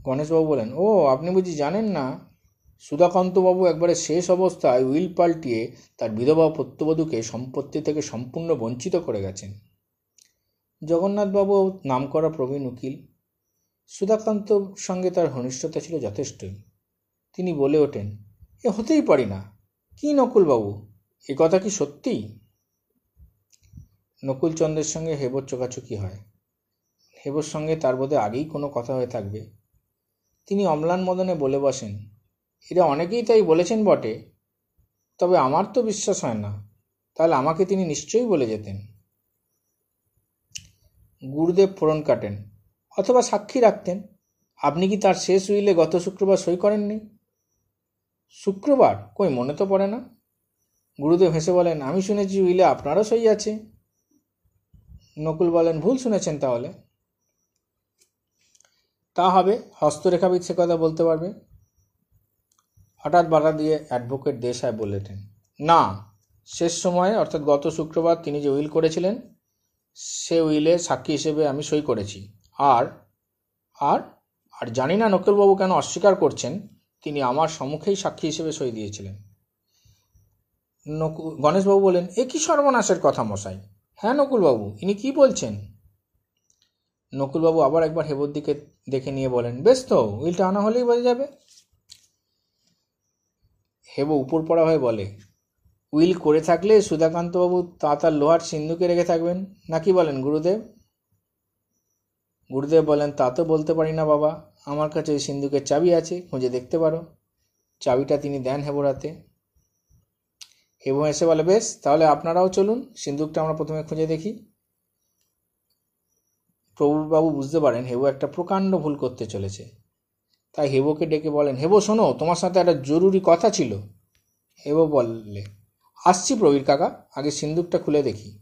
গণেশবাবু বলেন, ও, আপনি বুঝি জানেন না সুধাকান্তবাবু একবারে শেষ অবস্থায় উইল পাল্টিয়ে তার বিধবা প্রত্যবধূকে সম্পত্তি থেকে সম্পূর্ণ বঞ্চিত করে গেছেন। জগন্নাথবাবু নাম করা প্রবীণ উকিল। সুধাকান্তর সঙ্গে তার ঘনিষ্ঠতা ছিল যথেষ্টই। তিনি বলে ওঠেন, এ হতেই পারি না। কি নকুলবাবু, এ কথা কি সত্যি? নকুলচন্দ্রের সঙ্গে হেবর চোখাচোখি হয়। হেবর সঙ্গে তার বোধে আগেই কোনো কথা হয়ে থাকবে। তিনি অম্লান মদনে বলে বসেন এরা অনেকেই তাই বলেছেন বটে, তবে আমার তো বিশ্বাস হয় না। তাহলে আমাকে তিনি নিশ্চয়ই বলে যেতেন। গুরুদেব ফোড়ন কাটেন, অথবা সাক্ষী রাখতেন, আপনি কি তার শেষ উইলে গত শুক্রবার সই করেননি? শুক্রবার? কই, মনে তো পড়ে না। গুরুদেব হেসে বলেন, আমি শুনেছি উইলে আপনারও সই আছে। নকুল বলেন, ভুল শুনেছেন তাহলে। তা হবে, হস্তরেখাবিদ সে কথা বলতে পারবে। হঠাৎ বাধা দিয়ে অ্যাডভোকেট দেশায় বলেছেন না, শেষ সময়ে, অর্থাৎ গত শুক্রবার তিনি যে উইল করেছিলেন, সে উইলে সাক্ষী হিসেবে আমি সই করেছি। আর আর আর জানি না নকুলবাবু কেন অস্বীকার করছেন, তিনি আমার সম্মুখেই সাক্ষী হিসেবে সই দিয়েছিলেন। নকু গণেশবাবু বলেন এ কি সর্বনাশের কথা মশাই? হ্যাঁ নকুলবাবু, ইনি কি বলছেন? নকুলবাবু আবার একবার হেবর দিকে দেখে নিয়ে বলেন, বেশ তো, উইলটা আনা হলেই বোঝা যাবে। হেব উপর পড়া হয়ে বলে, উইল করে থাকলে সুধাকান্তবাবু তা তার লোহার সিন্ধুকে রেখে থাকবেন? নাকি বলেন গুরুদেব? গুরুদেব বলেন, তা তো বলতে পারি না বাবা, আমার কাছে ওই সিন্ধুকের চাবি আছে, খুঁজে দেখতে পারো। চাবিটা তিনি দেন হেবর হাতে। হেবু এসে বলে, বেশ, তাহলে আপনারাও চলুন, সিন্ধুকটা আমরা প্রথমে খুঁজে দেখি। প্রভুবাবু বুঝতে পারেন হেবু একটা প্রকাণ্ড ভুল করতে চলেছে। তাই হেবোকে ডেকে বলেন, হেবো, শোনো, তোমার সাথে একটা জরুরি কথা ছিল। হেবো বললে, আসছি প্রবীর কাকা, আগে সিন্দুকটা খুলে দেখি।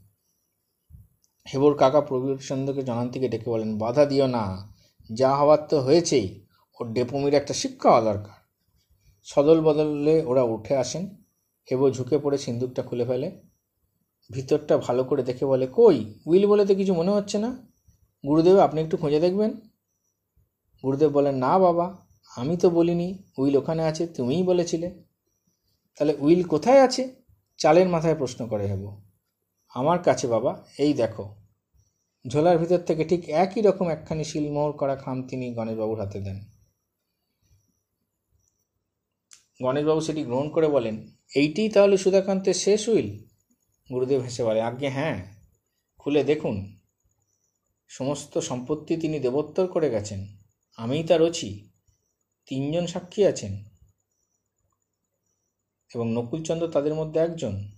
হেবোর কাকা প্রবীর চন্দ্রকে জনান্তিকে ডেকে বলেন, বাধা দিও না, যা হওয়ার তো হয়েছেই, ওর ডেপুমির একটা শিক্ষা হওয়া দরকার। সদল বদলে ওরা উঠে আসেন, হেবো ঝুঁকে পড়ে সিন্দুকটা খুলে ফেলে, ভিতরটা ভালো করে দেখে বলে, কই, উইল বলে তো কিছু মনে হচ্ছে না? গুরুদেব, আপনি একটু খুঁজে দেখবেন? গুরুদেব বলেন, না বাবা, আমি তো বলিনি, উইল ওখানে আছে, তুমিই বলেছিলে। তাহলে উইল কোথায় আছে? চালের মাথায় প্রশ্ন করে হেব। আমার কাছে বাবা, এই দেখো। ঝোলার ভিতর থেকে ঠিক একই রকম একখানি শিলমোহর করা খাম তিনি গণেশবাবুর হাতে দেন। গণেশবাবু সেটি গ্রহণ করে বলেন, এইটিই তাহলে সুধাকান্তের শেষ উইল? গুরুদেব হেসে বলে, আজ্ঞে হ্যাঁ। খুলে দেখুন। সমস্ত সম্পত্তি তিনি দেবোত্তর করে গেছেন। আমিই তার অছি তিনজন সাক্ষী আছেন। এবং নকুলচন্দ্র তাদের মধ্যে একজন।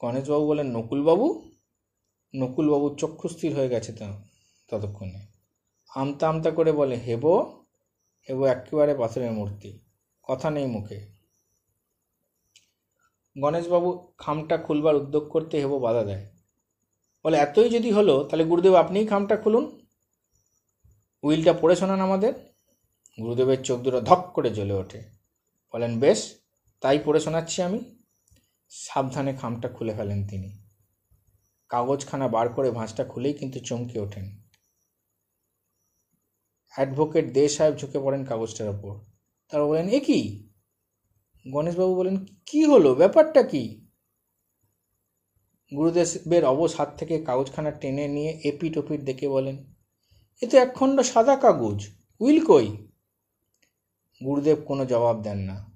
গণেশবাবু বলেন, নকুলবাবু? নকুলবাবু চক্ষুস্থির হয়ে গেছে তা ততক্ষণে। আমতা আমতা করে বলে, হেব? হেব একেবারে পাথরের মূর্তি। কথা নেই মুখে। গণেশবাবু খামটা খুলবার উদ্যোগ করতে হেব বাধা দেয়। বলে, এতই যদি হলো, তাহলে গুরুদেব আপনিই খামটা খুলুন। উইলটা পড়ে শোনান আমাদের। গুরুদেবের চোখ দুটো ধক করে জ্বলে ওঠে। বলেন, বেশ, তাই পড়ে শোনাচ্ছি আমি। সাবধানে খামটা খুলে ফেলেন তিনি। কাগজখানা বার করে ভাঁজটা খুলেই কিন্তু চমকে ওঠেন। অ্যাডভোকেট দে সাহেব ঝুঁকে পড়েন কাগজটার ওপর। তারা বলেন, এ কি? গণেশবাবু বলেন, কি হলো? ব্যাপারটা কি? গুরুদেবের অবস হাত থেকে কাগজখানা টেনে নিয়ে এপিট ওপিট দেখে বলেন এ তো একখণ্ড সাদা কাগজ। উইল কই? গুরুদেব কোনো জবাব দেন না।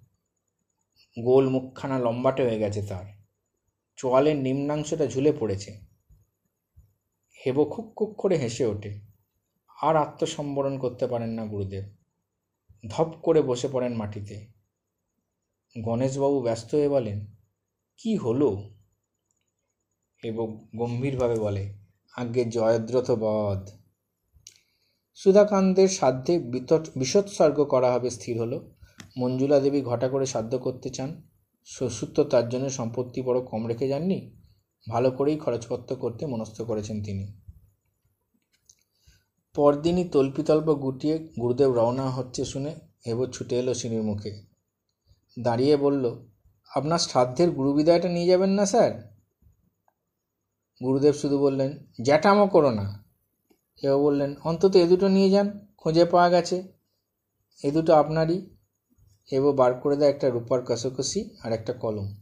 গোল মুখখানা লম্বাটে হয়ে গেছে তার। চোয়ালের নিম্নাংশটা ঝুলে পড়েছে। হেব খুব খুব করে হেসে ওঠে। আর আত্মসম্বরণ করতে পারেন না গুরুদেব। ধপ করে বসে পড়েন মাটিতে। গণেশবাবু ব্যস্ত হয়ে বলেন, কি হলো? এবং গম্ভীরভাবে বলে আগে জয়দ্রথ বধ। সুধাকান্তের সাধ্যে বিসৎসর্গ করা হবে স্থির হলো। মঞ্জুলা দেবী ঘটা করে সাধ্য করতে চান। শ্বশুর তো তার জন্য সম্পত্তি বড় কম রেখে যাননি। ভালো করেই খরচপত্র করতে মনস্থ করেছেন তিনি। পরদিনই তল্পিতল্প গুটিয়ে গুরুদেব রওনা হচ্ছে শুনে হেব ছুটে এলো সিঁড়ির মুখে। দাঁড়িয়ে বলল, আপনার শ্রাদ্ধের গুরুবিদায়টা নিয়ে যাবেন না, স্যার? গুরুদেব শুধু বললেন, জ্যাঠামো করো না। হেব বললেন, অন্তত এ দুটো নিয়ে যান, খুঁজে পাওয়া গেছে। এ দুটো আপনারই। হেব বার করে দেয় একটা রূপার কষাকষি আর একটা কলম।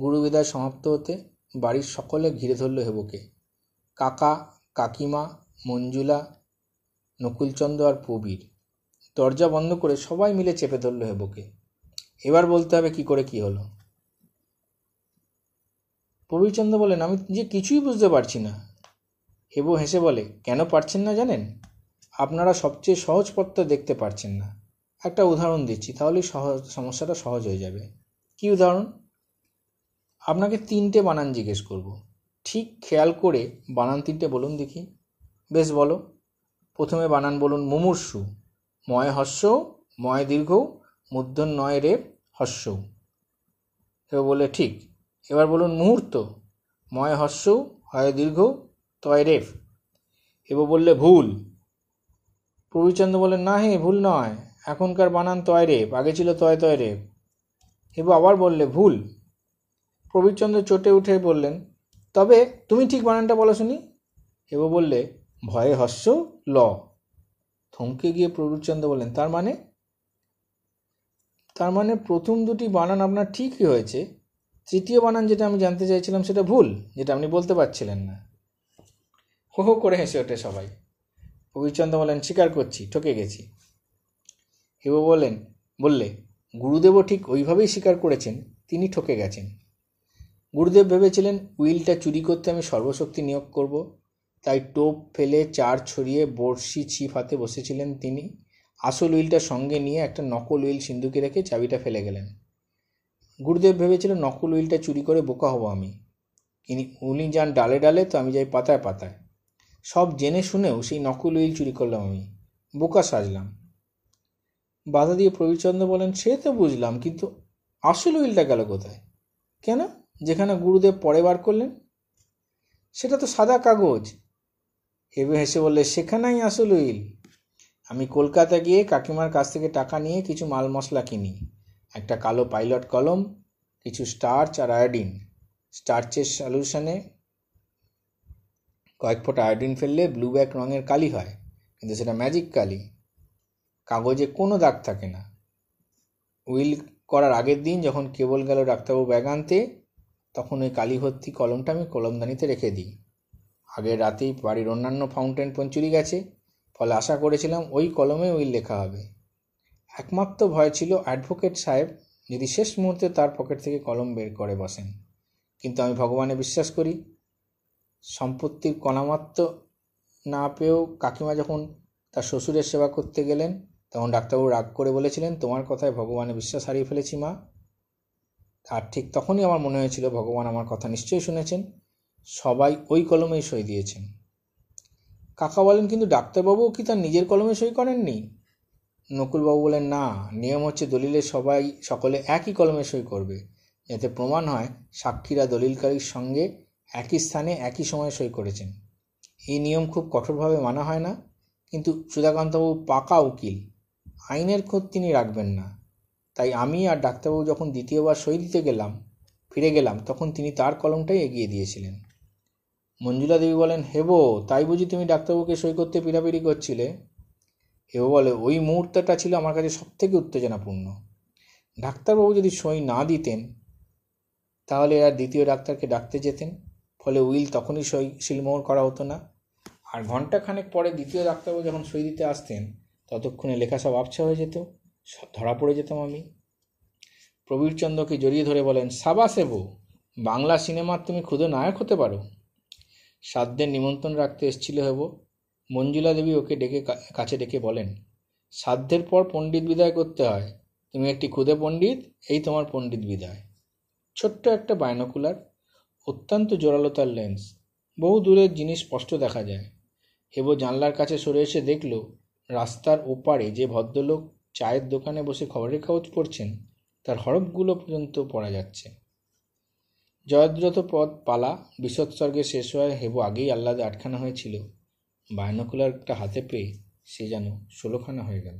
গুরুবিদায় সমাপ্ত হতে বাড়ির সকলে ঘিরে ধরল হেবকে। কাকা, কাকিমা, মঞ্জুলা, নকুলচন্দ্র আর প্রবীর। দরজা বন্ধ করে সবাই মিলে চেপে ধরল হেবকে। এবার বলতে হবে কি করে কি হলো। প্রবীরচন্দ্র বলেন আমি যে কিছুই বুঝতে পারছি না। হেবু হেসে বলে, কেন পারছেন না জানেন? আপনারা সবচেয়ে সহজ পথটা দেখতে পারছেন না। একটা উদাহরণ দিচ্ছি তাহলেই সহজ, সমস্যাটা সহজ হয়ে যাবে। কি উদাহরণ? আপনাকে তিনটে বানান জিজ্ঞেস করব। ঠিক খেয়াল করে বানান তিনটে বলুন দেখি। বেশ, বলো। প্রথমে বানান বলুন মুমূর্ষু। ময় হস্য ময় দীর্ঘ মূর্ধন নয় রেপ হস্য এবার বলে ঠিক। এবার বলুন মুহূর্ত। ময় হস্য হয় দীর্ঘ তয় রেফ এবার বললে, ভুল। প্রভুচন্দ্র বললেন, না হে, ভুল নয়। এখনকার বানান তয় রেপ আগে ছিল তয় তয় রেপ হেবু আবার বললে, ভুল। প্রবীরচন্দ্র চটে উঠে বললেন, তবে তুমি ঠিক বানানটা বলো শুনি। হেবু বললে, ভয়ে হস্য ল। থমকে গিয়ে প্রবীরচন্দ্র বললেন, তার মানে? তার মানে প্রথম দুটি বানান আপনার ঠিকই হয়েছে। তৃতীয় বানান যেটা আমি জানতে চাইছিলাম সেটা ভুল, যেটা আপনি বলতে পারছিলেন না। হো হো করে হেসে ওঠে সবাই। প্রবীরচন্দ্র বলেন, স্বীকার করছি, ঠকে গেছি। হেব বলেন, বললে, গুরুদেবও ঠিক ওইভাবেই স্বীকার করেছেন, তিনি ঠকে গেছেন। গুরুদেব ভেবেছিলেন, উইলটা চুরি করতে আমি সর্বশক্তি নিয়োগ করব। তাই টোপ ফেলে চার ছড়িয়ে বড়শি ছিপ হাতে বসেছিলেন তিনি। আসল উইলটা সঙ্গে নিয়ে একটা নকল উইল সিন্ধুকে রেখে চাবিটা ফেলে গেলেন। গুরুদেব ভেবেছিলেন, নকল উইলটা চুরি করে বোকা হব আমি। তিনি উনি যান ডালে ডালে, তো আমি যাই পাতায় পাতায়। সব জেনে শুনেও সেই নকল উইল চুরি করলাম আমি। বোকা সাজলাম। বাধা দিয়ে প্রবীরচন্দ্র বলেন, সে তো বুঝলাম, কিন্তু আসল উইলটা গেল কোথায়? কেন? যেখানে গুরুদেব পরে বার করলেন? সেটা তো সাদা কাগজ। হেবে হেসে বললে, সেখানেই আসল উইল। আমি কলকাতা গিয়ে কাকিমার কাছ থেকে টাকা নিয়ে কিছু মাল মশলা কিনি। একটা কালো পাইলট কলম, কিছু স্টার্চ আর আয়োডিন। স্টার্চের সলিউশনে কয়েক ফোঁটা আয়োডিন ফেললে ব্লু ব্যাক রঙের কালি হয়, কিন্তু সেটা ম্যাজিক কালি। কাগজে কোনো দাগ থাকে না। উইল করার আগের দিন যখন কেবল গেল ডাক্তারবাবু ব্যাগ আনতে, তখন ওই কালি ভর্তি কলমটা আমি কলমদানিতে রেখে দিই। আগের রাতেই বাড়ির অন্যান্য ফাউন্টেন পঞ্চুরি গেছে, ফলে আশা করেছিলাম ওই কলমে উইল লেখা হবে। একমাত্র ভয় ছিল অ্যাডভোকেট সাহেব যদি শেষ মুহূর্তে তার পকেট থেকে কলম বের করে বসেন। কিন্তু আমি ভগবানে বিশ্বাস করি সম্পত্তির কণামাত্র না পেয়েও কাকিমা যখন তার শ্বশুরের সেবা করতে গেলেন, তখন ডাক্তারবাবু রাগ করে বলেছিলেন, তোমার কথায় ভগবানে বিশ্বাস হারিয়ে ফেলেছি মা। আর ঠিক তখনই আমার মনে হয়েছিল, ভগবান আমার কথা নিশ্চয়ই শুনেছেন। সবাই ওই কলমেই সই দিয়েছেন। কাকা বলেন, কিন্তু ডাক্তারবাবুও কি তার নিজের কলমে সই করেননি? নকুলবাবু বলেন, না, নিয়ম হচ্ছে দলিলে সবাই, সকলে একই কলমে সই করবে। যাতে প্রমাণ হয় সাক্ষীরা দলিলকারীর সঙ্গে একই স্থানে একই সময়ে সই করেছেন। এই নিয়ম খুব কঠোরভাবে মানা হয় না, কিন্তু সুধাকান্তবাবু পাকা উকিল। আইনের খোঁজ তিনি রাখবেন না। তাই আমি আর ডাক্তারবাবু যখন দ্বিতীয়বার সই দিতে গেলাম, ফিরে গেলাম, তখন তিনি তার কলমটাই এগিয়ে দিয়েছিলেন। মঞ্জুলা দেবী বলেন হেবো তাই বুঝি তুমি ডাক্তারবাবুকে সই করতে পিড়াপিড়ি করছিলে? হেবো বলে, ওই মুহূর্তটা ছিল আমার কাছে সব থেকে উত্তেজনাপূর্ণ। ডাক্তারবাবু যদি সই না দিতেন, তাহলে আর দ্বিতীয় ডাক্তারকে ডাকতে যেতেন। ফলে উইল তখনই সই সিলমোহর করা হতো না। আর ঘন্টাখানেক পরে দ্বিতীয় ডাক্তারবাবু যখন সই দিতে আসতেন, ততক্ষণে লেখা সব আবছা হয়ে যেত ধরা পড়ে যেতাম আমি। প্রবীরচন্দ্রকে জড়িয়ে ধরে বলেন সাবাস এবু বাংলা সিনেমার তুমি ক্ষুদে নায়ক হতে পারো। সাধ্যের নিমন্ত্রণ রাখতে এসেছিল হেব। মঞ্জুলা দেবী ওকে ডেকে কাছে ডেকে বলেন, সাধ্যের পর পণ্ডিত বিদায় করতে হয়। তুমি একটি ক্ষুদে পণ্ডিত, এই তোমার পণ্ডিত বিদায়। ছোট্ট একটা বায়নোকুলার অত্যন্ত জোরালো তার লেন্স। বহু দূরের জিনিস স্পষ্ট দেখা যায়। হেবো জানলার কাছে সরে এসে দেখল, রাস্তার ওপারে যে ভদ্রলোক চায়ের দোকানে বসে খবরের কাগজ পড়ছেন, তার হরফগুলো পর্যন্ত পড়া যাচ্ছে। জয়দ্রত পথ পালা বিশৎসর্গে শেষ হয়ে হেবো আগেই আহ্লাদে আটখানা হয়েছিল। বায়নোকুলারটা হাতে পেয়ে সে যেন ষোলোখানা হয়ে গেল।